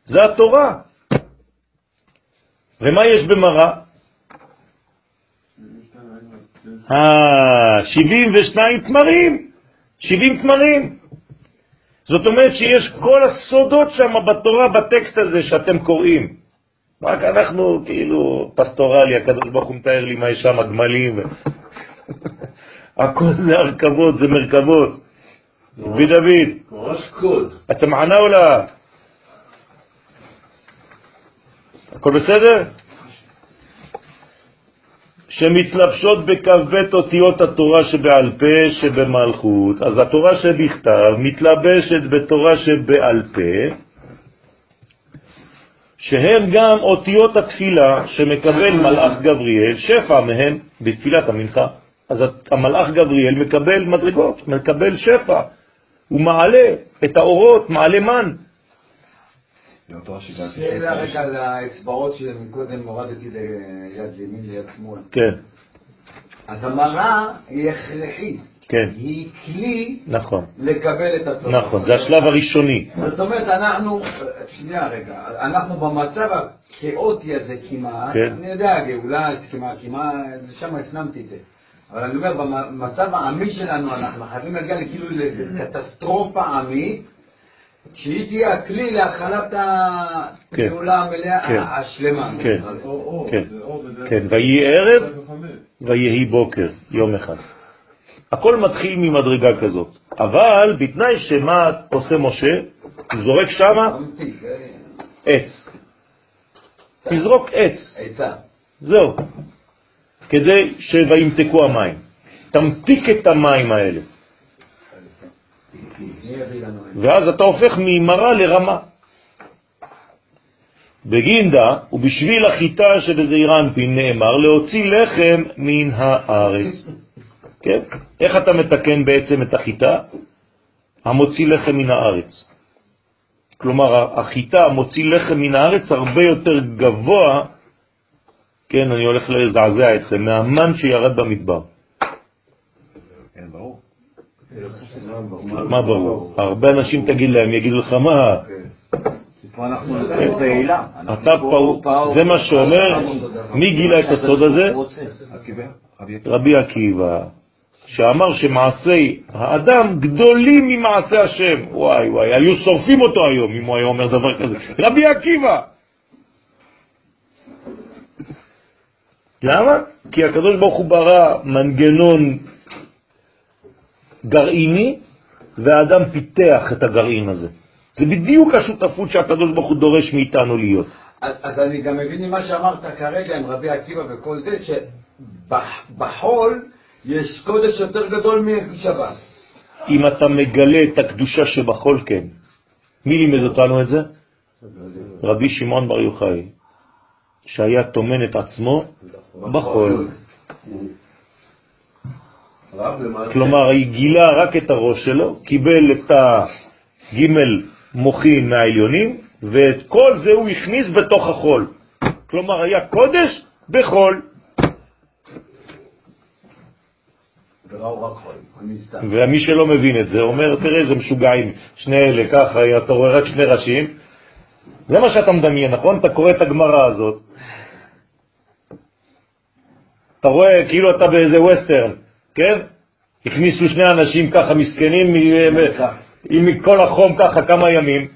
זה התורה. ומה יש במראה? אה, 72 תמרים, 70 תמרים. זאת אומרת שיש כל הסודות שם בתורה, בטקסט הזה שאתם קוראים. רק אנחנו כאילו פסטורלי, הקדוש ברוך הוא מתאר לי מה יש שם, גמלים. הכל זה הרכבות, זה מרכבות. ודוד. ראש קוד. אתה מענה או לא? הכל בסדר? שמתלבשות בכ"ב אותיות התורה שבעל פה שבמלכות. אז התורה שבכתב מתלבשת בתורה שבעל פה, שהם גם אותיות התפילה שמקבל מלאך גבריאל, שפע מהם בתפילת המנחה. אז המלאך גבריאל מקבל מדרגות, מקבל שפע, הוא מעלה את האורות, מעלה מן. שאלה רגע על האצבעות שמקודם הורדתי ליד ימין ליד שמאל. כן, אז המראה היא הכרחית. כן, היא כלי נכון, לקבל את התורה. נכון, זה השלב הראשוני. זאת אומרת, אנחנו, שנייה רגע, אנחנו במצב הכאוטי הזה כמעט, כן. אני יודע, גאולה, כמעט, כמעט, שם הפנמתי את זה. אבל אני אומר, במצב העמי שלנו, אנחנו חייבים להגיע כאילו לקטסטרופה עמית, שהיא תהיה הכלי להכלת הגאולה המלאה, כן. השלמה. כן, כן, כן. ויהי ערב. ויהי בוקר, יום אחד. הכל מתחיל ממדרגה כזאת, אבל בתנאי שמה עושה משה? הוא זורק שמה אה, עץ. תזרוק עץ. זהו, כדי שוימתקו המים. תמתיק את המים האלה, מי יביא לנו את זה? ואז אתה הופך ממרה לרמה. בגינדה ובשביל החיטה שבזעיר אנפין נאמר להוציא לחם מן הארץ. כן? איך אתה מתקן בעצם את החיטה? המוציא לחם מן הארץ. כלומר, החיטה המוציא לחם מן הארץ הרבה יותר גבוה, כן, אני הולך לזעזע אתכם, מהמן שירד במדבר. מה ברור? הרבה אנשים תגיד להם, יגידו לך, מה? פה אנחנו. אתה פה, זה מה שאומר, מי גילה את הסוד הזה? רבי עקיבא. שאמר שמעשי האדם גדולים ממעשה השם. וואי וואי, היו שורפים אותו היום אם הוא היה אומר דבר כזה. רבי עקיבא! למה? כי הקדוש ברוך הוא ברא מנגנון גרעיני, והאדם פיתח את הגרעין הזה. זה בדיוק השותפות שהקדוש ברוך הוא דורש מאיתנו להיות. אז אז אני גם מבין ממה שאמרת כרגע עם רבי עקיבא וכל זה, שבחול יש קודש יותר גדול משבת. אם אתה מגלה את הקדושה שבחול, כן. מי לימד אותנו את זה? רבי שמעון בר יוחאי, שהיה טומן את עצמו בחול. כלומר, היא גילה רק את הראש שלו, קיבל את הגימל מוחין מהעליונים, ואת כל זה הוא הכניס בתוך החול. כלומר, היה קודש בחול. ומי שלא מבין את זה אומר, תראה איזה משוגעים, שני אלה, ככה, אתה רואה רק שני ראשים. זה מה שאתה מדמיין, נכון? אתה קורא את הגמרא הזאת. אתה רואה כאילו אתה באיזה ווסטרן, כן? הכניסו שני אנשים ככה מסכנים עם כל החום ככה כמה ימים,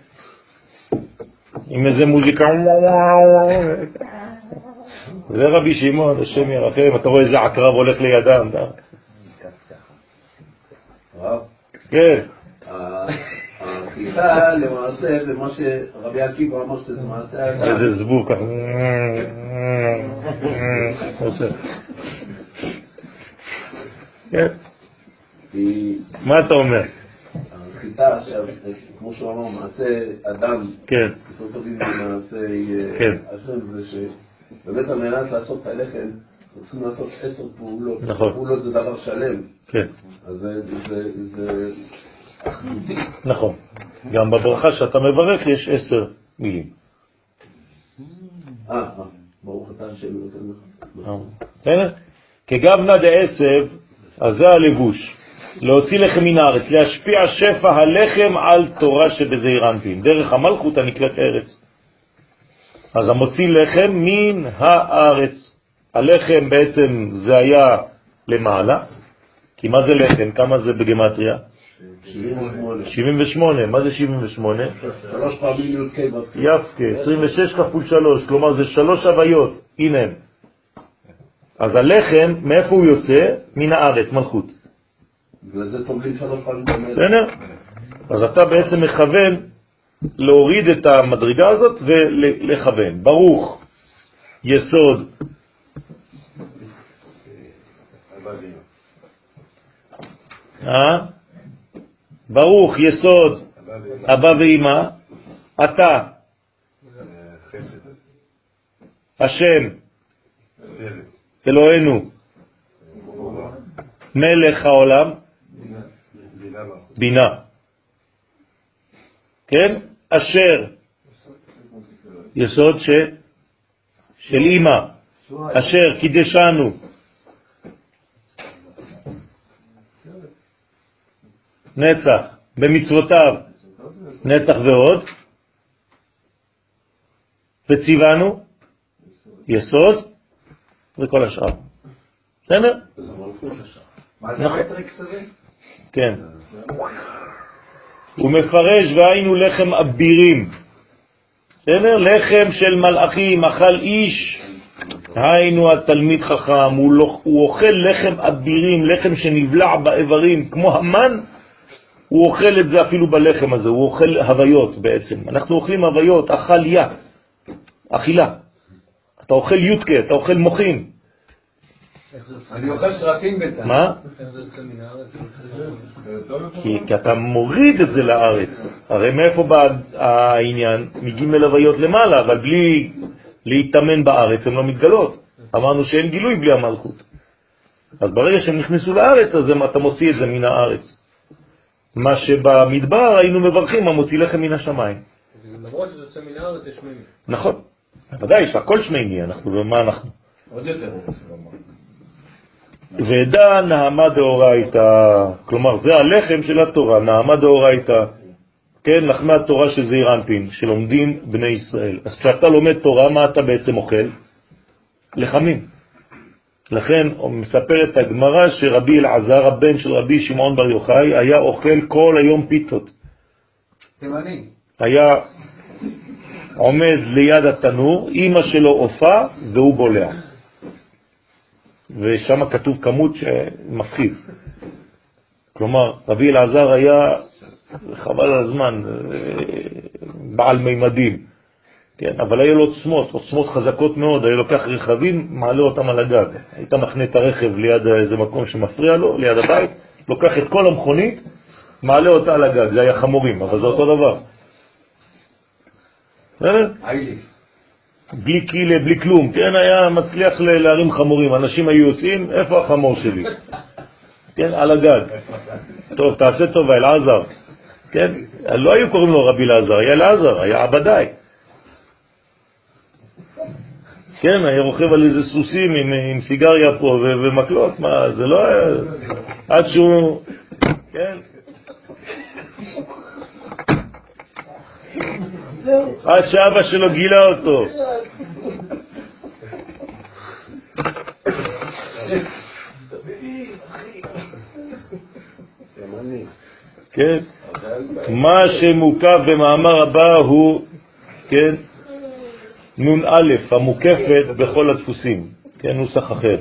עם איזה מוזיקה. זה רבי שמעון, השם ירחם, אתה רואה איזה עקרב הולך לידם. הרב, כן, ה- החיטה למעשה, ומה שרבי עקיבא אמר שזה מעשה איזה זבוב ככה. כן, מה אתה אומר? החיטה, שה- כמו שהוא אמר, מעשה אדם, כן, אה, כן. השם, זה שבאמת על מנת לעשות את הלחם, צריכים לעשות עשר פעולות. נכון. פעולות זה דבר שלם, כן, אז זה, זה, זה אחדותי. נכון. גם בברכה שאתה מברך יש עשר מילים. אה, אה, ברוך אתה השם? כגבנה דעשב, אז זה הלבוש. להוציא לחם מן הארץ, להשפיע שפע הלחם על תורה שבזעיר אנפין, דרך המלכות הנקראת ארץ. אז המוציא לחם מן הארץ. הלחם בעצם זה היה למעלה, כי מה זה לחם? כמה זה בגמטריה? 78. 78. מה זה 78? שלוש פעמים י"ק. יפקה, 26 כפול 3, כלומר זה שלוש הוויות, הנה הם. אז הלחם, מאיפה הוא יוצא? מן הארץ, מלכות. בגלל זה טובלים שלוש פעמים במלך. בסדר? אז אתה בעצם מכוון להוריד את המדרגה הזאת ולכוון. ברוך, יסוד. אה? ברוך, יסוד, אבא ואמא, אתה, השם, אלוהינו, מלך העולם, בינה. כן? אשר, יסוד ש... של אימא, אשר קידשנו. נצח, במצוותיו, נצח ועוד, וציוונו, יסוד, וכל השאר. בסדר? מה זה המטריקס הזה? כן. הוא מפרש והיינו לחם אבירים. בסדר? לחם של מלאכים, אכל איש, היינו התלמיד חכם, הוא, לא, הוא אוכל לחם אבירים, לחם שנבלע באיברים, כמו המן, הוא אוכל את זה אפילו בלחם הזה, הוא אוכל הוויות בעצם. אנחנו אוכלים הוויות, אכל יא, אכילה. אתה אוכל יודקה, אתה אוכל מוחים. אני אוכל שרפים בינתיים. מה? כי, כי אתה מוריד את זה לארץ. הרי מאיפה בא העניין? מגיעים אל הוויות למעלה, אבל בלי להתאמן בארץ הן לא מתגלות. אמרנו שאין גילוי בלי המלכות. אז ברגע שהם נכנסו לארץ, אז אתה מוציא את זה מן הארץ. מה שבמדבר היינו מברכים, המוציא לחם מן השמיים. למרות שזה יוצא מן הארץ, יש מימי. נכון. בוודאי, יש הכל שמימי, אנחנו, ומה אנחנו? עוד יותר. ודע נעמה דאורייתא, כלומר זה הלחם של התורה, נעמה דאורייתא, כן, לחמי התורה של זעיר אנפין, שלומדים בני ישראל. אז כשאתה לומד תורה, מה אתה בעצם אוכל? לחמים. לכן מספרת הגמרא שרבי אלעזר, הבן של רבי שמעון בר יוחאי, היה אוכל כל היום פיתות. תימני. היה עומד ליד התנור, אמא שלו עופה והוא בולע. ושם כתוב כמות שמפחיד. כלומר, רבי אלעזר היה, חבל על הזמן, בעל מימדים, כן, אבל היה לו עוצמות, עוצמות חזקות מאוד, היה לוקח רכבים, מעלה אותם על הגג. היית מכנה את הרכב ליד איזה מקום שמפריע לו, ליד הבית, לוקח את כל המכונית, מעלה אותה על הגג, זה היה חמורים, אבל זה אותו דבר. בלי קילה, בלי כלום, כן, היה מצליח להרים חמורים, אנשים היו יוצאים, איפה החמור שלי? כן, על הגג. טוב, תעשה טובה, אלעזר. כן, לא היו קוראים לו רבי אלעזר, היה אלעזר, היה עבדאי. כן, היה רוכב על איזה סוסים עם, עם סיגריה פה ו- ומקלות, מה, זה לא היה... עד שהוא... כן. עד שאבא שלו גילה אותו. כן? מה שמוקף במאמר הבא הוא, כן, נ"א, המוקפת בכל הדפוסים, כן, נוסח אחר.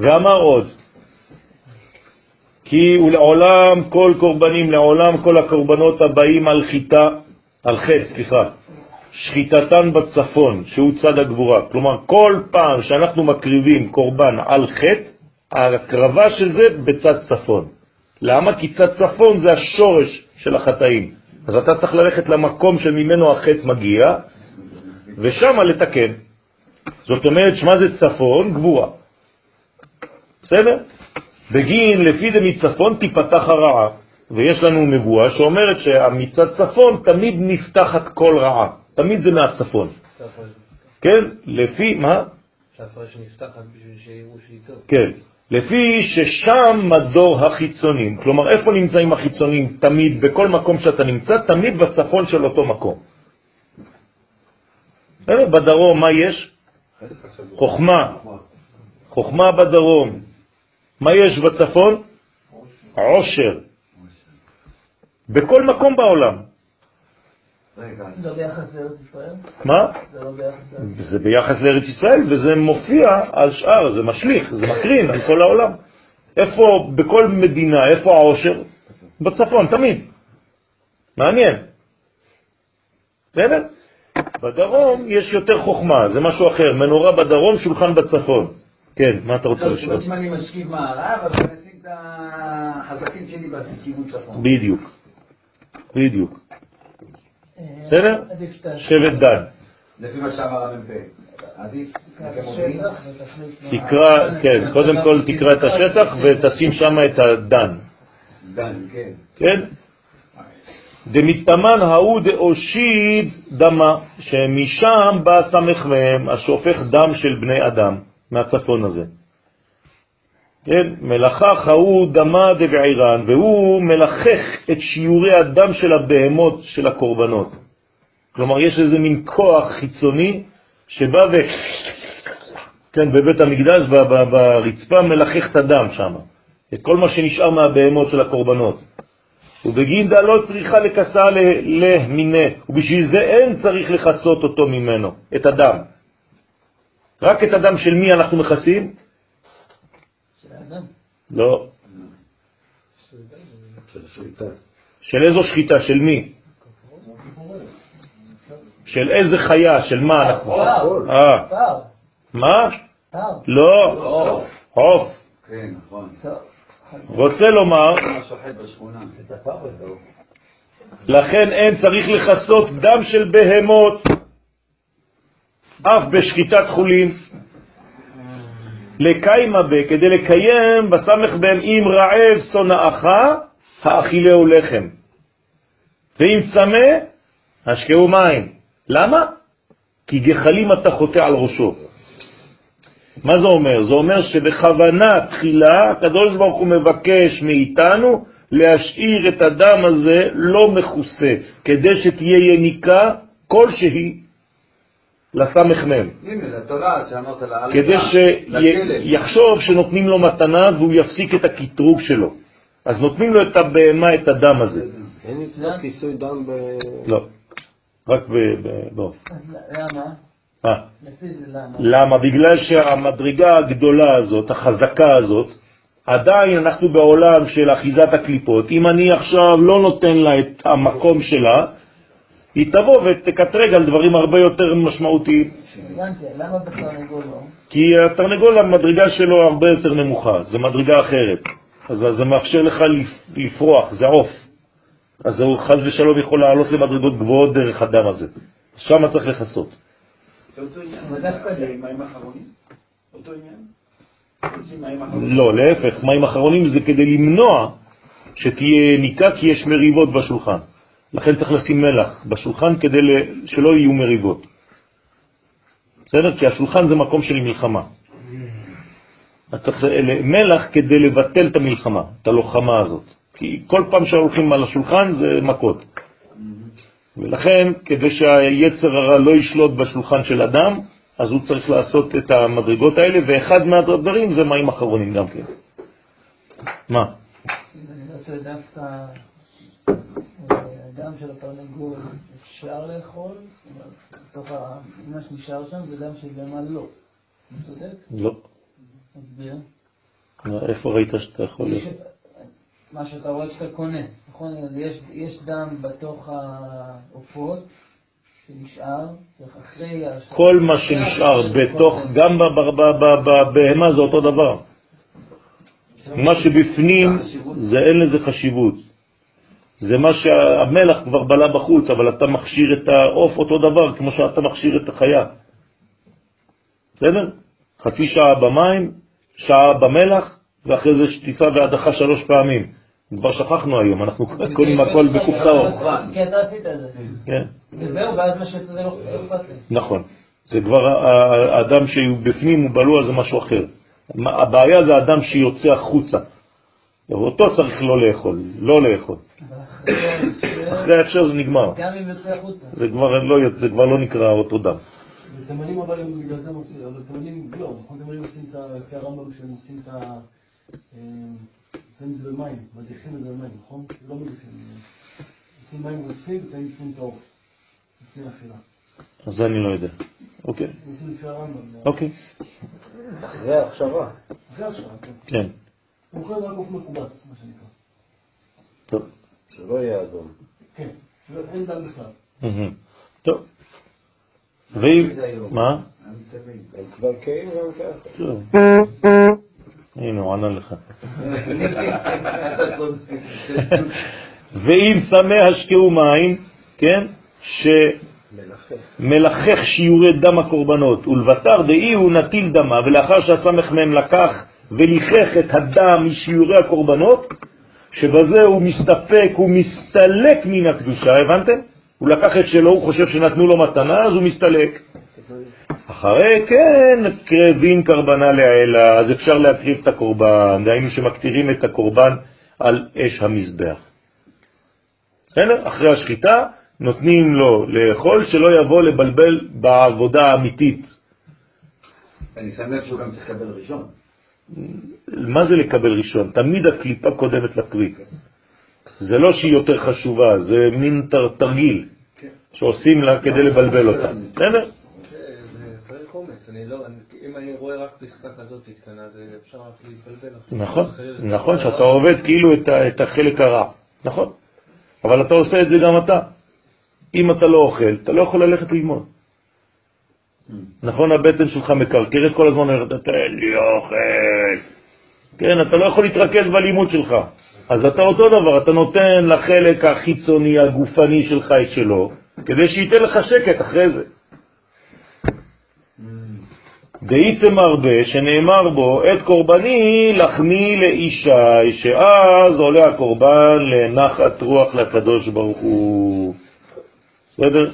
ואמר עוד, כי ולעולם כל קורבנים, לעולם כל הקורבנות הבאים על חיטה, על חטא, סליחה, שחיטתן בצפון, שהוא צד הגבורה. כלומר, כל פעם שאנחנו מקריבים קורבן על חטא, ההקרבה של זה בצד צפון. למה? כי צד צפון זה השורש של החטאים. אז אתה צריך ללכת למקום שממנו החטא מגיע, ושם לתקן. זאת אומרת, שמה זה צפון? גבורה. בסדר? בגין, לפי זה מצפון תיפתח הרעה. ויש לנו נבואה שאומרת שמצד צפון תמיד נפתחת כל רעה. תמיד זה מהצפון. כן? לפי, מה? כן. לפי ששם מדור החיצונים. כלומר, איפה נמצאים החיצונים? תמיד, בכל מקום שאתה נמצא, תמיד בצפון של אותו מקום. בדרום, מה יש? חוכמה. חוכמה בדרום. מה יש בצפון? עושר. בכל מקום בעולם. רגע, זה ביחס לארץ ישראל? מה? זה לא ביחס לארץ זה ביחס לארץ ישראל, וזה מופיע על שאר, זה משליך, זה מקרין על כל העולם. איפה, בכל מדינה, איפה העושר? בצפון, תמיד. מעניין. בסדר? בדרום יש יותר חוכמה, זה משהו אחר. מנורה בדרום, שולחן בצפון. כן, מה אתה רוצה טוב, לשאול? אם אני משכיב מערב, אבל אני אשים את החזקים שלי בכיוון צפון. בדיוק. בדיוק. אה, בסדר? שבט דן. לפי מה שאמר המ"פ. מה- תקרא, כן, קודם כל תקרא את השטח ותשים שם את הדן, דן, כן. כן? דמתאמן ההוא דאושיד דמה, שמשם בא סמך מהם השופך דם של בני אדם, מהצפון הזה. כן, מלאכך ההוא דמה דבעירן, והוא מלחך את שיעורי הדם של הבהמות של הקורבנות. כלומר, יש איזה מין כוח חיצוני שבא ו... כן, בבית המקדש, ברצפה, מלחך את הדם שם. את כל מה שנשאר מהבהמות של הקורבנות. ובגינדה לא צריכה לקסה למיני, ובשביל זה אין צריך לחסות אותו ממנו, את הדם. רק את הדם של מי אנחנו מכסים? לא. של איזו שחיטה? של מי? של איזה חיה? של מה אנחנו? אה. מה? לא, עוף. כן, נכון. רוצה לומר. לכן אין צריך לחסות דם של בהמות, אף בשחיטת חולין. לקיימה בה, כדי לקיים בסמך בהם אם רעב שונאך, האכילהו לחם. ואם צמא, השקעו מים. למה? כי גחלים אתה חוטא על ראשו. מה זה אומר? זה אומר שבכוונה תחילה הקדוש ברוך הוא מבקש מאיתנו להשאיר את הדם הזה לא מכוסה, כדי שתהיה יניקה כלשהי לסמך מם. הנה, לתורה שאמרת לה, כדי. שיחשוב שנותנים לו מתנה והוא יפסיק את הקטרוג שלו. אז נותנים לו את הבהמה, את הדם הזה. אין אצלך כיסוי דם ב... לא, רק ב... ב- בעוף. אה. למה? למה? בגלל שהמדרגה הגדולה הזאת, החזקה הזאת, עדיין אנחנו בעולם של אחיזת הקליפות. אם אני עכשיו לא נותן לה את המקום שלה, היא תבוא ותקטרג על דברים הרבה יותר משמעותיים. למה בתרנגול לא? כי התרנגול, המדרגה שלו הרבה יותר נמוכה, זה מדרגה אחרת. אז זה מאפשר לך לפ- לפרוח, זה עוף. אז הוא חז ושלום יכול לעלות למדרגות גבוהות דרך הדם הזה. שם צריך לחסות. זה אותו עניין. אבל דווקא זה- מים אחרונים? אותו עניין? עושים מים אחרונים? לא, להפך, מים אחרונים זה כדי למנוע שתהיה ניקה כי יש מריבות בשולחן. לכן צריך לשים מלח בשולחן כדי שלא יהיו מריבות. בסדר? כי השולחן זה מקום של מלחמה. אז צריך מלח כדי לבטל את המלחמה, את הלוחמה הזאת. כי כל פעם שהולכים על השולחן זה מכות. ולכן, כדי שהיצר הרע לא ישלוט בשולחן של אדם, אז הוא צריך לעשות את המדרגות האלה, ואחד מהדברים זה מים אחרונים גם כן. מה? אני טועה דווקא הדם של התרנגול אפשר לאכול, זאת אומרת, בתוך מה שנשאר שם זה דם של בהמה לא. אני צודק? לא. תסביר. איפה ראית שאתה יכול... יש- מה שאתה רואה כשאתה קונה, נכון? יש, יש דם בתוך העופות שנשאר, אחרי... כל מה שנשאר בתוך, גם בבהמה זה אותו דבר. מה שבפנים, זה אין לזה חשיבות. זה מה שהמלח כבר בלה בחוץ, אבל אתה מכשיר את העוף אותו דבר, כמו שאתה מכשיר את החיה. בסדר? חצי שעה במים, שעה במלח, ואחרי זה שטיפה והדחה שלוש פעמים. כבר שכחנו היום, אנחנו קונים הכל בקופסאות. כי אתה עשית את זה. כן, וזהו, ואז מה שיצא זה לא אכפת לי. נכון. זה כבר האדם שהוא בפנים, הוא בלוע, זה משהו אחר. הבעיה זה האדם שיוצא החוצה. אותו צריך לא לאכול, לא לאכול. אחרי ההקשר, זה נגמר. גם אם יוצא החוצה. זה כבר לא, לא נקרא אותו דם. בתימנים אבל הם בגלל זה עושים, אבל בתימנים לא, נכון תימנים עושים את ה... לפי הרמב"ם שהם עושים את ה... אה, שמים את זה במים, מדיחים את זה במים, נכון? לא מדיחים, אה, עושים מים רודפים ושמים בפנים את לפני האכילה. אז זה אני לא יודע. אוקיי, עושים לפי הרמב"ם. אוקיי, אחרי ההכשרה. אחרי עכשיו, כן. כן, אוכלים רק עוף מכובס, מה שנקרא. טוב. שלא יהיה אדום. כן, אין דם בכלל. טוב. ואם, מה? הם כבר קהים גם ככה. טוב. הנה, הוא ענה לך. ואם צמא השקעו מים, כן, ש... מלח. מלחך שיעורי דם הקורבנות, ולבשר דאי הוא נטיל דמה, ולאחר שהסמ"ם לקח וליחך את הדם משיעורי הקורבנות, שבזה הוא מסתפק, הוא מסתלק מן הקדושה, הבנתם? הוא לקח את שלו, הוא חושב שנתנו לו מתנה, אז הוא מסתלק. אחרי כן קרבים קרבנה לעילה, אז אפשר להקריב את הקורבן, דהיינו שמקטירים את הקורבן על אש המזבח. בסדר? אחרי השחיטה נותנים לו לאכול, שלא יבוא לבלבל בעבודה האמיתית. אני שמח שהוא גם צריך לקבל ראשון. מה זה לקבל ראשון? תמיד הקליפה קודמת לפרי. זה לא שהיא יותר חשובה, זה מין תרגיל שעושים לה כדי לבלבל אותה. בסדר? צריך אומץ, לא- אם אני רואה רק פסקה כזאת קטנה, זה אפשר רק להתבלבל. נכון, נכון, שאתה עובד כאילו את החלק הרע, נכון, אבל אתה עושה את זה גם אתה. אם אתה לא אוכל, אתה לא יכול ללכת ללמוד. נכון, הבטן שלך מקרקרת כל הזמן, תן לי אוכל. כן, אתה לא יכול להתרכז בלימוד שלך. אז אתה אותו דבר, אתה נותן לחלק החיצוני, הגופני שלך את שלו, כדי שייתן לך שקט אחרי זה. דהיתם הרבה, שנאמר בו, את קורבני לחמי לאישה, שאז עולה הקורבן לנחת רוח לקדוש ברוך הוא. בסדר?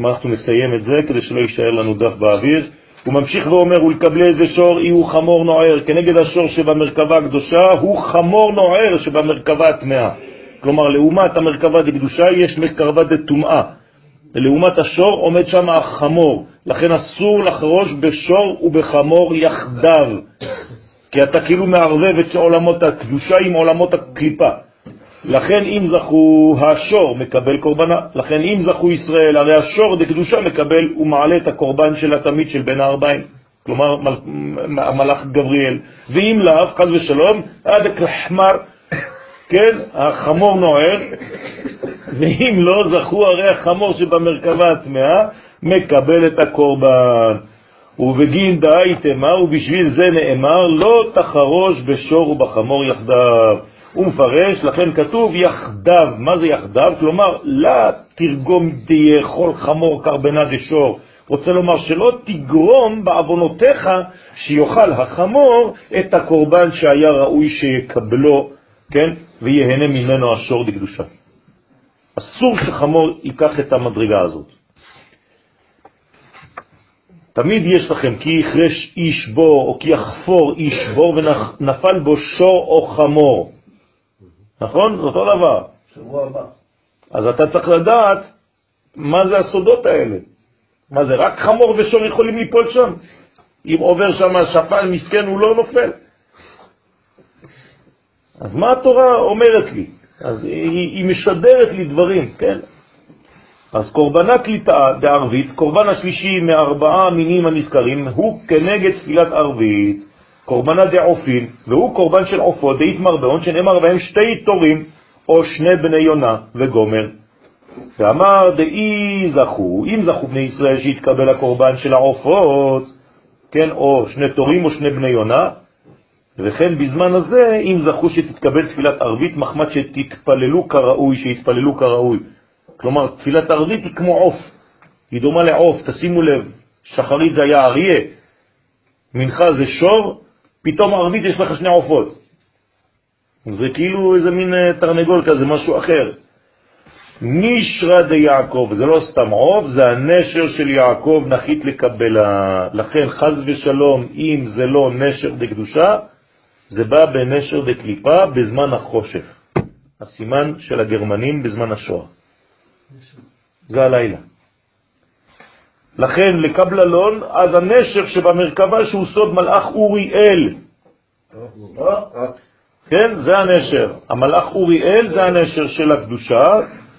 אנחנו נסיים את זה כדי שלא יישאר לנו דף באוויר. הוא ממשיך ואומר, ולקבלי איזה שור אי הוא חמור נוער, כנגד השור שבמרכבה הקדושה הוא חמור נוער שבמרכבה הטמאה. כלומר, לעומת המרכבה דקדושה יש מרכבה דטומאה. ולעומת השור עומד שם החמור, לכן אסור לחרוש בשור ובחמור יחדיו, כי אתה כאילו מערבב את עולמות הקדושה עם עולמות הקליפה. לכן אם זכו השור מקבל קורבנה, לכן אם זכו ישראל, הרי השור דקדושה מקבל ומעלה את הקורבן של התמיד של בין הארבעים, כלומר המלאך גבריאל, ואם לאו, חז ושלום, עד כחמר, כן, החמור נוער, ואם לא זכו הרי החמור שבמרכבה הטמאה, מקבל את הקורבן. ובגין דאי תמר, ובשביל זה נאמר, לא תחרוש בשור ובחמור יחדיו. הוא מפרש, לכן כתוב יחדיו. מה זה יחדיו? כלומר, לא תרגום תיאכול חמור קרבנה דשור. רוצה לומר שלא תגרום בעוונותיך שיוכל החמור את הקורבן שהיה ראוי שיקבלו, כן, ויהנה ממנו השור דקדושה. אסור שחמור ייקח את המדרגה הזאת. תמיד יש לכם כי יחרש איש בור או כי יחפור איש בור ונפל בו שור או חמור. נכון? זה אותו דבר. שבוע הבא. אז אתה צריך לדעת מה זה הסודות האלה. מה זה, רק חמור ושור יכולים ליפול שם? אם עובר שם שפן מסכן הוא לא נופל. אז מה התורה אומרת לי? אז היא, היא משדרת לי דברים, כן? אז קורבנה קליטה דערבית, קורבן השלישי מארבעה מינים הנזכרים, הוא כנגד תפילת ערבית, קורבנה דעופין, והוא קורבן של עופות דאית בעון, שנאמר בהם שתי תורים, או שני בני יונה וגומר. ואמר דאי זכו, אם זכו בני ישראל שהתקבל הקורבן של העופות, כן, או שני תורים או שני בני יונה, וכן בזמן הזה, אם זכו שתתקבל תפילת ערבית, מחמד שתתפללו כראוי, שיתפללו כראוי. כלומר, תפילת ערבית היא כמו עוף, היא דומה לעוף, תשימו לב, שחרית זה היה אריה, מנחה זה שור, פתאום ערבית יש לך שני עופות. זה כאילו איזה מין אה, תרנגול כזה, משהו אחר. נשרה דיעקב, זה לא סתם עוף, זה הנשר של יעקב נחית לקבלה. לכן חז ושלום, אם זה לא נשר דקדושה, זה בא בנשר דקליפה בזמן החושך, הסימן של הגרמנים בזמן השואה. זה הלילה. לכן לקבללון, אז הנשר שבמרכבה שהוא סוד מלאך אוריאל. כן, זה הנשר. המלאך אוריאל זה הנשר של הקדושה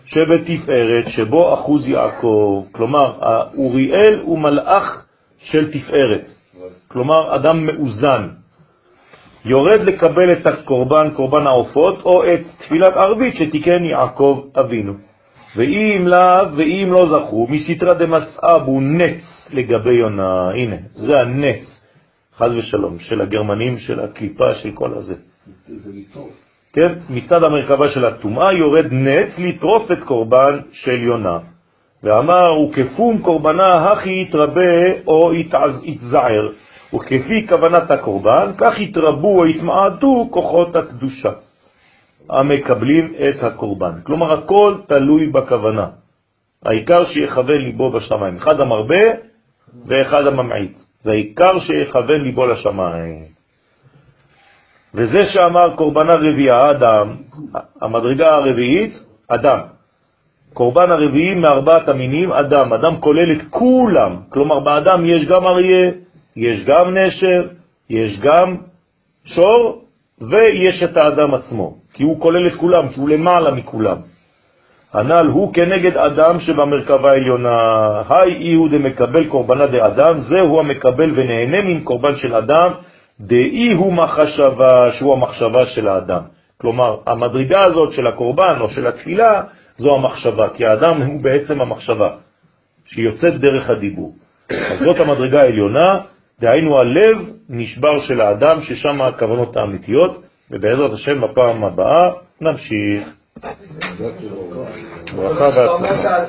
שבתפארת, שבו אחוז יעקב. כלומר, אוריאל הוא מלאך של תפארת. כלומר, אדם מאוזן. יורד לקבל את הקורבן, קורבן העופות, או את תפילת ערבית שתיקן יעקב אבינו. ואם לאו ואם לא זכו, מסתרא דמסאב הוא נץ לגבי יונה. הנה, זה הנץ, חז ושלום, של הגרמנים, של הקליפה, של כל הזה. כן, מצד המרכבה של הטומאה יורד נץ לטרוף את קורבן של יונה. ואמר, וכפון קורבנה הכי יתרבה או יתזער, וכפי כוונת הקורבן, כך יתרבו או יתמעטו כוחות הקדושה המקבלים את הקורבן. כלומר, הכל תלוי בכוונה. העיקר שיכוון ליבו בשמיים. אחד המרבה ואחד הממעיט. והעיקר שיכוון ליבו לשמיים. וזה שאמר קורבנה רביעה, אדם, המדרגה הרביעית, אדם. קורבן הרביעי מארבעת המינים, אדם. אדם כולל את כולם. כלומר, באדם יש גם אריה, יש גם נשר, יש גם שור, ויש את האדם עצמו. כי הוא כולל את כולם, כי הוא למעלה מכולם. הנ"ל הוא כנגד אדם שבמרכבה העליונה. היי אי דמקבל קורבנה דאדם, זהו המקבל ונהנה מן קורבן של אדם, דאי הוא מחשבה, שהוא המחשבה של האדם. כלומר, המדרגה הזאת של הקורבן או של התפילה, זו המחשבה, כי האדם הוא בעצם המחשבה, שיוצאת דרך הדיבור. אז זאת המדרגה העליונה, דהיינו הלב נשבר של האדם, ששם הכוונות האמיתיות, ובעזרת השם בפעם הבאה נמשיך. ברכה והצלחה.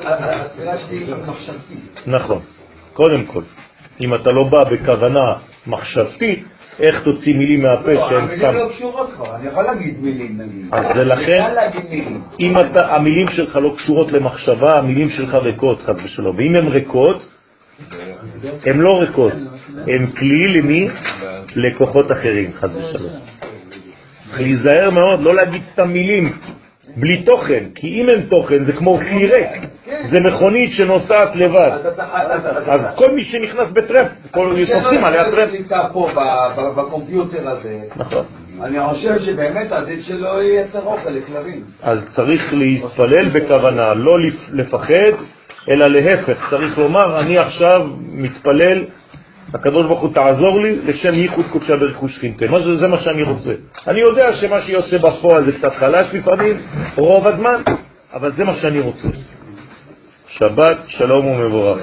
נכון, קודם כל. אם אתה לא בא בכוונה מחשבתית, איך תוציא מילים מהפה לא, שהן המילים סתם? לא קשורות כבר, אני יכול להגיד מילים נגיד. אז זה לכן-. אם אתה, המילים שלך לא קשורות למחשבה, המילים שלך ריקות, חס ושלום. ואם הן ריקות, הן לא ריקות, הן כלי למי? לכוחות אחרים, חס ושלום. צריך להיזהר מאוד, לא להגיד סתם מילים בלי תוכן, כי אם אין תוכן זה כמו כלי ריק, זה מכונית שנוסעת לבד. אז כל מי שנכנס כל נוסעים עליה פה ב- ב- בקומפיוטר הזה. נכון. אני חושב שבאמת עדיף שלא ייצר אוכל לכלבים. אז צריך להתפלל בכוונה, לא לפ- לפחד, אלא להפך, צריך לומר, אני עכשיו מתפלל, הקדוש ברוך הוא תעזור לי לשם ייחוד קודשה ברכוש שכינתה. מה זה, זה מה שאני רוצה. אני יודע שמה שיוצא בפועל זה קצת חלש לפעמים, רוב הזמן, אבל זה מה שאני רוצה. שבת שלום ומבורך.